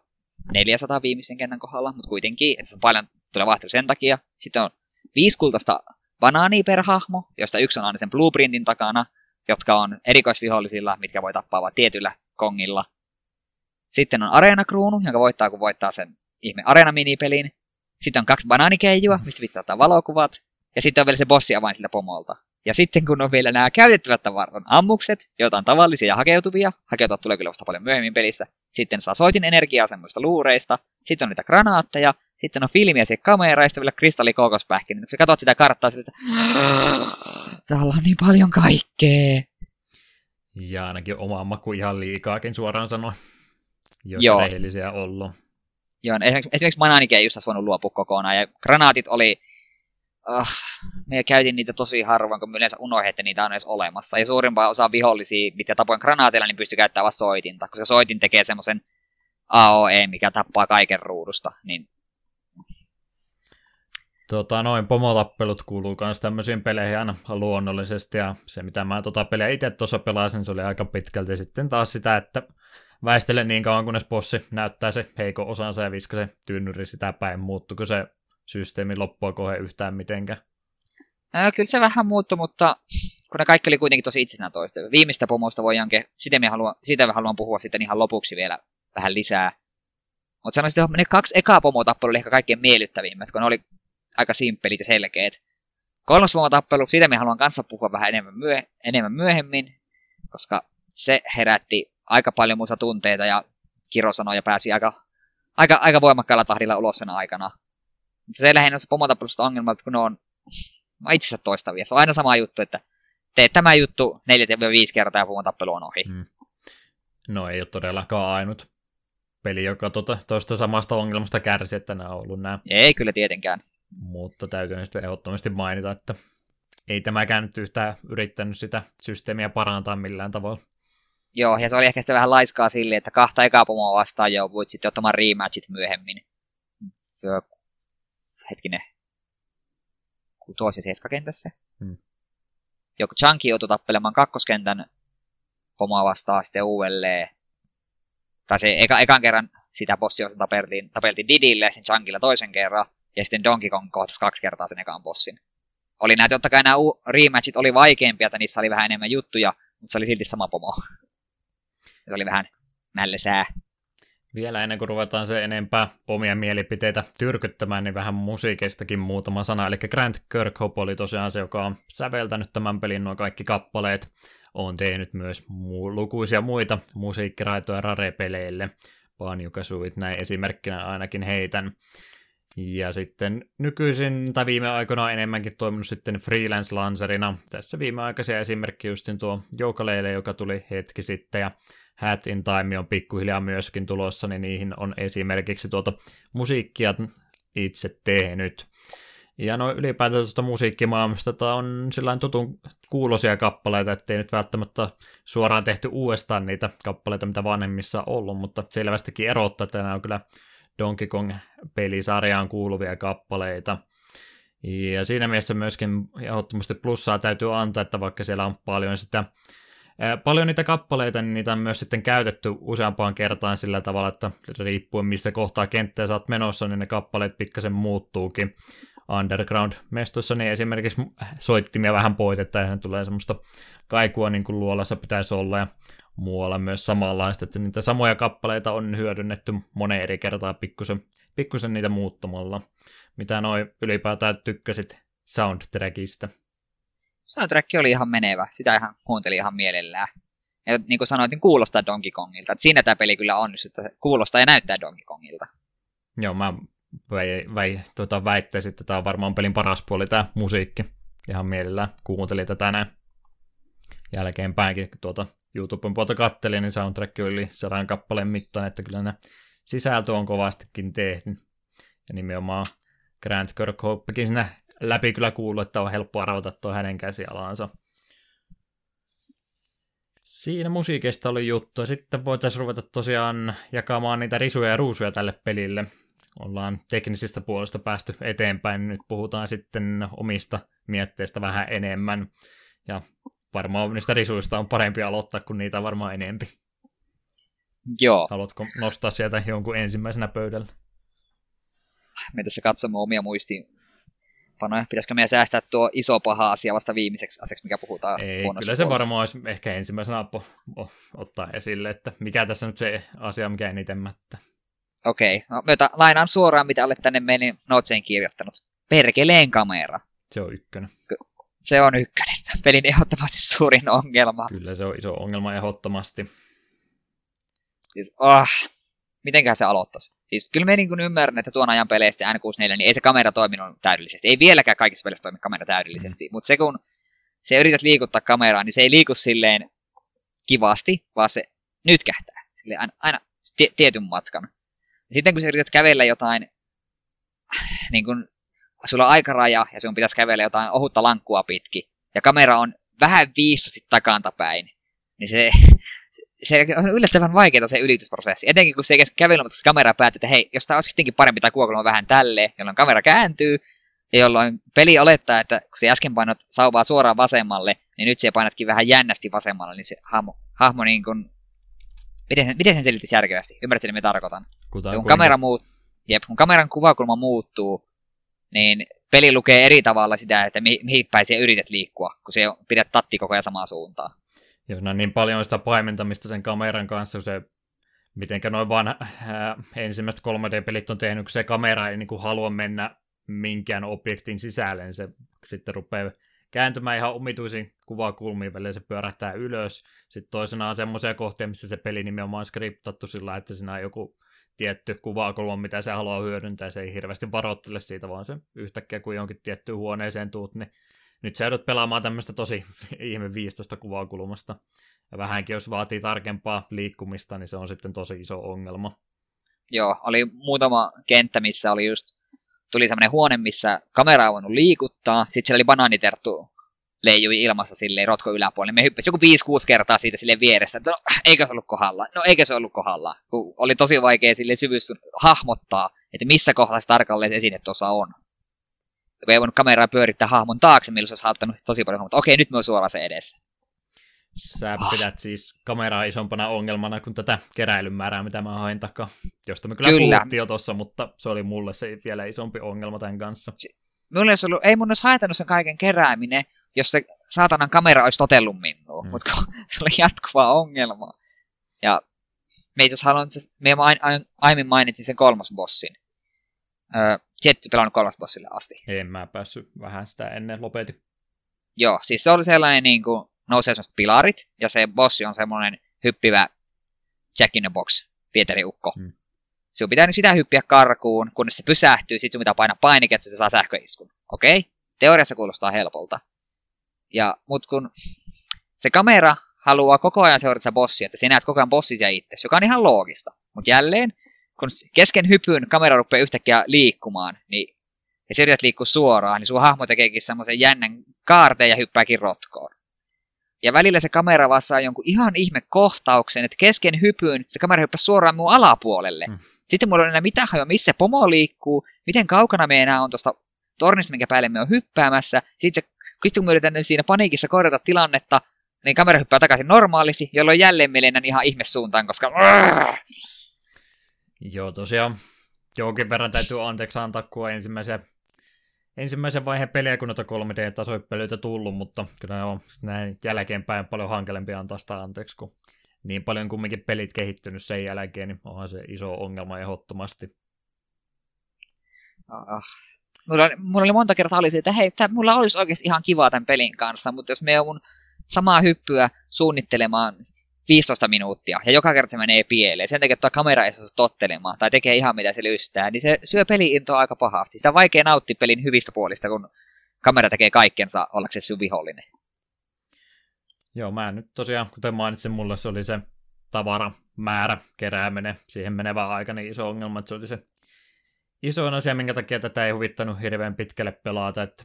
400 viimeisen kentän kohdalla, mutta kuitenkin, että se on paljon, tulee vaihtelu sen takia. Sitten on viisi kultaista banaania per hahmo, josta yksi on aina sen blueprintin takana, jotka on erikoisvihollisilla, mitkä voi tappaa vain tietyllä kongilla. Sitten on areenakruunu, jonka voittaa, kun voittaa sen ihme areena-minipelin. Sitten on kaksi banaanikeijoa, mistä pitää ottaa valokuvat. Ja sitten on vielä se bossi avain siltä pomolta. Ja sitten kun on vielä nämä käytettävät tavarat, ammukset, joita on tavallisia ja hakeutuvia. Hakeutuvat tulee kyllä vasta paljon myöhemmin pelissä. Sitten saa soitin energiaa semmoista luureista. Sitten on niitä granaatteja. Sitten on filmiä ja sitten vielä kristallikookospähkinä. Kun sä katsot sitä karttaa, sitten, että täällä on niin paljon kaikkea. Ja ainakin oma maku ihan liikaakin suoraan sanoen, jos Joo. rehellisiä ollaan. Joo, no esimerkiksi, esimerkiksi banaanikeijusta olisi voinut luopua kokonaan. Ja granaatit oli... Uh, me käytin niitä tosi harvoin, kun yleensä unohdin, että niitä on edes olemassa. Ja suurimpaa osa vihollisia, mitä tapoin granaateilla, niin pystyi käyttämään vasta soitinta. Koska soitin tekee semmoisen AOE, mikä tappaa kaiken ruudusta. Niin Tota, noin pomotappelut kuuluu myös tämmöisiin peleihin aina luonnollisesti, ja se mitä mä tota peliä itse tuossa pelasin, se oli aika pitkälti sitten taas sitä, että väistelen niin kauan, kunnes bossi näyttää se heikon osansa ja viska se tynnyri sitä päin, muuttuiko se systeemi loppua kohe yhtään mitenkään. ää, kyllä se vähän muuttui, mutta kun ne kaikki oli kuitenkin tosi itsenään toista. Viimeistä pomosta voidaan, ke- sitä me haluan, siitä me haluan puhua sitten ihan lopuksi vielä vähän lisää. Mutta sanoisin, että ne kaksi ekaa pomotappelua oli ehkä kaikkein miellyttävimmät, kun ne oli aika simppelit ja selkeät. Kolmas pomotappelu, siitä me haluan kanssa puhua vähän enemmän, myö- enemmän myöhemmin, koska se herätti aika paljon muuta tunteita ja kirosanoja pääsi aika, aika, aika voimakkaalla tahdilla ulos sen aikana. Se lähinnä noista pomotappelusta ongelma, että kun ne on itsensä toistavia. Se on aina sama juttu, että teet tämä juttu 4-5 kertaa ja pomotappelu on ohi. Mm. No ei ole todellakaan ainut peli, joka tota, toista samasta ongelmasta kärsi, että nämä on ollut nämä Ei kyllä tietenkään. mutta täytyy sitten ehdottomasti mainita, että ei tämäkään nyt yhtään yrittänyt sitä systeemiä parantaa millään tavalla. Joo, ja se oli ehkä sitten vähän laiskaa sille, että kahta ekaa pomoa vastaan jo voit sitten ottamaan rematchit myöhemmin. Hetkinen. Kutos ja seiskakentässä. Hmm. Joku Chunky joutui tappelemaan kakkoskentän pomoa vastaan sitten uudelleen. Tai se eka, ekan kerran sitä bossia tapeltiin, tapeltiin Didille ja sen Chunkilla toisen kerran. Ja sitten Donkey Kong kohtasi kaksi kertaa sen ekan bossin. Oli näitä, totta kai nämä u- rematchit oli vaikeampia, että niissä oli vähän enemmän juttuja, mutta se oli silti sama pomo. Se oli vähän mällesää. Vielä ennen kuin ruvetaan se enempää omia mielipiteitä tyrkyttämään, niin vähän musiikistakin muutama sana. Eli Grant Kirkhope oli tosiaan se, joka on säveltänyt tämän pelin nuo kaikki kappaleet. On tehnyt myös mu- lukuisia muita musiikkiraitoja Rare-peleille. Banjo-Kazooit näin esimerkkinä ainakin heitän. Ja sitten nykyisin, tai viime aikoina enemmänkin toiminut sitten freelance-lancerina. Tässä viimeaikaisia esimerkki justin tuo Joukaleile, joka tuli hetki sitten, ja Hat in Time on pikkuhiljaa myöskin tulossa, niin niihin on esimerkiksi tuota musiikkia itse tehnyt. Ja no ylipäätään tuota musiikkimaailmasta tämä on sillä tutun kuulosia kappaleita, ettei nyt välttämättä suoraan tehty uudestaan niitä kappaleita, mitä vanhemmissa on ollut, mutta selvästikin erottaa, että nämä on kyllä Donkey Kong-pelisarjaan kuuluvia kappaleita. Ja siinä mielessä myöskin ehdottomasti plussaa täytyy antaa, että vaikka siellä on paljon sitä Paljon niitä kappaleita, niin niitä on myös sitten käytetty useampaan kertaan sillä tavalla, että riippuen missä kohtaa kenttää sä oot menossa, niin ne kappaleet pikkasen muuttuukin. underground-mestossa, niin esimerkiksi soittimia vähän poitetta ja tulee semmoista kaikua niin kuin luolassa pitäisi olla ja muualla myös samanlaista, että niitä samoja kappaleita on hyödynnetty moneen eri kertaa pikkusen, pikkusen niitä muuttamalla. Mitä noin ylipäätään tykkäsit soundtrackista? Soundtrack oli ihan menevä, sitä ihan kuuntelin ihan mielellään. Ja niin kuin sanoin, niin kuulostaa Donkey Kongilta. Että siinä tämä peli kyllä on, että kuulostaa ja näyttää Donkey Kongilta. Joo, mä väi, väi, tota, väittäisin, että tämä on varmaan pelin paras puoli, tämä musiikki. Ihan mielellään kuuntelin tätä näin jälkeenpäinkin, kun tuota YouTuben puolta kattelin, niin soundtrack oli sadan kappaleen mittainen, että kyllä ne sisältö on kovastikin tehty. Ja nimenomaan Grant Kirkhopekin siinä läpi kyllä kuuluu, että on helppo arvata tuo hänen käsialansa. Siinä musiikista oli juttu. Sitten voitaisiin ruveta tosiaan jakamaan niitä risuja ja ruusuja tälle pelille. Ollaan teknisistä puolesta päästy eteenpäin. Nyt puhutaan sitten omista mietteistä vähän enemmän. Ja varmaan niistä risuista on parempi aloittaa, kun niitä on varmaan enempi. Joo. Haluatko nostaa sieltä jonkun ensimmäisenä pöydällä? Me tässä katsomme omia muistiinpanoja. Pitäisikö meidän säästää tuo iso paha asia vasta viimeiseksi asiaksi, mikä puhutaan Ei, kyllä se varmaan olisi ehkä ensimmäisenä po- ottaa esille, että mikä tässä nyt se asia, mikä eniten mättä. Okei, okay. no, myötä lainaan suoraan, mitä olet tänne meidän noteseen kirjoittanut. Perkeleen kamera. Se on ykkönen. Se on ykkönen. Pelin ehdottomasti suurin ongelma. Kyllä se on iso ongelma ehdottomasti. Siis, oh, mitenköhän se aloittaisi? Siis kyllä me niin ymmärrän, että tuon ajan peleistä N64, niin ei se kamera toiminut täydellisesti. Ei vieläkään kaikissa peleissä toimi kamera täydellisesti, mm. mutta se kun se yrität liikuttaa kameraa, niin se ei liiku silleen kivasti, vaan se nyt kähtää. Sille aina, aina tietyn matkan. Ja sitten kun sä yrität kävellä jotain, niin kun sulla on aikaraja ja sun pitäisi kävellä jotain ohutta lankkua pitki, ja kamera on vähän viistosti takantapäin, niin se, se on yllättävän vaikeaa se ylitysprosessi. Etenkin kun se ei kävellä, mutta kamera päättää, että hei, jos tämä olisi sittenkin parempi tai kuokulma vähän tälle, jolloin kamera kääntyy, ja jolloin peli olettaa, että kun se äsken painot sauvaa suoraan vasemmalle, niin nyt se painatkin vähän jännästi vasemmalle, niin se hahmo, hahmo niin kuin... Miten, miten sen selittisi järkevästi? Ymmärrätkö, mitä tarkoitan? Kuta, kun, kamera muut, jep, kun kameran kuvakulma muuttuu, niin peli lukee eri tavalla sitä, että mi- mihin päin siellä yrität liikkua, kun se pidät tatti koko ajan samaa suuntaan. Joo, no niin paljon sitä paimentamista sen kameran kanssa, se mitenkä noin vaan ää, ensimmäiset 3D-pelit on tehnyt, kun se kamera ei niin kuin halua mennä minkään objektin sisälle, niin se sitten rupeaa kääntymään ihan omituisiin kuvakulmiin, välillä se pyörähtää ylös. Sitten toisena on semmoisia kohtia, missä se peli nimenomaan on skriptattu sillä, että siinä on joku tietty kuvakulma, mitä se haluaa hyödyntää, se ei hirveästi varoittele siitä, vaan se yhtäkkiä kun jonkin tiettyyn huoneeseen tuut, niin nyt sä joudut pelaamaan tämmöistä tosi ihme 15 kuvakulmasta. Ja vähänkin jos vaatii tarkempaa liikkumista, niin se on sitten tosi iso ongelma. Joo, oli muutama kenttä, missä oli just, tuli semmoinen huone, missä kamera on voinut liikuttaa, sitten siellä oli banaaniterttu leijui ilmassa silleen rotko yläpuolelle. Me hyppäsi joku 5-6 kertaa siitä sille vierestä, että no, eikö se ollut kohdalla? No eikö se ollut kohdalla? Kun oli tosi vaikea sille syvystyä hahmottaa, että missä kohdassa tarkalleen esine tuossa on. Kun ei voinut kameraa pyörittää hahmon taakse, millä se olisi hauttanut tosi paljon mutta okei, nyt me on suoraan se edessä. Sä ah. pidät siis kameraa isompana ongelmana kuin tätä keräilyn määrää, mitä mä hain takaa. Josta me kyllä, kyllä. puhuttiin jo tossa, mutta se oli mulle se vielä isompi ongelma tämän kanssa. Mulle olisi ollut, ei mun olisi haitannut sen kaiken kerääminen, jos se saatanan kamera olisi totellut minua, mm. mutta se oli jatkuva ongelma. Ja me itse haluan, me aiemmin mainitsin sen kolmas bossin. Öö, Jetsi pelannut kolmas bossille asti. En mä päässyt vähän sitä ennen lopetin. Joo, siis se oli sellainen niin kuin, nousee sellaiset pilarit, ja se bossi on semmoinen hyppivä Jack in the Box, Pieteri Ukko. Mm. Sinun pitää nyt sitä hyppiä karkuun, kunnes se pysähtyy, sit sun pitää painaa painike, että se saa sähköiskun. Okei? Okay? Teoriassa kuulostaa helpolta. Ja, mut kun se kamera haluaa koko ajan seurata sitä bossia, että sä näet koko ajan bossisia itse, joka on ihan loogista. Mutta jälleen, kun kesken hypyn kamera rupeaa yhtäkkiä liikkumaan, niin ja sä yrität liikkua suoraan, niin sun hahmo tekeekin semmoisen jännän kaarteen ja hyppääkin rotkoon. Ja välillä se kamera vaan saa jonkun ihan ihme kohtauksen, että kesken hypyn se kamera hyppää suoraan mun alapuolelle. Mm. Sitten mulla on enää mitään hajoa, missä pomo liikkuu, miten kaukana me enää on tuosta tornista, minkä päälle me on hyppäämässä. Sitten se sitten kun me yritän siinä paniikissa korjata tilannetta, niin kamera hyppää takaisin normaalisti, jolloin jälleen me lennän ihan ihmesuuntaan, koska... Joo, tosiaan jonkin verran täytyy anteeksi antaa, kun ensimmäisiä ensimmäisen vaiheen peliä, kun noita 3D-tasoippelyitä tullut, mutta kyllä ne on näin jälkeenpäin paljon hankalempi antaa sitä anteeksi, kun niin paljon kumminkin pelit kehittynyt sen jälkeen, niin onhan se iso ongelma ehdottomasti. Ah. Mulla, oli, mulla oli monta kertaa oli se, että hei, tää, mulla olisi oikeasti ihan kivaa tämän pelin kanssa, mutta jos me joudun samaa hyppyä suunnittelemaan 15 minuuttia, ja joka kerta se menee pieleen, sen takia, että kamera ei saa tottelemaan, tai tekee ihan mitä se lystää, niin se syö peliintoa aika pahasti. Sitä on vaikea nauttia pelin hyvistä puolista, kun kamera tekee kaikkensa ollakseen sun vihollinen. Joo, mä nyt tosiaan, kuten mainitsin, mulle se oli se tavaramäärä kerääminen, siihen menevä aika niin iso ongelma, että se oli se isoin asia, minkä takia tätä ei huvittanut hirveän pitkälle pelata, että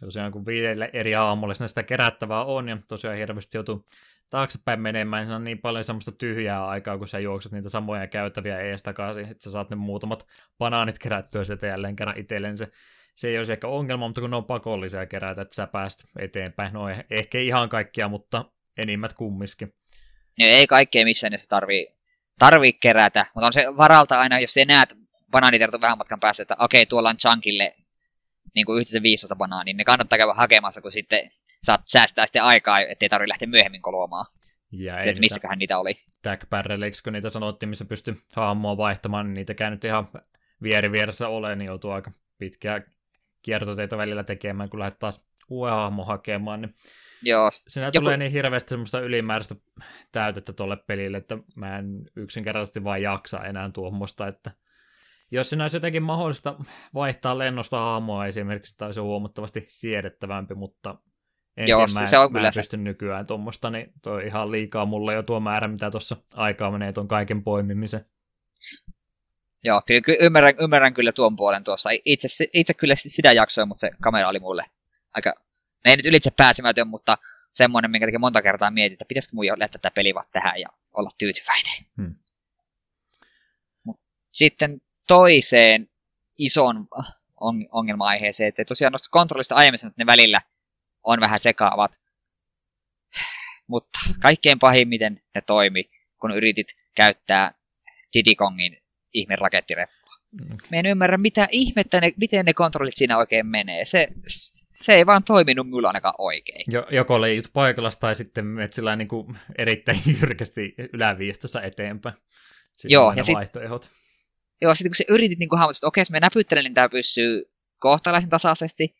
tosiaan kun viidelle eri aamulle sitä kerättävää on, ja tosiaan hirveästi joutuu taaksepäin menemään, niin se on niin paljon semmoista tyhjää aikaa, kun sä juokset niitä samoja käytäviä ees takaisin, että sä saat ne muutamat banaanit kerättyä sieltä jälleen kerran itselleen. Se, se ei olisi ehkä ongelma, mutta kun ne on pakollisia kerätä, että sä pääst eteenpäin. No ehkä ihan kaikkia, mutta enimmät kummiskin. No, ei kaikkea missään niissä tarvii, tarvii kerätä, mutta on se varalta aina, jos sä näet banaanitertu vähän matkan päässä, että okei, tuolla on chunkille niin kuin yhteensä 15 banaania, niin ne kannattaa käydä hakemassa, kun sitten saat säästää sitten aikaa, ettei tarvitse lähteä myöhemmin koluamaan. Ja ei missäköhän niitä oli. Tag kun niitä sanottiin, missä pystyi hahmoa vaihtamaan, niin niitäkään nyt ihan vieri vieressä ole, niin joutuu aika pitkiä kiertoteita välillä tekemään, kun lähdet taas uuden hahmo hakemaan, niin Joo. Siinä Joku... tulee niin hirveästi semmoista ylimääräistä täytettä tuolle pelille, että mä en yksinkertaisesti vain jaksa enää tuommoista, että jos siinä olisi jotenkin mahdollista vaihtaa lennosta hahmoa esimerkiksi, tai se on huomattavasti siedettävämpi, mutta en Joo, tiedä, mä, se on mä kyllä en pysty se. nykyään tuommoista, niin toi ihan liikaa mulle jo tuo määrä, mitä tuossa aikaa menee tuon kaiken poimimisen. Joo, kyllä ymmärrän, ymmärrän kyllä tuon puolen tuossa. Itse, itse kyllä sitä jaksoin, mutta se kamera oli mulle aika, ei nyt ylitse pääsemätön, mutta semmoinen, minkä monta kertaa mietin, että pitäisikö mun jättää tätä peli vaan tähän ja olla tyytyväinen. Hmm. Sitten toiseen ison on, ongelma-aiheeseen, että tosiaan noista kontrollista aiemmin että ne välillä on vähän sekaavat. Mutta kaikkein pahimmiten ne toimi, kun yritit käyttää Diddy Kongin ihme rakettireppua. Mm. Me en ymmärrä, mitä ihmettä ne, miten ne kontrollit siinä oikein menee. Se, se ei vaan toiminut mulla ainakaan oikein. Jo, joko leijut paikallas tai sitten menet sillä niin kuin erittäin jyrkästi yläviistossa eteenpäin. Sitten Joo, ja vaihtoehdot. Sit, joo, sitten kun se yritit niin hahmottaa, että okei, jos me näpyttelen, niin tämä pysyy kohtalaisen tasaisesti.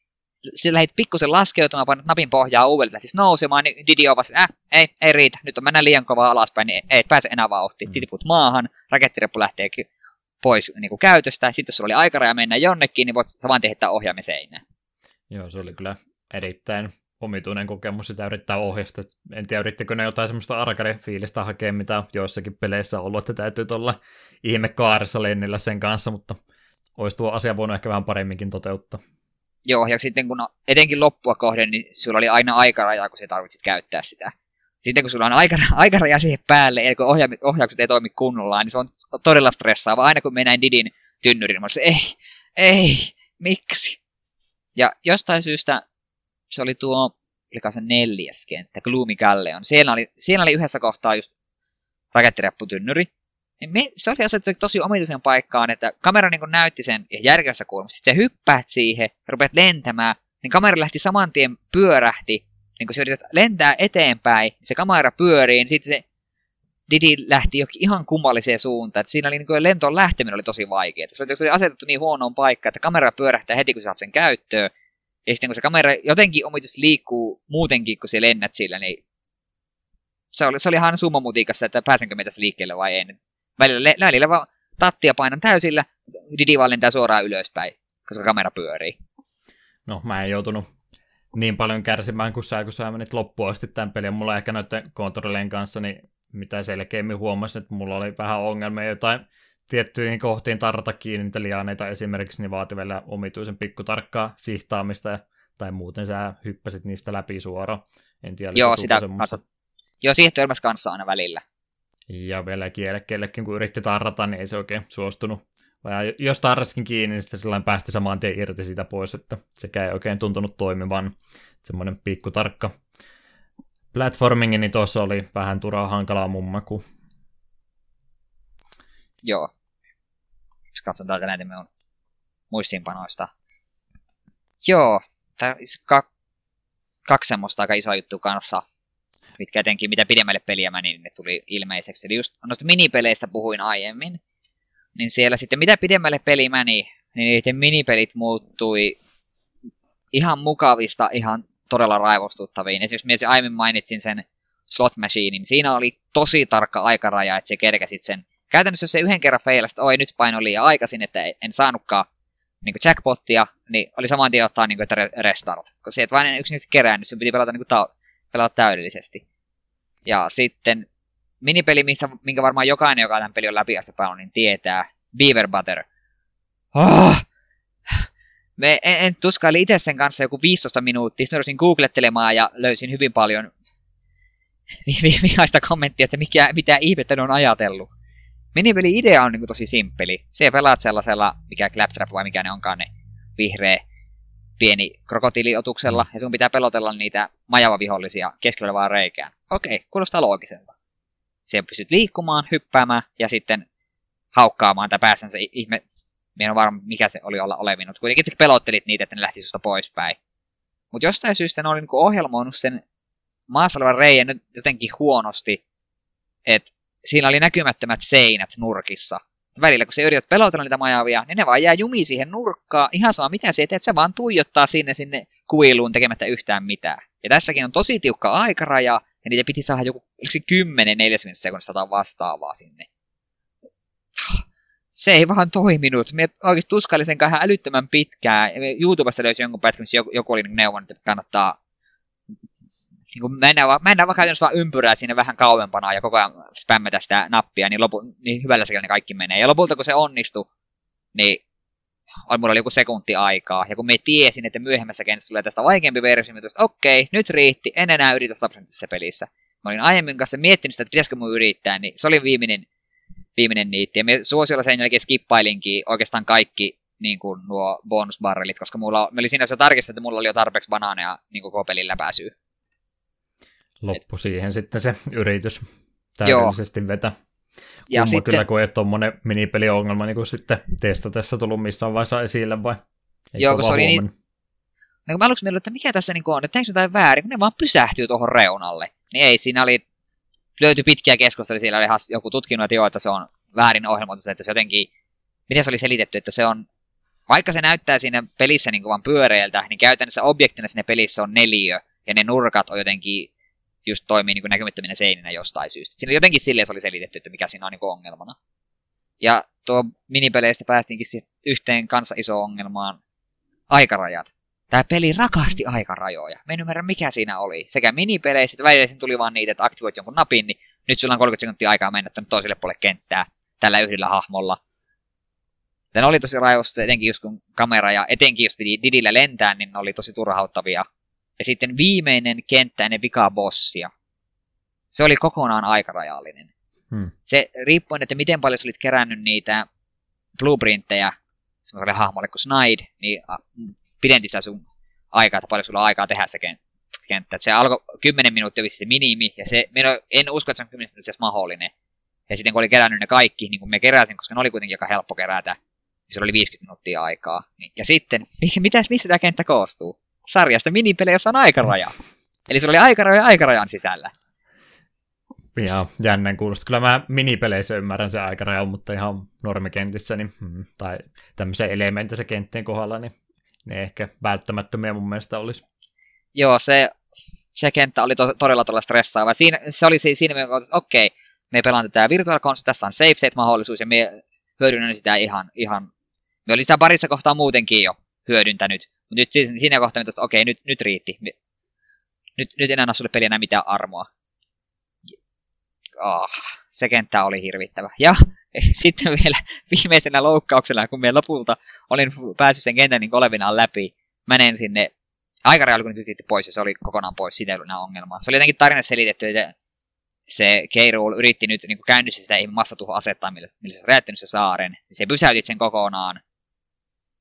Sitten lähdit pikkusen laskeutumaan, painat napin pohjaa uudelleen, lähtisi nousemaan, niin Didi on vasta, äh, ei, ei riitä, nyt on mennä liian kovaa alaspäin, niin ei pääse enää vauhtiin. Mm. Tiput maahan, rakettireppu lähtee pois niin kuin käytöstä, sitten jos sulla oli aikaraja mennä jonnekin, niin voit saman tehdä ohjaamiseinään. Joo, se oli kyllä erittäin omituinen kokemus sitä yrittää ohjasta. En tiedä, yrittikö ne jotain semmoista arcade-fiilistä hakea, mitä joissakin peleissä on ollut, että täytyy tuolla ihme kaaressa lennillä sen kanssa, mutta olisi tuo asia voinut ehkä vähän paremminkin toteuttaa. Joo, ja sitten kun etenkin loppua kohden, niin sulla oli aina aikaraja, kun sä tarvitsit käyttää sitä. Sitten kun sulla on aikara, aikaraja siihen päälle, ja kun ohja, ohjaukset ei toimi kunnolla, niin se on todella stressaava. Aina kun mennään Didin tynnyrin, mä ei, ei, miksi? Ja jostain syystä se oli tuo, oliko se neljäs kenttä, Gloomy Galleon. Siellä oli, siellä oli yhdessä kohtaa just rakettirepputynnyri. Niin me, se oli asetettu tosi omituisen paikkaan, että kamera niin näytti sen järkevässä kulmassa. Sitten se hyppäät siihen rupeat lentämään, niin kamera lähti saman tien pyörähti. Niin kun se yrität lentää eteenpäin, niin se kamera pyörii, niin sitten se Didi lähti jokin ihan kummalliseen suuntaan. Että siinä oli niin lentoon lähteminen oli tosi vaikeaa. Se oli asetettu niin huonoon paikkaan, että kamera pyörähtää heti, kun sä saat sen käyttöön. Ja sitten kun se kamera jotenkin omituisesti liikkuu muutenkin, kun sä lennät sillä, niin se oli, se oli ihan summamutikassa, että pääsenkö me tässä liikkeelle vai ei. Välillä, välillä vaan tattia painan täysillä, Didi vaan lentää suoraan ylöspäin, koska kamera pyörii. No, mä en joutunut niin paljon kärsimään kuin sä, kun sä menit loppuun asti tämän pelin. Mulla ehkä noiden kontrollien kanssa, niin mitä selkeämmin huomasin, että mulla oli vähän ongelmia jotain tiettyihin kohtiin tarrata kiinni niitä lianeita esimerkiksi, niin vaati vielä omituisen pikkutarkkaa sihtaamista, ja, tai muuten sä hyppäsit niistä läpi suoraan. En tiedä, Joo, sitä kanssa. Joo, siihen kanssa aina välillä. Ja vielä kielekkeellekin, kun yritti tarrata, niin ei se oikein suostunut. Vai jos tarraskin kiinni, niin sitten päästi saman tien irti siitä pois, että sekä ei oikein tuntunut toimivan. Semmoinen pikkutarkka platformingi, niin tuossa oli vähän turhaa hankalaa mun maku. Joo. Jos katson täältä näitä minun muistiinpanoista. Joo, tää, ka, kaksi semmoista aika isoa juttua kanssa, mitkä etenkin mitä pidemmälle peliä meni, niin ne tuli ilmeiseksi. Eli just noista minipeleistä puhuin aiemmin, niin siellä sitten mitä pidemmälle peli meni, niin niiden minipelit muuttui ihan mukavista ihan todella raivostuttaviin. Esimerkiksi aiemmin mainitsin sen slot machinein. Siinä oli tosi tarkka aikaraja, että se kerkäsit sen. Käytännössä jos se yhden kerran feilasi, oi nyt paino liian aikaisin, että en saanutkaan niin jackpottia, niin oli saman tien ottaa niin kuin, että restart. Koska se et vain yksinkertaisesti kerää, niin sun piti pelata, niin kuin, pelata täydellisesti. Ja sitten minipeli, missä, minkä varmaan jokainen, joka tämän pelin on läpi asti pelannut, niin tietää. Beaver Butter. Oh! Me en, en tuskaili itse sen kanssa joku 15 minuuttia. Sitten rupesin googlettelemaan ja löysin hyvin paljon vihaista kommenttia, että mikä, mitä ihmettä ne on ajatellut. Minipeli idea on niin tosi simppeli. Se pelaat sellaisella, mikä Claptrap vai mikä ne onkaan ne vihreä pieni krokotiiliotuksella, ja sun pitää pelotella niitä majavavihollisia keskellä vaan reikään. Okei, kuulostaa loogiselta. Siellä pystyt liikkumaan, hyppäämään ja sitten haukkaamaan tai päässänsä ihme... Minä en varma, mikä se oli olla olevin, mutta kuitenkin pelottelit niitä, että ne lähti susta poispäin. Mutta jostain syystä ne oli niinku ohjelmoinut sen maassa olevan reijän jotenkin huonosti, että siinä oli näkymättömät seinät nurkissa. Välillä kun se yrität pelotella niitä majavia, niin ne vaan jää jumi siihen nurkkaan. Ihan sama mitä se teet, se vaan tuijottaa sinne sinne kuiluun tekemättä yhtään mitään. Ja tässäkin on tosi tiukka aikaraja, ja niitä piti saada joku 10-40 sekunnista tai vastaavaa sinne. Se ei vaan toiminut. Me oikeasti tuskailin sen älyttömän pitkään. YouTubesta löysi jonkun pätkän, missä joku, oli neuvonut, että kannattaa niin kuin mennään, vaan, mennään vaan käytännössä vaan ympyrää sinne vähän kauempana ja koko ajan spämmätä sitä nappia, niin, lopu, niin hyvällä sekellä ne kaikki menee. Ja lopulta kun se onnistui, niin mulla oli joku sekunti aikaa. Ja kun me tiesin, että myöhemmässä kentässä tulee tästä vaikeampi versio, niin okei, okay, nyt riitti, en enää yritä tässä pelissä. Mä olin aiemmin kanssa miettinyt sitä, että pitäisikö mun yrittää, niin se oli viimeinen, viimeinen niitti. Ja me suosiolla sen jälkeen skippailinkin oikeastaan kaikki niin kuin nuo bonusbarrelit, koska mulla, me oli siinä se tarkistettu, että mulla oli jo tarpeeksi banaaneja niin koko pelin läpäisyä loppu siihen sitten se yritys täydellisesti vetä. Ja Kumma sitten... kyllä, kun ei tuommoinen minipeliongelma niin sitten testatessa tullut missään vaiheessa esille, vai? Joo, kun se oli niin... No, kun mä aluksi mietin, että mikä tässä niin on, että teekö jotain väärin, kun ne vaan pysähtyy tuohon reunalle. Niin ei, siinä oli, löytyi pitkiä keskusteluja, siellä oli joku tutkinut, että joo, että se on väärin ohjelmoitus, että se jotenkin, miten se oli selitetty, että se on, vaikka se näyttää siinä pelissä niin vaan pyöreältä, niin käytännössä objektina siinä pelissä on neliö, ja ne nurkat on jotenkin just toimii niin näkymättöminä seininä jostain syystä. Siinä jotenkin silleen se oli selitetty, että mikä siinä on niin ongelmana. Ja tuo minipeleistä päästiinkin yhteen kanssa iso ongelmaan, aikarajat. Tämä peli rakasti aikarajoja. Mä en ymmärrä, mikä siinä oli. Sekä minipeleissä, että välillä tuli vaan niitä, että aktivoit jonkun napin, niin nyt sulla on 30 sekuntia aikaa mennä toiselle puolelle kenttää tällä yhdellä hahmolla. Ne oli tosi raivosta, etenkin just kun kamera ja etenkin jos piti Didillä lentää, niin ne oli tosi turhauttavia. Ja sitten viimeinen kenttä ennen bossia. Se oli kokonaan aikarajallinen. Hmm. Se riippuen, että miten paljon sä olit kerännyt niitä blueprinttejä semmoiselle hahmolle kuin Snide, niin pidenti sitä sun aikaa, että paljon sulla on aikaa tehdä se kenttä. Se alkoi 10 minuuttia vissi se minimi, ja se, en usko, että se on 10 minuuttia mahdollinen. Ja sitten kun oli kerännyt ne kaikki, niin kuin me keräsin, koska ne oli kuitenkin aika helppo kerätä, niin se oli 50 minuuttia aikaa. Ja sitten, mitä, missä tämä kenttä koostuu? Sarjasta minipelejä, jossa on aikaraja. Eli sulla oli aikaraja aikarajan sisällä. Ihan jännän kuulosta. Kyllä mä minipeleissä ymmärrän sen aikarajan, mutta ihan normikentissä niin, hmm, tai tämmöisen elementtisen kenttien kohdalla, niin ne ehkä välttämättömiä mun mielestä olisi. Joo, se, se kenttä oli to, todella todella stressaava. Siinä, se oli siinä, että okei, okay, me pelaan tätä Virtual Console, tässä on save state mahdollisuus ja me hyödynnän sitä ihan, ihan me oli sitä parissa kohtaa muutenkin jo hyödyntänyt. Mutta nyt siinä kohtaa, että okei, okay, nyt, nyt riitti. Nyt, nyt enää ole sulle peli enää mitään armoa. Oh, se kenttä oli hirvittävä. Ja sitten vielä viimeisenä loukkauksena, kun me lopulta olin päässyt sen kentän niin olevinaan läpi, menen sinne aikaraja kun pois ja se oli kokonaan pois, siitä ei ollut ongelmaa. Se oli jotenkin tarina selitetty, että se Keirul yritti nyt niin käynnistää sitä massatuho asettaa, millä, millä se räjättänyt se saaren. Se pysäytit sen kokonaan,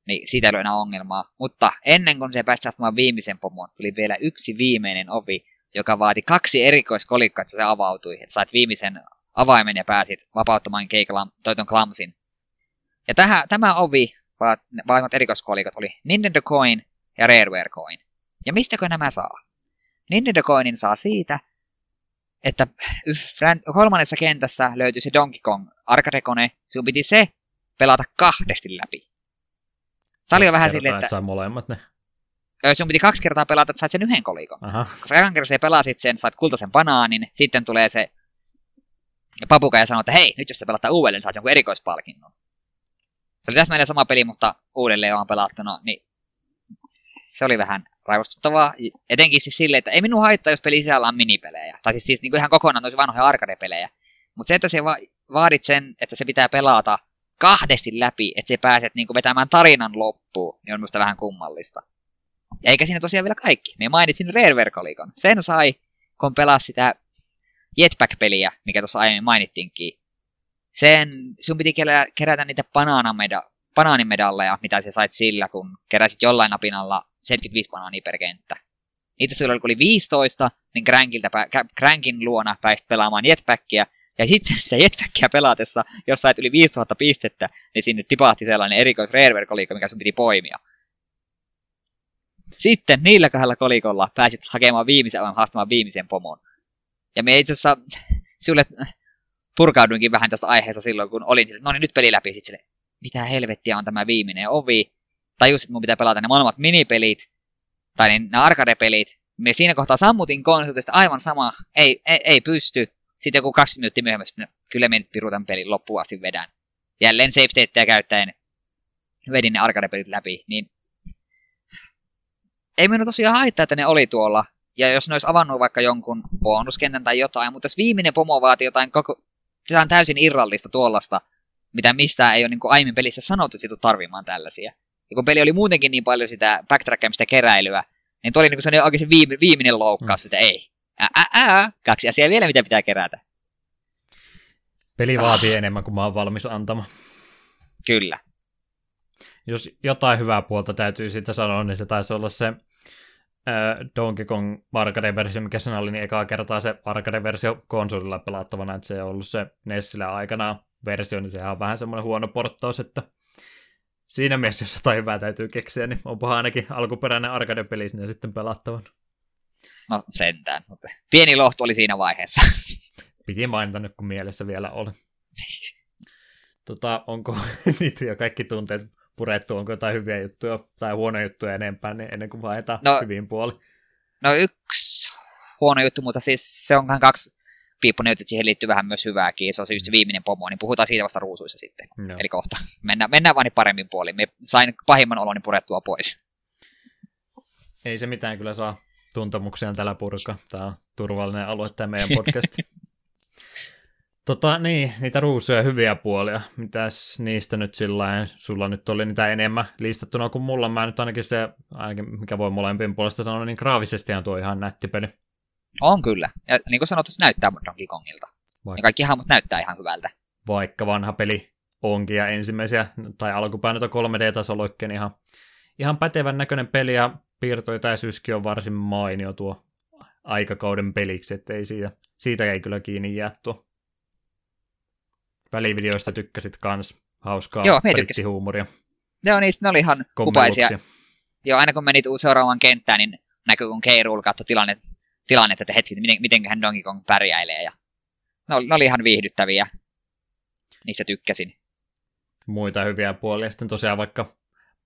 niin siitä ei ole enää ongelmaa. Mutta ennen kuin se pääsi saattamaan viimeisen pomon, tuli vielä yksi viimeinen ovi, joka vaati kaksi erikoiskolikkoa, että se avautui. Että sait viimeisen avaimen ja pääsit vapauttamaan keikalla toiton Klamsin. Ja tähän, tämä ovi, vaatimat erikoiskolikot oli Nintendo Coin, ja Rareware Coin. Ja mistäkö nämä saa? Nintendo Coinin saa siitä, että kolmannessa kentässä löytyi se Donkey Kong arcade-kone, sinun piti se pelata kahdesti läpi. Se oli jo vähän silleen, että... Sai molemmat ne. Sun piti kaksi kertaa pelata, että sait sen yhden kolikon. Aha. Koska ekan kerran pelasit sen, sait kultaisen banaanin, sitten tulee se papuka ja sanoo, että hei, nyt jos sä pelataan uudelleen, saat jonkun erikoispalkinnon. Se oli täsmälleen sama peli, mutta uudelleen on pelattuna, niin se oli vähän raivostuttavaa. Etenkin siis silleen, että ei minun haittaa, jos peli sisällä on minipelejä. Tai siis, siis niin kuin ihan kokonaan tosi vanhoja arcade-pelejä. Mutta se, että se va- vaadit sen, että se pitää pelata kahdesti läpi, että se pääset niin kuin vetämään tarinan loppuun, niin on minusta vähän kummallista. Eikä siinä tosiaan vielä kaikki. Me mainitsin Rare-verkolikon. Sen sai, kun pelasi sitä Jetpack-peliä, mikä tuossa aiemmin mainittiinkin. Sen, sun piti kerätä niitä banaanameda, banaanimedalleja, mitä sä sait sillä, kun keräsit jollain napinalla 75 banaania per kenttä. Niitä sulla oli 15, niin Crankin luona pääsit pelaamaan jetpackia, ja sitten sitä jetpackia pelatessa, jos sait yli 5000 pistettä, niin sinne tipahti sellainen erikois rare mikä sun piti poimia. Sitten niillä kahdella kolikolla pääsit hakemaan viimeisen, haastamaan viimeisen pomon. Ja me itse asiassa sulle purkauduinkin vähän tästä aiheesta silloin, kun olin sille, no niin nyt peli läpi, sitten sille, mitä helvettiä on tämä viimeinen ovi. Tajus, että mun pitää pelata ne molemmat minipelit, tai niin, ne arcade-pelit. Me siinä kohtaa sammutin konsultista aivan sama, ei, ei, ei pysty. Sitten joku kaksi minuuttia myöhemmin, no, kyllä me nyt pirutan pelin loppuun asti vedän. Jälleen save stateja käyttäen vedin ne arcade-pelit läpi, niin ei minun tosiaan haittaa, että ne oli tuolla. Ja jos ne olisi avannut vaikka jonkun bonuskentän tai jotain, mutta jos viimeinen pomo vaatii jotain, koko, jotain täysin irrallista tuollasta, mitä mistään ei ole niin aiemmin pelissä sanottu, että tarvimaan tällaisia. Ja kun peli oli muutenkin niin paljon sitä backtrackkaamista keräilyä, niin tuo oli niin kuin se oikein viime, viimeinen loukkaus, mm. että ei. Ää, ää, ää, kaksi asiaa vielä, mitä pitää kerätä. Peli vaatii ah. enemmän kuin mä oon valmis antamaan. Kyllä. Jos jotain hyvää puolta täytyy siitä sanoa, niin se taisi olla se äh, Donkey Kong arcade-versio, mikä sen oli, niin ekaa kertaa se arcade-versio konsolilla pelattavana, että se on ollut se Nessillä aikanaan versio, niin sehän on vähän semmoinen huono porttaus, että siinä mielessä, jos jotain hyvää täytyy keksiä, niin onpahan ainakin alkuperäinen arcade-peli sinne sitten pelattavan. No sentään, mutta pieni lohtu oli siinä vaiheessa. Piti mainita nyt, kun mielessä vielä oli. Tota, onko niitä jo kaikki tunteet purettu, onko jotain hyviä juttuja tai huonoja juttuja enempää, niin ennen kuin vaihdetaan no, hyvin puoli? No yksi huono juttu, mutta siis se onkaan kaksi piippunen että siihen liittyy vähän myös hyvääkin, se on se just se viimeinen pomo, niin puhutaan siitä vasta ruusuissa sitten. No. Eli kohta. Mennään, mennään vaan niin paremmin puoliin. Me sain pahimman oloni purettua pois. Ei se mitään kyllä saa tuntemuksia tällä purka. Tämä on turvallinen alue tämä meidän podcast. Tota, niin, niitä ruusuja hyviä puolia. Mitäs niistä nyt sillä sulla nyt oli niitä enemmän listattuna kuin mulla. Mä nyt ainakin se, ainakin mikä voi molempien puolesta sanoa, niin graafisesti on tuo ihan nätti peli. On kyllä. Ja niin kuin sanottu, se näyttää Donkey Kongilta. Vaikka. Ja kaikki hahmot näyttää ihan hyvältä. Vaikka vanha peli onkin ja ensimmäisiä, tai alkupään 3D-taso niin ihan, ihan pätevän näköinen peli ja piirtoetäisyyskin on varsin mainio tuo aikakauden peliksi, että ei siitä, siitä ei kyllä kiinni jää tuo välivideoista tykkäsit kans. Hauskaa Joo, brittihuumoria. Joo, niistä ne oli ihan kupaisia. Joo, aina kun menit seuraavaan kenttään, niin näkyy kun K. katsoi tilanne, tilanne, että hetki, miten, miten hän Donkey Kong pärjäilee. Ja ne, oli, ne oli ihan viihdyttäviä. Niistä tykkäsin. Muita hyviä puolia. Sitten tosiaan vaikka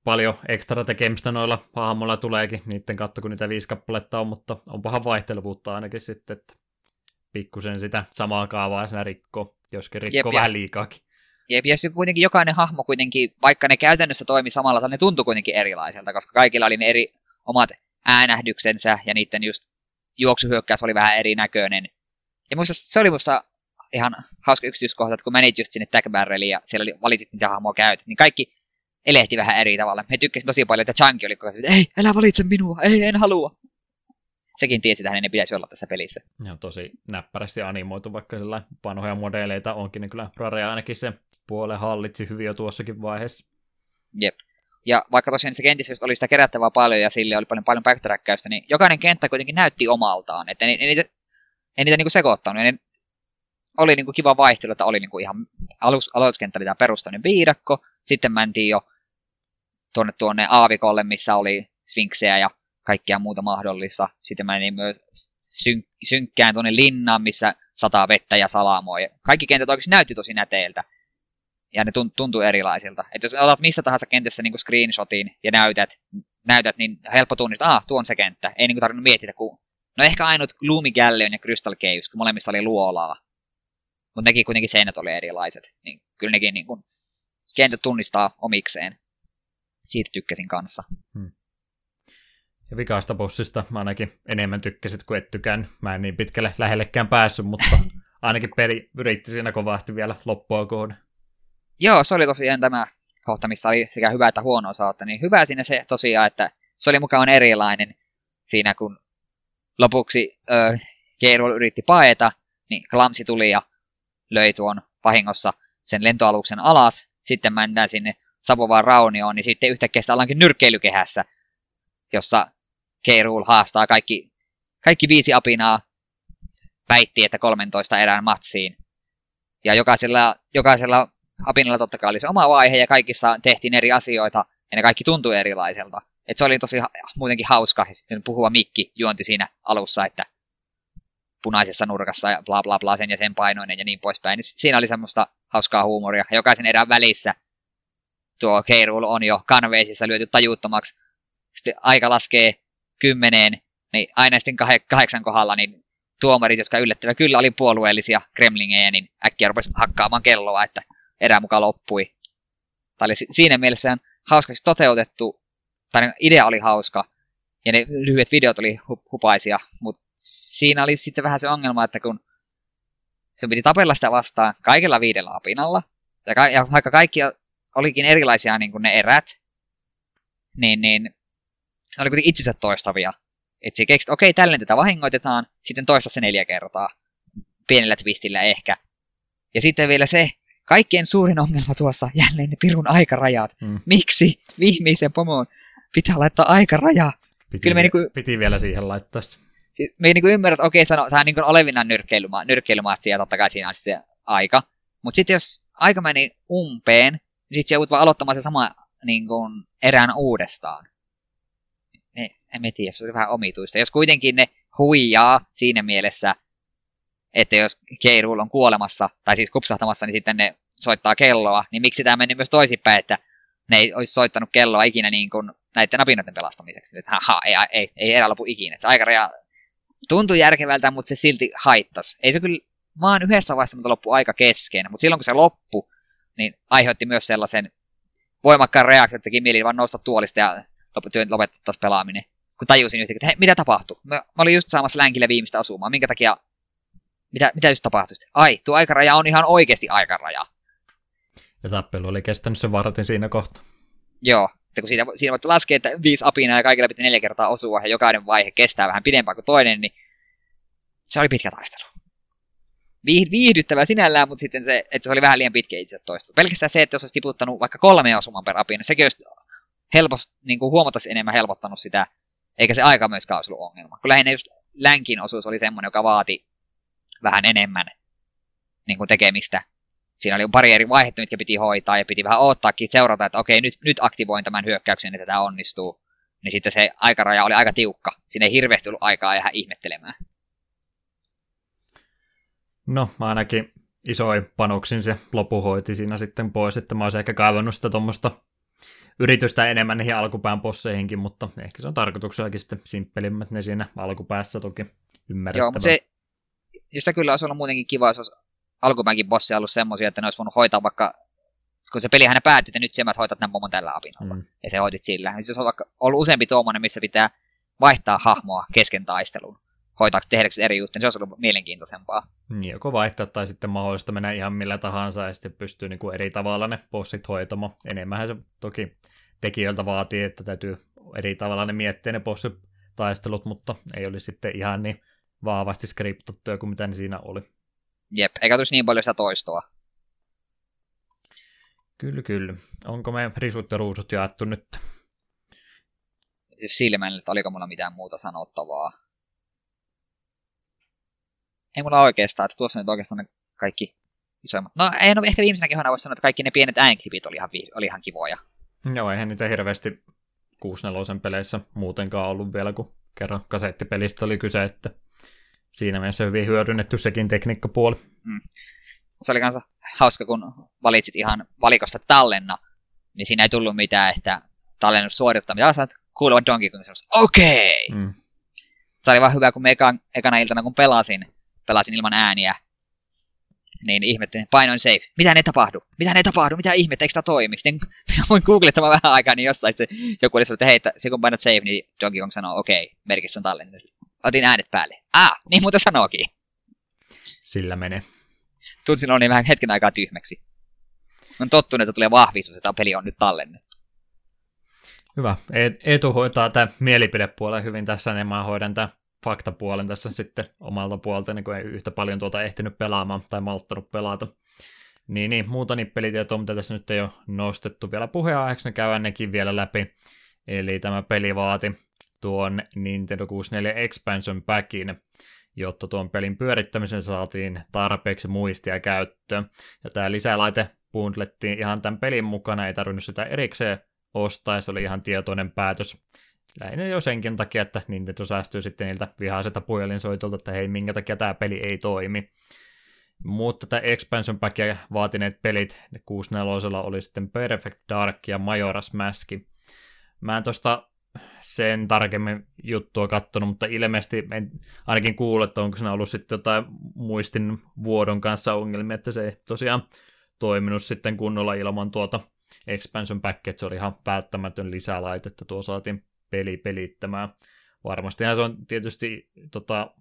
paljon ekstra tekemistä noilla hahmoilla tuleekin, niiden katto kun niitä viisi kappaletta on, mutta onpahan vaihtelevuutta ainakin sitten, että pikkusen sitä samaa kaavaa siinä rikkoo. Joskin rikkoo Jep, vähän liikaakin. Jep, ja sitten kuitenkin jokainen hahmo kuitenkin, vaikka ne käytännössä toimi samalla, ne tuntui kuitenkin erilaiselta, koska kaikilla oli ne eri omat äänähdyksensä, ja niiden just juoksuhyökkäys oli vähän erinäköinen. Ja muista, se oli musta ihan hauska yksityiskohta, että kun menit just sinne Tag Barreliin ja siellä oli, valitsit mitä hahmoa käyt, niin kaikki elehti vähän eri tavalla. Me tykkäsin tosi paljon, että Chunky oli koko että ei, älä valitse minua, ei, en halua sekin tiesi, että hänen pitäisi olla tässä pelissä. Ja tosi näppärästi animoitu, vaikka sillä vanhoja modeleita onkin, niin kyllä Rare ainakin se puole hallitsi hyvin jo tuossakin vaiheessa. Jep. Ja vaikka tosiaan se kentissä oli sitä kerättävää paljon ja sille oli paljon, paljon backtrackäystä, niin jokainen kenttä kuitenkin näytti omaltaan. Että ei, ei niitä, ei niitä niinku sekoittanut. Ja ne oli niinku kiva vaihtelu, että oli niinku ihan alus, aloituskenttä oli tämä perustainen viidakko. Sitten mentiin jo tuonne tuonne aavikolle, missä oli sfinksejä ja kaikkea muuta mahdollista. Sitten menin myös syn- synkkään tuonne linnaan, missä sataa vettä ja salamoa. Ja kaikki kentät oikeasti näytti tosi näteiltä. Ja ne tunt- tuntuu erilaisilta. Että jos otat mistä tahansa kentästä niin screenshotin ja näytät, näytät, niin helppo tunnistaa, ah, tuo on se kenttä. Ei niin tarvinnut miettiä, kun... No ehkä ainut Gloomy Galleon ja Crystal Caves, kun molemmissa oli luolaa. Mutta nekin kuitenkin seinät oli erilaiset. Niin kyllä nekin niin kuin, kentät tunnistaa omikseen. Siitä tykkäsin kanssa. Hmm. Ja vikaasta bossista mä ainakin enemmän tykkäsit kuin et tykään. Mä en niin pitkälle lähellekään päässyt, mutta ainakin peli yritti siinä kovasti vielä loppua kohden. Joo, se oli tosiaan tämä kohta, missä oli sekä hyvä että huono osa, niin hyvä siinä se tosiaan, että se oli mukaan erilainen siinä, kun lopuksi äh, Geirul yritti paeta, niin Klamsi tuli ja löi tuon vahingossa sen lentoaluksen alas. Sitten mennään sinne Sapovaan raunioon, niin sitten yhtäkkiä sitä ollaankin nyrkkeilykehässä, jossa Keirul haastaa kaikki, kaikki viisi apinaa väitti, että 13 erään matsiin. Ja jokaisella, jokaisella apinalla totta kai oli se oma vaihe ja kaikissa tehtiin eri asioita ja ne kaikki tuntui erilaiselta. Et se oli tosi muutenkin hauska ja sitten puhuva mikki juonti siinä alussa, että punaisessa nurkassa ja bla bla bla sen ja sen painoinen ja niin poispäin. Niin siinä oli semmoista hauskaa huumoria. Jokaisen erään välissä tuo Keirul on jo kanveisissa lyöty tajuuttomaksi. Sitten aika laskee kymmeneen, niin aina sitten kahdeksan kohdalla, niin tuomarit, jotka yllättävä kyllä oli puolueellisia kremlingejä, niin äkkiä rupesi hakkaamaan kelloa, että erä mukaan loppui. Tämä oli siinä mielessä hauskasti toteutettu, tai idea oli hauska, ja ne lyhyet videot oli hupaisia, mutta siinä oli sitten vähän se ongelma, että kun se piti tapella sitä vastaan kaikella viidellä apinalla, ja, ka- ja vaikka kaikki olikin erilaisia niin kuin ne erät, niin, niin ne oli kuitenkin itsensä toistavia. Että se okei, tälleen tätä vahingoitetaan, sitten toista se neljä kertaa. Pienellä twistillä ehkä. Ja sitten vielä se, kaikkien suurin ongelma tuossa, jälleen ne pirun aikarajat. Mm. Miksi viimeisen pomoon pitää laittaa aikaraja? Piti, Kyllä me niinku, piti vielä siihen laittaa siis, me niinku ymmärrät, että okei, sano, tämä on niinku olevinnan nyrkkeilyma, nyrkkeilymatsi ja totta kai siinä on se aika. Mutta sitten jos aika meni umpeen, niin sitten joudut vaan aloittamaan se sama niin kuin, erään uudestaan. Ne, en mä tiedä, se on vähän omituista. Jos kuitenkin ne huijaa siinä mielessä, että jos Keirul on kuolemassa, tai siis kupsahtamassa, niin sitten ne soittaa kelloa, niin miksi tämä meni myös toisinpäin, että ne ei olisi soittanut kelloa ikinä niin kuin näiden apinoiden pelastamiseksi. Että ha, ei, ei, ei erä lopu ikinä. Se aikaraja tuntui järkevältä, mutta se silti haittasi. Ei se kyllä vaan yhdessä vaiheessa, mutta loppu aika kesken. Mutta silloin kun se loppu, niin aiheutti myös sellaisen voimakkaan reaktion, että teki mieli vaan nousta tuolista ja lopettaisiin pelaaminen. Kun tajusin yhtäkkiä, että hei, mitä tapahtui? Mä, mä olin just saamassa länkille viimeistä asumaan. Minkä takia mitä, mitä just tapahtui? Ai, tuo aikaraja on ihan oikeasti aikaraja. Ja tappelu oli kestänyt sen vartin siinä kohtaa. Joo, että kun siitä, siinä voit laskea, että viisi apinaa ja kaikilla pitää neljä kertaa osua ja jokainen vaihe kestää vähän pidempään kuin toinen, niin se oli pitkä taistelu. Viihdyttävää sinällään, mutta sitten se, että se oli vähän liian pitkä itse toista. Pelkästään se, että jos olisi tiputtanut vaikka kolme osuman per apina, sekin olisi helposti, niin kuin huomattavasti enemmän helpottanut sitä, eikä se aika myöskään olisi ollut ongelma. Kun lähinnä just länkin osuus oli semmoinen, joka vaati vähän enemmän niin kuin tekemistä. Siinä oli pari eri vaihetta, mitkä piti hoitaa ja piti vähän odottaakin seurata, että okei, nyt, nyt aktivoin tämän hyökkäyksen, että tämä onnistuu. Niin sitten se aikaraja oli aika tiukka. Siinä ei hirveästi ollut aikaa jäädä ihmettelemään. No, ainakin isoin panoksin se lopuhoiti siinä sitten pois, että mä olisin ehkä kaivannut sitä tuommoista yritystä enemmän niihin alkupään posseihinkin, mutta ehkä se on tarkoituksellakin sitten simppelimmät ne siinä alkupäässä toki ymmärrettävä. Joo, mutta se, kyllä olisi ollut muutenkin kiva, jos olisi alkupäänkin bossi ollut semmoisia, että ne olisi voinut hoitaa vaikka, kun se pelihän päätti, että nyt sä hoitat tämän pomon tällä apinolla. Mm. Ja se hoitit sillä. Niin jos olisi ollut useampi tuommoinen, missä pitää vaihtaa hahmoa kesken taistelun, hoitaaksesi tehdäksesi eri juttuja, niin se olisi ollut mielenkiintoisempaa. Niin, joko vaihtaa tai sitten mahdollista mennä ihan millä tahansa ja sitten pystyy niin kuin eri tavalla ne bossit hoitamaan. Enemmän se toki tekijöiltä vaatii, että täytyy eri tavalla ne miettiä ne bossitaistelut, mutta ei olisi sitten ihan niin vahvasti skriptattuja kuin mitä ne siinä oli. Jep, eikä tulisi niin paljon sitä toistoa. Kyllä, kyllä. Onko me risut ja ruusut jaettu nyt? Siis silmällä, että oliko mulla mitään muuta sanottavaa. Ei mulla oikeastaan, että tuossa nyt oikeastaan ne kaikki isoimmat. No, ei no ehkä viimeisenä kehona voisi sanoa, että kaikki ne pienet ääniklipit oli ihan, oli ihan kivoja. Joo, eihän niitä hirveästi 64 peleissä muutenkaan ollut vielä, kun kerran kasettipelistä oli kyse, että siinä mielessä hyvin hyödynnetty sekin tekniikkapuoli. Mm. Se oli kanssa hauska, kun valitsit ihan valikosta tallenna, niin siinä ei tullut mitään, että tallennus suorittamista. Ja saat kuulevan Donkey Kong okei! Okay. Mm. Se oli vaan hyvä, kun me ekan, ekana iltana, kun pelasin, pelasin ilman ääniä, niin ihmettelin, painoin save. Mitä ne tapahdu? Mitä ne tapahdu? Mitä ihmettä? Eikö tämä toimi? Sitten voin googlettamaan vähän aikaa, niin jossain se, joku oli sanonut, että hei, että se kun painat save, niin Donkey Kong sanoo, okei, okay, merkissä on tallennettu. Otin äänet päälle. Ah, niin muuten sanookin. Sillä menee. Tunsin niin vähän hetken aikaa tyhmäksi. On tottunut, että tulee vahvistus, että peli on nyt tallennettu. Hyvä. Etu hoitaa tämä mielipidepuolen hyvin tässä, niin mä hoidan tämä faktapuolen tässä sitten omalta puolta, niin kun ei yhtä paljon tuota ehtinyt pelaamaan tai malttanut pelata. Niin, niin muuta nippelitietoa, mitä tässä nyt ei ole nostettu vielä puheenaiheeksi, ne käydään nekin vielä läpi. Eli tämä peli vaati tuon Nintendo 64 Expansion Packin, jotta tuon pelin pyörittämisen saatiin tarpeeksi muistia käyttöön. Ja tämä lisälaite bundlettiin ihan tämän pelin mukana, ei tarvinnut sitä erikseen ostaa, se oli ihan tietoinen päätös. Lähinnä jo senkin takia, että Nintendo säästyy sitten niiltä vihaiselta puhelinsoitolta, että hei, minkä takia tämä peli ei toimi. Mutta tätä expansion packia vaatineet pelit, ne 64 oli sitten Perfect Dark ja Majora's Mask. Mä en tosta sen tarkemmin juttua kattonut, mutta ilmeisesti en ainakin kuullut, että onko siinä ollut sitten jotain muistin vuodon kanssa ongelmia, että se ei tosiaan toiminut sitten kunnolla ilman tuota expansion pack, että se oli ihan välttämätön lisälaite, että tuo saatiin peli pelittämään. Varmastihan se on tietysti tota,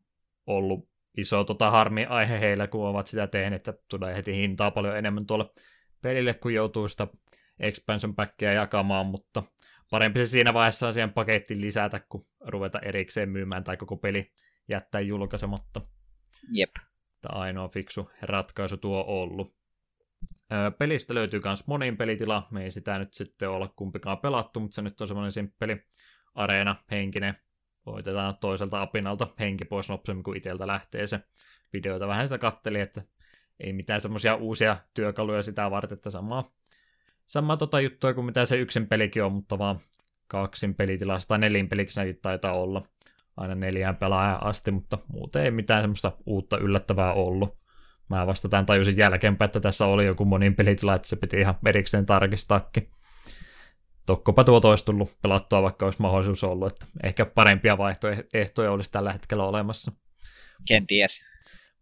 ollut iso tota, harmi aihe heillä, kun ovat sitä tehneet, että tulee heti hintaa paljon enemmän tuolle pelille, kun joutuu sitä expansion packia jakamaan, mutta parempi se siinä vaiheessa siihen pakettiin lisätä, kun ruveta erikseen myymään tai koko peli jättää julkaisematta. Jep. Tämä ainoa fiksu ratkaisu tuo ollut. Öö, pelistä löytyy myös monin pelitila. Me ei sitä nyt sitten olla kumpikaan pelattu, mutta se nyt on semmoinen simppeli areena, henkinen. Voitetaan toiselta apinalta henki pois nopsemmin kuin itseltä lähtee se. Videoita vähän sitä katteli, että ei mitään semmoisia uusia työkaluja sitä varten, että samaa, samaa tota juttua kuin mitä se yksin pelikin on, mutta vaan kaksin pelitilasta tai nelin peliksi näitä taitaa olla aina neljään pelaajaan asti, mutta muuten ei mitään semmoista uutta yllättävää ollut. Mä vasta tämän tajusin jälkeenpäin, että tässä oli joku monin pelitila, että se piti ihan erikseen tarkistaakin. Tokkopa tuo olisi tullut pelattua, vaikka olisi mahdollisuus ollut, että ehkä parempia vaihtoehtoja olisi tällä hetkellä olemassa. Kenties.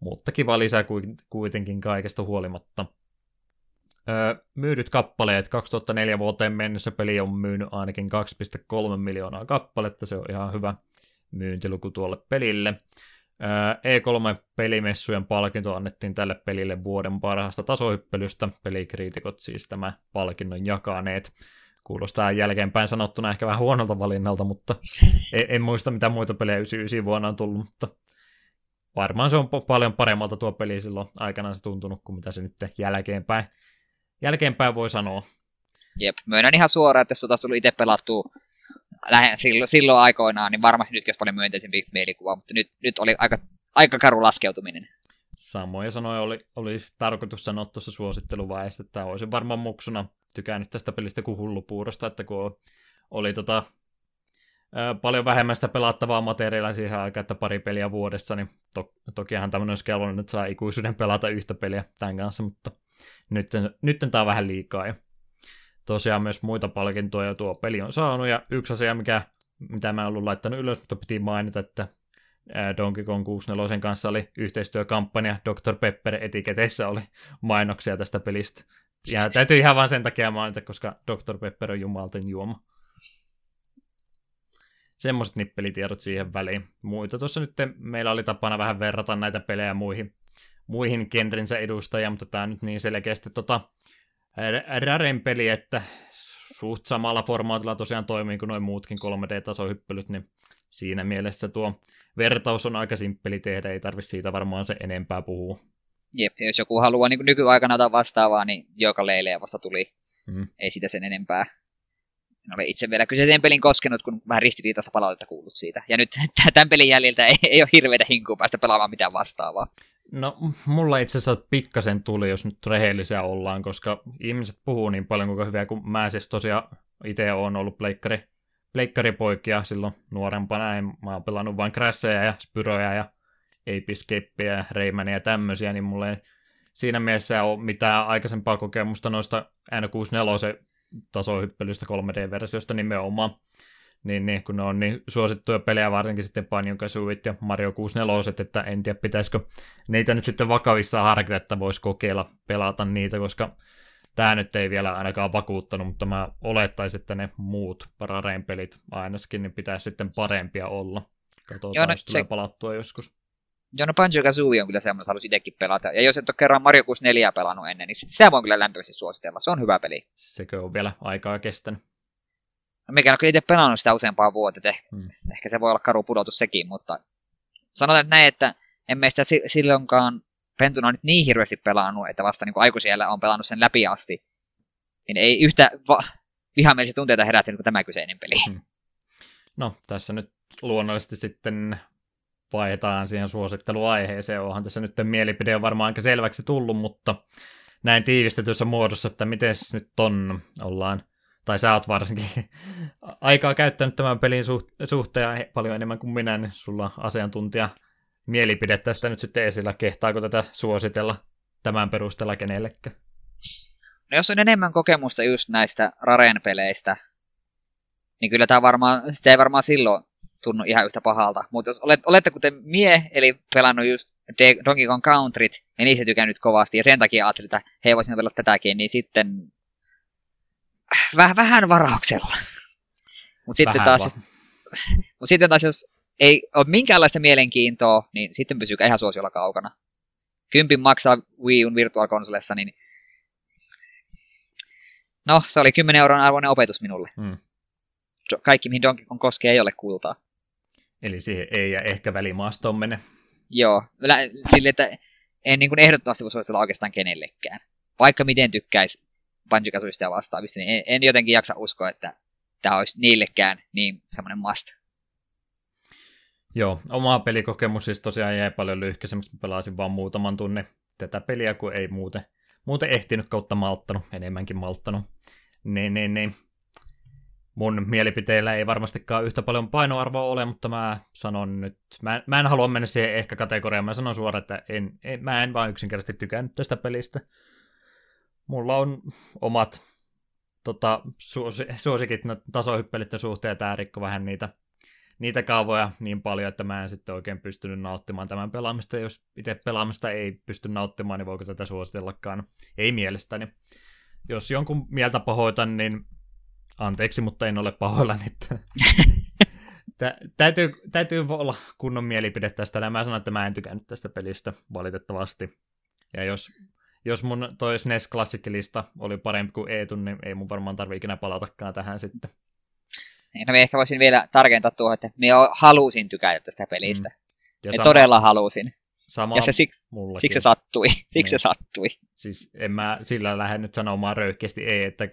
Mutta kiva lisää kuitenkin kaikesta huolimatta. Öö, myydyt kappaleet 2004 vuoteen mennessä peli on myynyt ainakin 2,3 miljoonaa kappaletta, se on ihan hyvä myyntiluku tuolle pelille. E3-pelimessujen palkinto annettiin tälle pelille vuoden parhaasta tasohyppelystä, pelikriitikot siis tämä palkinnon jakaneet. Kuulostaa jälkeenpäin sanottuna ehkä vähän huonolta valinnalta, mutta en, en muista mitä muita pelejä 99 vuonna on tullut, mutta varmaan se on paljon paremmalta tuo peli silloin aikanaan se tuntunut kuin mitä se nyt jälkeenpäin, jälkeenpäin voi sanoa. Jep, myönnän ihan suoraan, että jos tuota tullut itse pelattua lähe, silloin, silloin aikoinaan, niin varmasti nytkin olisi paljon myönteisempi mielikuva, mutta nyt, nyt oli aika, aika karu laskeutuminen. Samoja sanoja oli, olisi tarkoitus sanoa tuossa suositteluvaiheessa, että olisin varmaan muksuna tykännyt tästä pelistä kuin hullupuurosta, että kun oli tota, paljon vähemmän sitä pelattavaa materiaalia siihen aikaan, että pari peliä vuodessa, niin to, tokihan tämmöinen olisi kelvonnut, että saa ikuisuuden pelata yhtä peliä tämän kanssa, mutta nyt, nyt tämä on vähän liikaa. Ja tosiaan myös muita palkintoja tuo peli on saanut, ja yksi asia, mikä, mitä mä en ollut laittanut ylös, mutta piti mainita, että Donkey Kong 64 kanssa oli yhteistyökampanja, Dr. Pepper etiketeissä oli mainoksia tästä pelistä. Ja täytyy ihan vain sen takia mainita, koska Dr. Pepper on jumalten juoma. Semmoiset nippelitiedot siihen väliin. Muita tuossa nyt meillä oli tapana vähän verrata näitä pelejä muihin, muihin genrinsä edustajia, mutta tämä nyt niin selkeästi tota, Raren peli, että suht samalla formaatilla tosiaan toimii kuin noin muutkin 3D-tasohyppelyt, niin siinä mielessä tuo vertaus on aika simppeli tehdä, ei tarvitse siitä varmaan se enempää puhua. Jep, jos joku haluaa niin nykyaikana jotain vastaavaa, niin joka leileä vasta tuli. Mm. Ei sitä sen enempää. En ole itse vielä kyseisen pelin koskenut, kun vähän ristiriitaista palautetta kuullut siitä. Ja nyt tämän pelin jäljiltä ei, ei ole hirveitä hinkua päästä pelaamaan mitään vastaavaa. No, mulla itse asiassa pikkasen tuli, jos nyt rehellisiä ollaan, koska ihmiset puhuu niin paljon, kuinka hyviä, kun mä siis tosiaan itse olen ollut pleikkari pleikkaripoikia silloin nuorempana. En, mä oon pelannut vain Crashia ja Spyroja ja Ape Escapea ja Raymania ja tämmöisiä, niin mulle ei siinä mielessä ole mitään aikaisempaa kokemusta noista N64 tasohyppelyistä 3D-versiosta nimenomaan. Niin, niin, kun ne on niin suosittuja pelejä, varsinkin sitten Banjo Kazooit ja Mario 64, että en tiedä pitäisikö niitä nyt sitten vakavissa harkita, että voisi kokeilla pelata niitä, koska tämä nyt ei vielä ainakaan vakuuttanut, mutta mä olettaisin, että ne muut Parareen pelit ainakin niin pitäisi sitten parempia olla. Katsotaan, Joo, no, jos tulee se... palattua joskus. Joo, no Banjo Kazooie on kyllä semmoinen, että haluaisin itsekin pelata. Ja jos et ole kerran Mario 64 pelannut ennen, niin sitä voin kyllä lämpimästi suositella. Se on hyvä peli. Sekö on vielä aikaa kestänyt? No mikä on itse pelannut sitä useampaa vuotta, ehkä, hmm. ehkä se voi olla karu pudotus sekin, mutta sanotaan näin, että emme sitä silloinkaan pentuna nyt niin hirveästi pelannut, että vasta niin aikuisiellä on pelannut sen läpi asti. Niin ei yhtä va- vihamielisiä tunteita herättänyt kuin tämä kyseinen peli. Hmm. No, tässä nyt luonnollisesti sitten vaihdetaan siihen suositteluaiheeseen. Onhan tässä nyt mielipide on varmaan aika selväksi tullut, mutta näin tiivistetyssä muodossa, että miten nyt on, ollaan, tai sä oot varsinkin aikaa käyttänyt tämän pelin suhteen paljon enemmän kuin minä, niin sulla asiantuntija mielipide tästä nyt sitten esillä. Kehtaako tätä suositella tämän perusteella kenellekään? No jos on enemmän kokemusta just näistä Raren peleistä, niin kyllä tämä varmaan, sitä ei varmaan silloin tunnu ihan yhtä pahalta. Mutta jos olet, olette kuten mie, eli pelannut just Donkey Kong Countryt, ja niissä tykännyt kovasti, ja sen takia ajattelin, että he voisivat pelata tätäkin, niin sitten väh, vähän varauksella. Mutta sitten, taas, jos, mut sitten taas, jos ei ole minkäänlaista mielenkiintoa, niin sitten pysykää ihan suosiolla kaukana. Kympin maksaa Wii Un Virtual Consolessa, niin no, se oli 10 euron arvoinen opetus minulle. Hmm. Kaikki, mihin Donkey Kong koskee, ei ole kultaa. Eli siihen ei ja ehkä välimaastoon mene. Joo, sille, että en niin kuin ehdottomasti voi suositella oikeastaan kenellekään. Vaikka miten tykkäisi banjo ja vastaavista, niin en, en jotenkin jaksa uskoa, että tämä olisi niillekään niin semmoinen must. Joo, oma pelikokemus siis tosiaan jäi paljon lyhkäisemmäksi. Mä pelasin vaan muutaman tunnin tätä peliä, kun ei muuten, muuten ehtinyt kautta malttanut, enemmänkin malttanut. Niin, niin, niin mun mielipiteillä ei varmastikaan yhtä paljon painoarvoa ole, mutta mä sanon nyt, mä, mä en halua mennä siihen ehkä kategoriaan, mä sanon suoraan, että en, en, mä en vaan yksinkertaisesti tykännyt tästä pelistä. Mulla on omat tota, suosi, suosikit no, tasohyppelitten suhteen, tämä rikko vähän niitä, niitä kaavoja niin paljon, että mä en sitten oikein pystynyt nauttimaan tämän pelaamista. Jos itse pelaamista ei pysty nauttimaan, niin voiko tätä suositellakaan? Ei mielestäni. Jos jonkun mieltä pahoitan, niin Anteeksi, mutta en ole pahoillani. Että... Tä, täytyy, täytyy olla kunnon mielipide tästä. Mä sanon, että mä en tykännyt tästä pelistä valitettavasti. Ja jos, jos mun toi SNES klassikkilista oli parempi kuin Eetun, niin ei mun varmaan tarvi ikinä palatakaan tähän sitten. Niin, no mä ehkä voisin vielä tarkentaa tuohon, että mä halusin tykätä tästä pelistä. Mm. Ja sama, todella halusin. Sama ja se siksi, siksi se sattui. Siksi niin. se sattui. Siis en mä sillä lähde nyt sanomaan röyhkeästi ei, että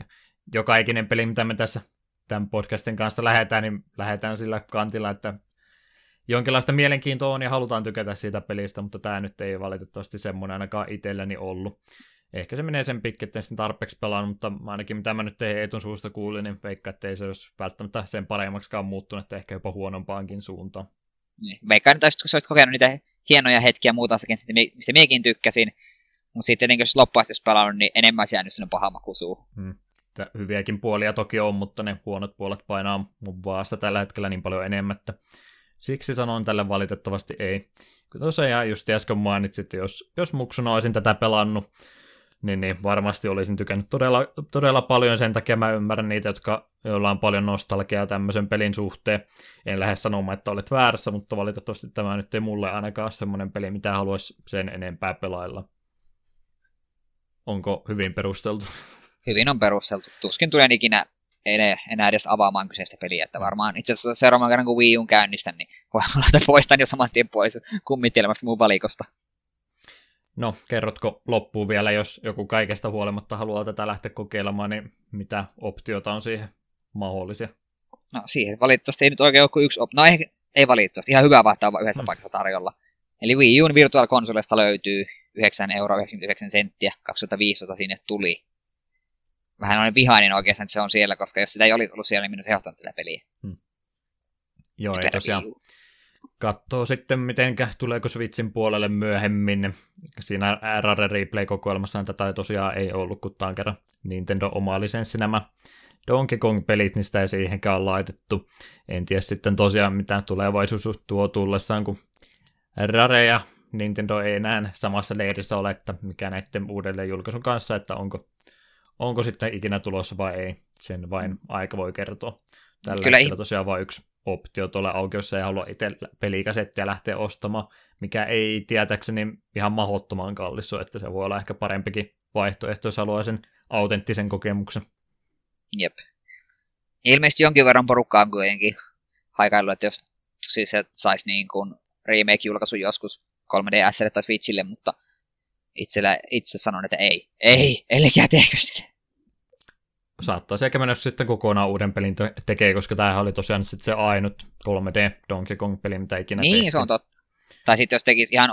joka ikinen peli, mitä me tässä tämän podcastin kanssa lähdetään, niin lähdetään sillä kantilla, että jonkinlaista mielenkiintoa on ja halutaan tykätä siitä pelistä, mutta tämä nyt ei valitettavasti semmoinen ainakaan itselleni ollut. Ehkä se menee sen pikki, että sitten tarpeeksi pelaan, mutta ainakin mitä mä nyt tein etun suusta kuulin, niin veikka, että ei se olisi välttämättä sen paremmaksikaan muuttunut, että ehkä jopa huonompaankin suuntaan. Niin. Veikkaan, että kun sä olisit kokenut niitä hienoja hetkiä muuta mistä miekin tykkäsin, mutta sitten tietenkin jos loppuasti jos pelannut, niin enemmän olisi jäänyt sinne paha maku Hmm että hyviäkin puolia toki on, mutta ne huonot puolet painaa mun vaasta tällä hetkellä niin paljon enemmän, että siksi sanon tälle valitettavasti ei. Kun tosiaan just äsken mainitsit, jos, jos muksuna olisin tätä pelannut, niin, niin varmasti olisin tykännyt todella, todella paljon, sen takia mä ymmärrän niitä, jotka, joilla on paljon nostalgiaa tämmöisen pelin suhteen. En lähde sanomaan, että olet väärässä, mutta valitettavasti tämä nyt ei mulle ainakaan semmoinen peli, mitä haluaisi sen enempää pelailla. Onko hyvin perusteltu? Hyvin on perusteltu. Tuskin tulen ikinä enää edes avaamaan kyseistä peliä, että varmaan itse asiassa seuraavan kerran kun Wii Un käynnistän, niin voin laittaa poistan jo saman tien pois kummittelemasta mun valikosta. No, kerrotko loppuun vielä, jos joku kaikesta huolimatta haluaa tätä lähteä kokeilemaan, niin mitä optiota on siihen mahdollisia? No siihen valitettavasti ei nyt oikein ole kuin yksi op... No ei, ei valitettavasti, ihan hyvä vaihtaa yhdessä mm. paikassa tarjolla. Eli Wii Un Virtual löytyy 9 euroa 99 senttiä, 2015 sinne tuli vähän olen vihainen oikeastaan, että se on siellä, koska jos sitä ei olisi ollut siellä, niin minun se johtanut tätä peliä. Joo, ei tosiaan. Katsoo sitten, mitenkä tuleeko Switchin puolelle myöhemmin. Siinä Rare Replay-kokoelmassaan tätä tosiaan ei ollut, kun tämä on kerran Nintendo oma lisenssi nämä Donkey Kong-pelit, niin sitä ei siihenkään ole laitettu. En tiedä sitten tosiaan, mitä tulevaisuus tuo tullessaan, kun Rare ja Nintendo ei enää samassa leirissä ole, että mikä näiden uudelleen julkaisun kanssa, että onko, onko sitten ikinä tulossa vai ei. Sen vain aika voi kertoa. Tällä Kyllä hetkellä tosiaan vain yksi optio tuolla auki, ei halua itse pelikasettia lähteä ostamaan, mikä ei tietääkseni ihan mahdottoman kallis ole, että se voi olla ehkä parempikin vaihtoehto, jos haluaa sen autenttisen kokemuksen. Jep. Ilmeisesti jonkin verran porukkaa on kuitenkin haikailu, että jos siis se saisi niin kuin remake-julkaisu joskus 3DSlle tai Switchille, mutta itsellä, itse sanon, että ei. Ei, ellekään tehkö sitä. Saattaisi ehkä mennä sitten kokonaan uuden pelin te- tekee, koska tämähän oli tosiaan sitten se ainut 3D Donkey Kong-peli, mitä ikinä Niin, tehtiin. se on totta. Tai sitten jos tekisi ihan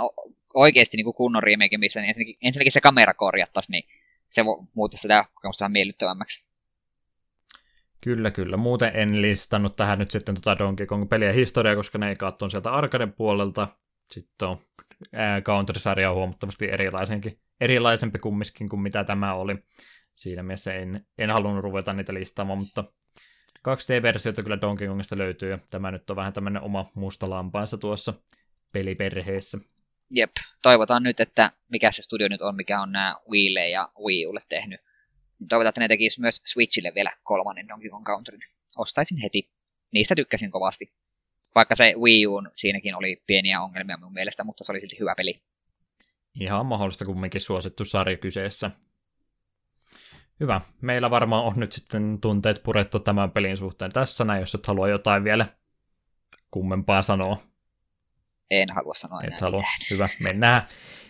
oikeasti niin kuin kunnon remake, missä niin ensinnäkin, ensinnäkin se kamera korjattaisiin, niin se muuttaisi sitä kokemusta vähän miellyttävämmäksi. Kyllä, kyllä. Muuten en listannut tähän nyt sitten tota Donkey Kong-peliä historiaa, koska ne ei katson sieltä arkaden puolelta. Sitten on ää, Counter-sarja on huomattavasti erilaisenkin, erilaisempi kumminkin kuin mitä tämä oli. Siinä mielessä en, en halunnut ruveta niitä listaamaan, mutta 2D-versiota kyllä Donkey Kongista löytyy, ja tämä nyt on vähän tämmöinen oma musta lampaansa tuossa peliperheessä. Jep, toivotaan nyt, että mikä se studio nyt on, mikä on nämä Wiille ja Wii Ulle tehnyt. Toivotaan, että ne tekisi myös Switchille vielä kolmannen Donkey Kong Counterin. Ostaisin heti. Niistä tykkäsin kovasti. Vaikka se Wii Uun siinäkin oli pieniä ongelmia mun mielestä, mutta se oli silti hyvä peli. Ihan mahdollista kumminkin suosittu sarja kyseessä. Hyvä. Meillä varmaan on nyt sitten tunteet purettu tämän pelin suhteen tässä näin, jos et halua jotain vielä kummempaa sanoa. En halua sanoa Et enää halua. mitään. Hyvä. Mennään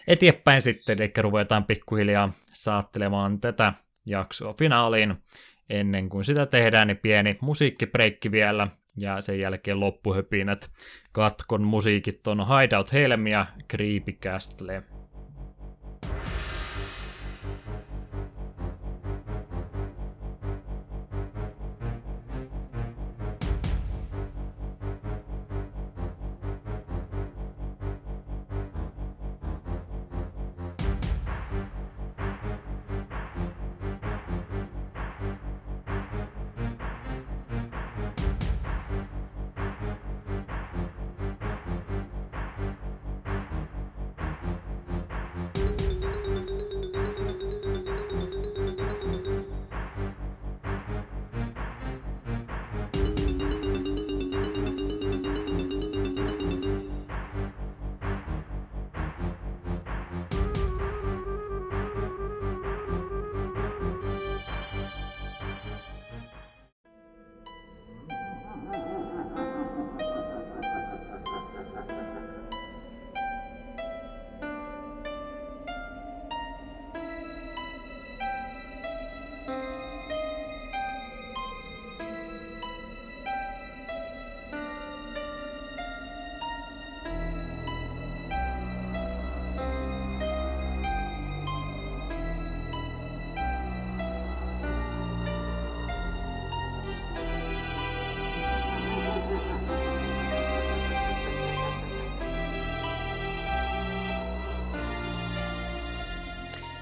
eteenpäin sitten, eli ruvetaan pikkuhiljaa saattelemaan tätä jaksoa finaaliin. Ennen kuin sitä tehdään, niin pieni musiikkibreikki vielä, ja sen jälkeen loppuhöpinät. Katkon musiikit on Hideout Helm ja Creepy Castle.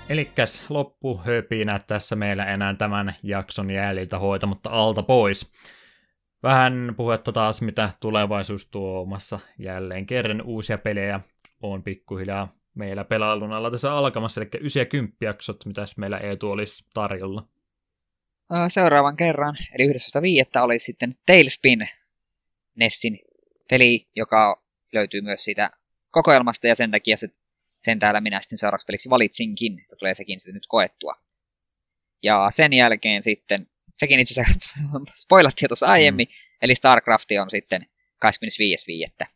Elikkäs loppuhöpinä tässä meillä enää tämän jakson jäljiltä hoitamatta alta pois. Vähän puhetta taas, mitä tulevaisuus tuomassa jälleen kerran uusia pelejä on pikkuhiljaa meillä pelailun alla tässä alkamassa, eli 9 ja 10 jaksot, mitäs meillä Eetu olisi tarjolla. Seuraavan kerran, eli 11.5. oli sitten Tailspin Nessin peli, joka löytyy myös siitä kokoelmasta, ja sen takia se, sen täällä minä sitten seuraavaksi peliksi valitsinkin, että tulee sekin sitten nyt koettua. Ja sen jälkeen sitten, sekin itse asiassa spoilattiin tuossa aiemmin, mm. eli StarCraft on sitten 25.5.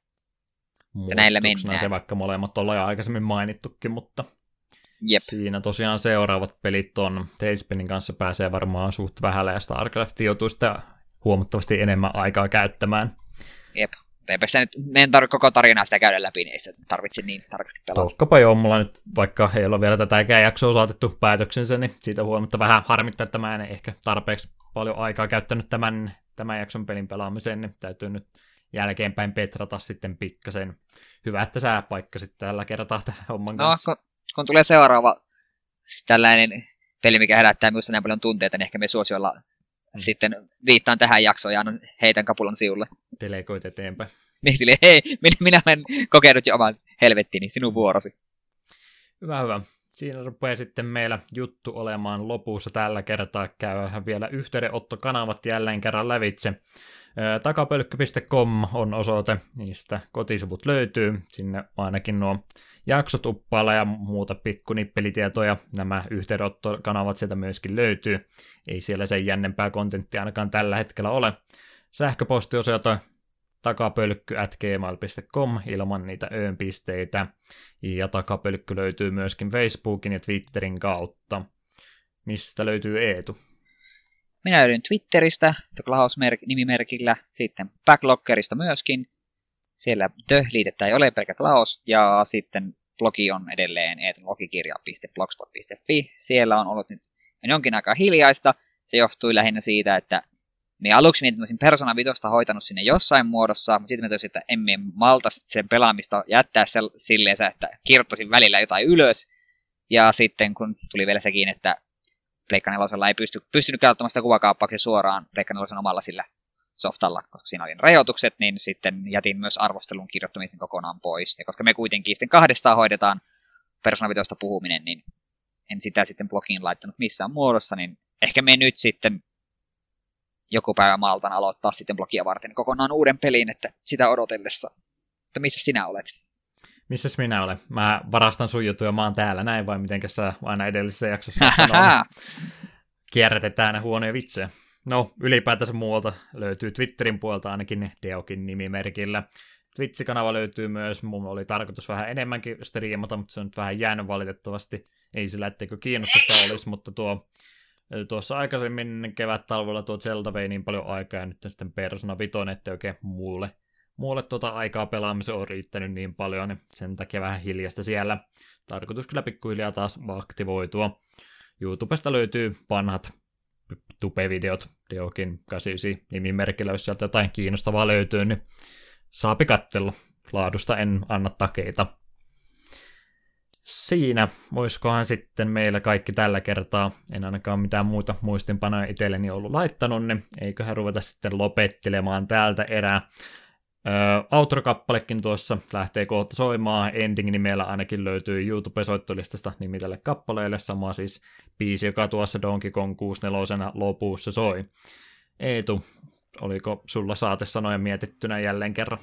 näillä mennään. se, vaikka molemmat ollaan jo aikaisemmin mainittukin, mutta Jep, Siinä tosiaan seuraavat pelit on. Tailspinin kanssa pääsee varmaan suht vähällä ja StarCraft joutuu sitä huomattavasti enemmän aikaa käyttämään. jep. Mutta eipä sitä nyt, me en tarvitse koko tarinaa sitä käydä läpi, niin ei sitä tarvitse niin tarkasti pelata. Tokkopa joo, mulla nyt, vaikka ei ole vielä tätäkään jaksoa saatettu päätöksensä, niin siitä huolimatta vähän harmittaa, että mä en ehkä tarpeeksi paljon aikaa käyttänyt tämän, tämän jakson pelin pelaamiseen, niin täytyy nyt jälkeenpäin petrata sitten pikkasen. Hyvä, että sä paikkasit tällä kertaa tähän homman No, kanssa. kun, kun tulee seuraava tällainen peli, mikä herättää minusta näin paljon tunteita, niin ehkä me suosiolla. Sitten viittaan tähän jaksoon ja annan heitän kapulan siulle. Delegoit eteenpäin. Niin silleen, hei, minä, minä olen kokenut jo oman helvettini, sinun vuorosi. Hyvä, hyvä. Siinä rupeaa sitten meillä juttu olemaan lopussa tällä kertaa. Käydään vielä yhteydenottokanavat jälleen kerran lävitse. Takapölkky.com on osoite, niistä kotisivut löytyy. Sinne ainakin nuo jaksot uppailla ja muuta pikkunippelitietoja. Nämä yhteydenottokanavat sieltä myöskin löytyy. Ei siellä sen jännempää kontenttia ainakaan tällä hetkellä ole. Sähköpostiosoite takapölkky.gmail.com ilman niitä öönpisteitä. Ja takapölkky löytyy myöskin Facebookin ja Twitterin kautta. Mistä löytyy Eetu? Minä löydyn Twitteristä, Klaus-nimimerkillä, sitten Backloggerista myöskin. Siellä The-liitettä ei ole pelkä Klaus, ja sitten blogi on edelleen eetunlogikirja.blogspot.fi. Siellä on ollut nyt jonkin aikaa hiljaista. Se johtui lähinnä siitä, että me aluksi mietin, että olisin Persona 5 hoitanut sinne jossain muodossa, mutta sitten me toisin, että emme malta sen pelaamista jättää sel- silleen, että kirjoittaisin välillä jotain ylös. Ja sitten kun tuli vielä sekin, että Pleikka 4 ei pysty, pystynyt käyttämään sitä kuvakaappauksia suoraan Pleikka 4 omalla sillä softalla, koska siinä oli rajoitukset, niin sitten jätin myös arvostelun kirjoittamisen kokonaan pois. Ja koska me kuitenkin sitten kahdestaan hoidetaan Persona 5 puhuminen, niin en sitä sitten blogiin laittanut missään muodossa, niin ehkä me nyt sitten joku päivä maltan aloittaa sitten blogia varten kokonaan uuden pelin, että sitä odotellessa. Mutta missä sinä olet? Missäs minä olen? Mä varastan sun juttuja, mä oon täällä näin, vai mitenkä sä aina edellisessä jaksossa oot sanonut? Kierrätetään huonoja vitsejä. No, ylipäätänsä muualta löytyy Twitterin puolta ainakin Deokin nimimerkillä. Twitch-kanava löytyy myös, mulla oli tarkoitus vähän enemmänkin striimata, mutta se on nyt vähän jäänyt valitettavasti. Ei sillä, etteikö kiinnostusta olisi, mutta tuo, tuossa aikaisemmin kevät-talvella tuo Zelda vei niin paljon aikaa, ja nyt sitten Persona 5, että oikein muulle, muulle tuota aikaa pelaamiseen on riittänyt niin paljon, niin sen takia vähän hiljasta siellä. Tarkoitus kyllä pikkuhiljaa taas aktivoitua. YouTubesta löytyy vanhat tupe-videot, Deokin 89 nimimerkillä, jos sieltä jotain kiinnostavaa löytyy, niin saapi kattella. Laadusta en anna takeita. Siinä voisikohan sitten meillä kaikki tällä kertaa, en ainakaan mitään muuta muistinpanoja itselleni ollut laittanut, niin eiköhän ruveta sitten lopettelemaan täältä erää. Outro-kappalekin tuossa lähtee kohta soimaan. Ending-nimellä ainakin löytyy YouTube-soittolistasta nimi tälle kappaleelle. Sama siis biisi, joka tuossa Donkey Kong 64 lopussa soi. Eetu, oliko sulla saatesanoja mietittynä jälleen kerran?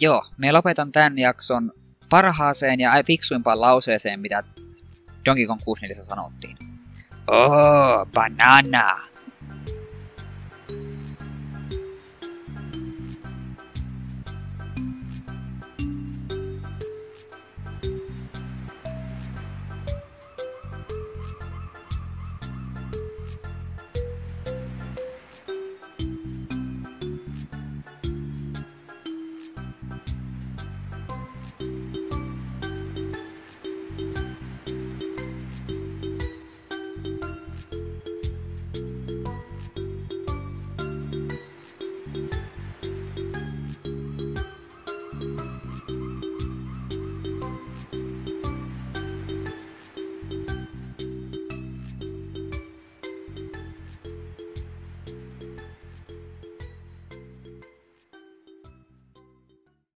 Joo, me lopetan tämän jakson parhaaseen ja fiksuimpaan lauseeseen, mitä Donkey Kong 64 sanottiin. Oh, banana!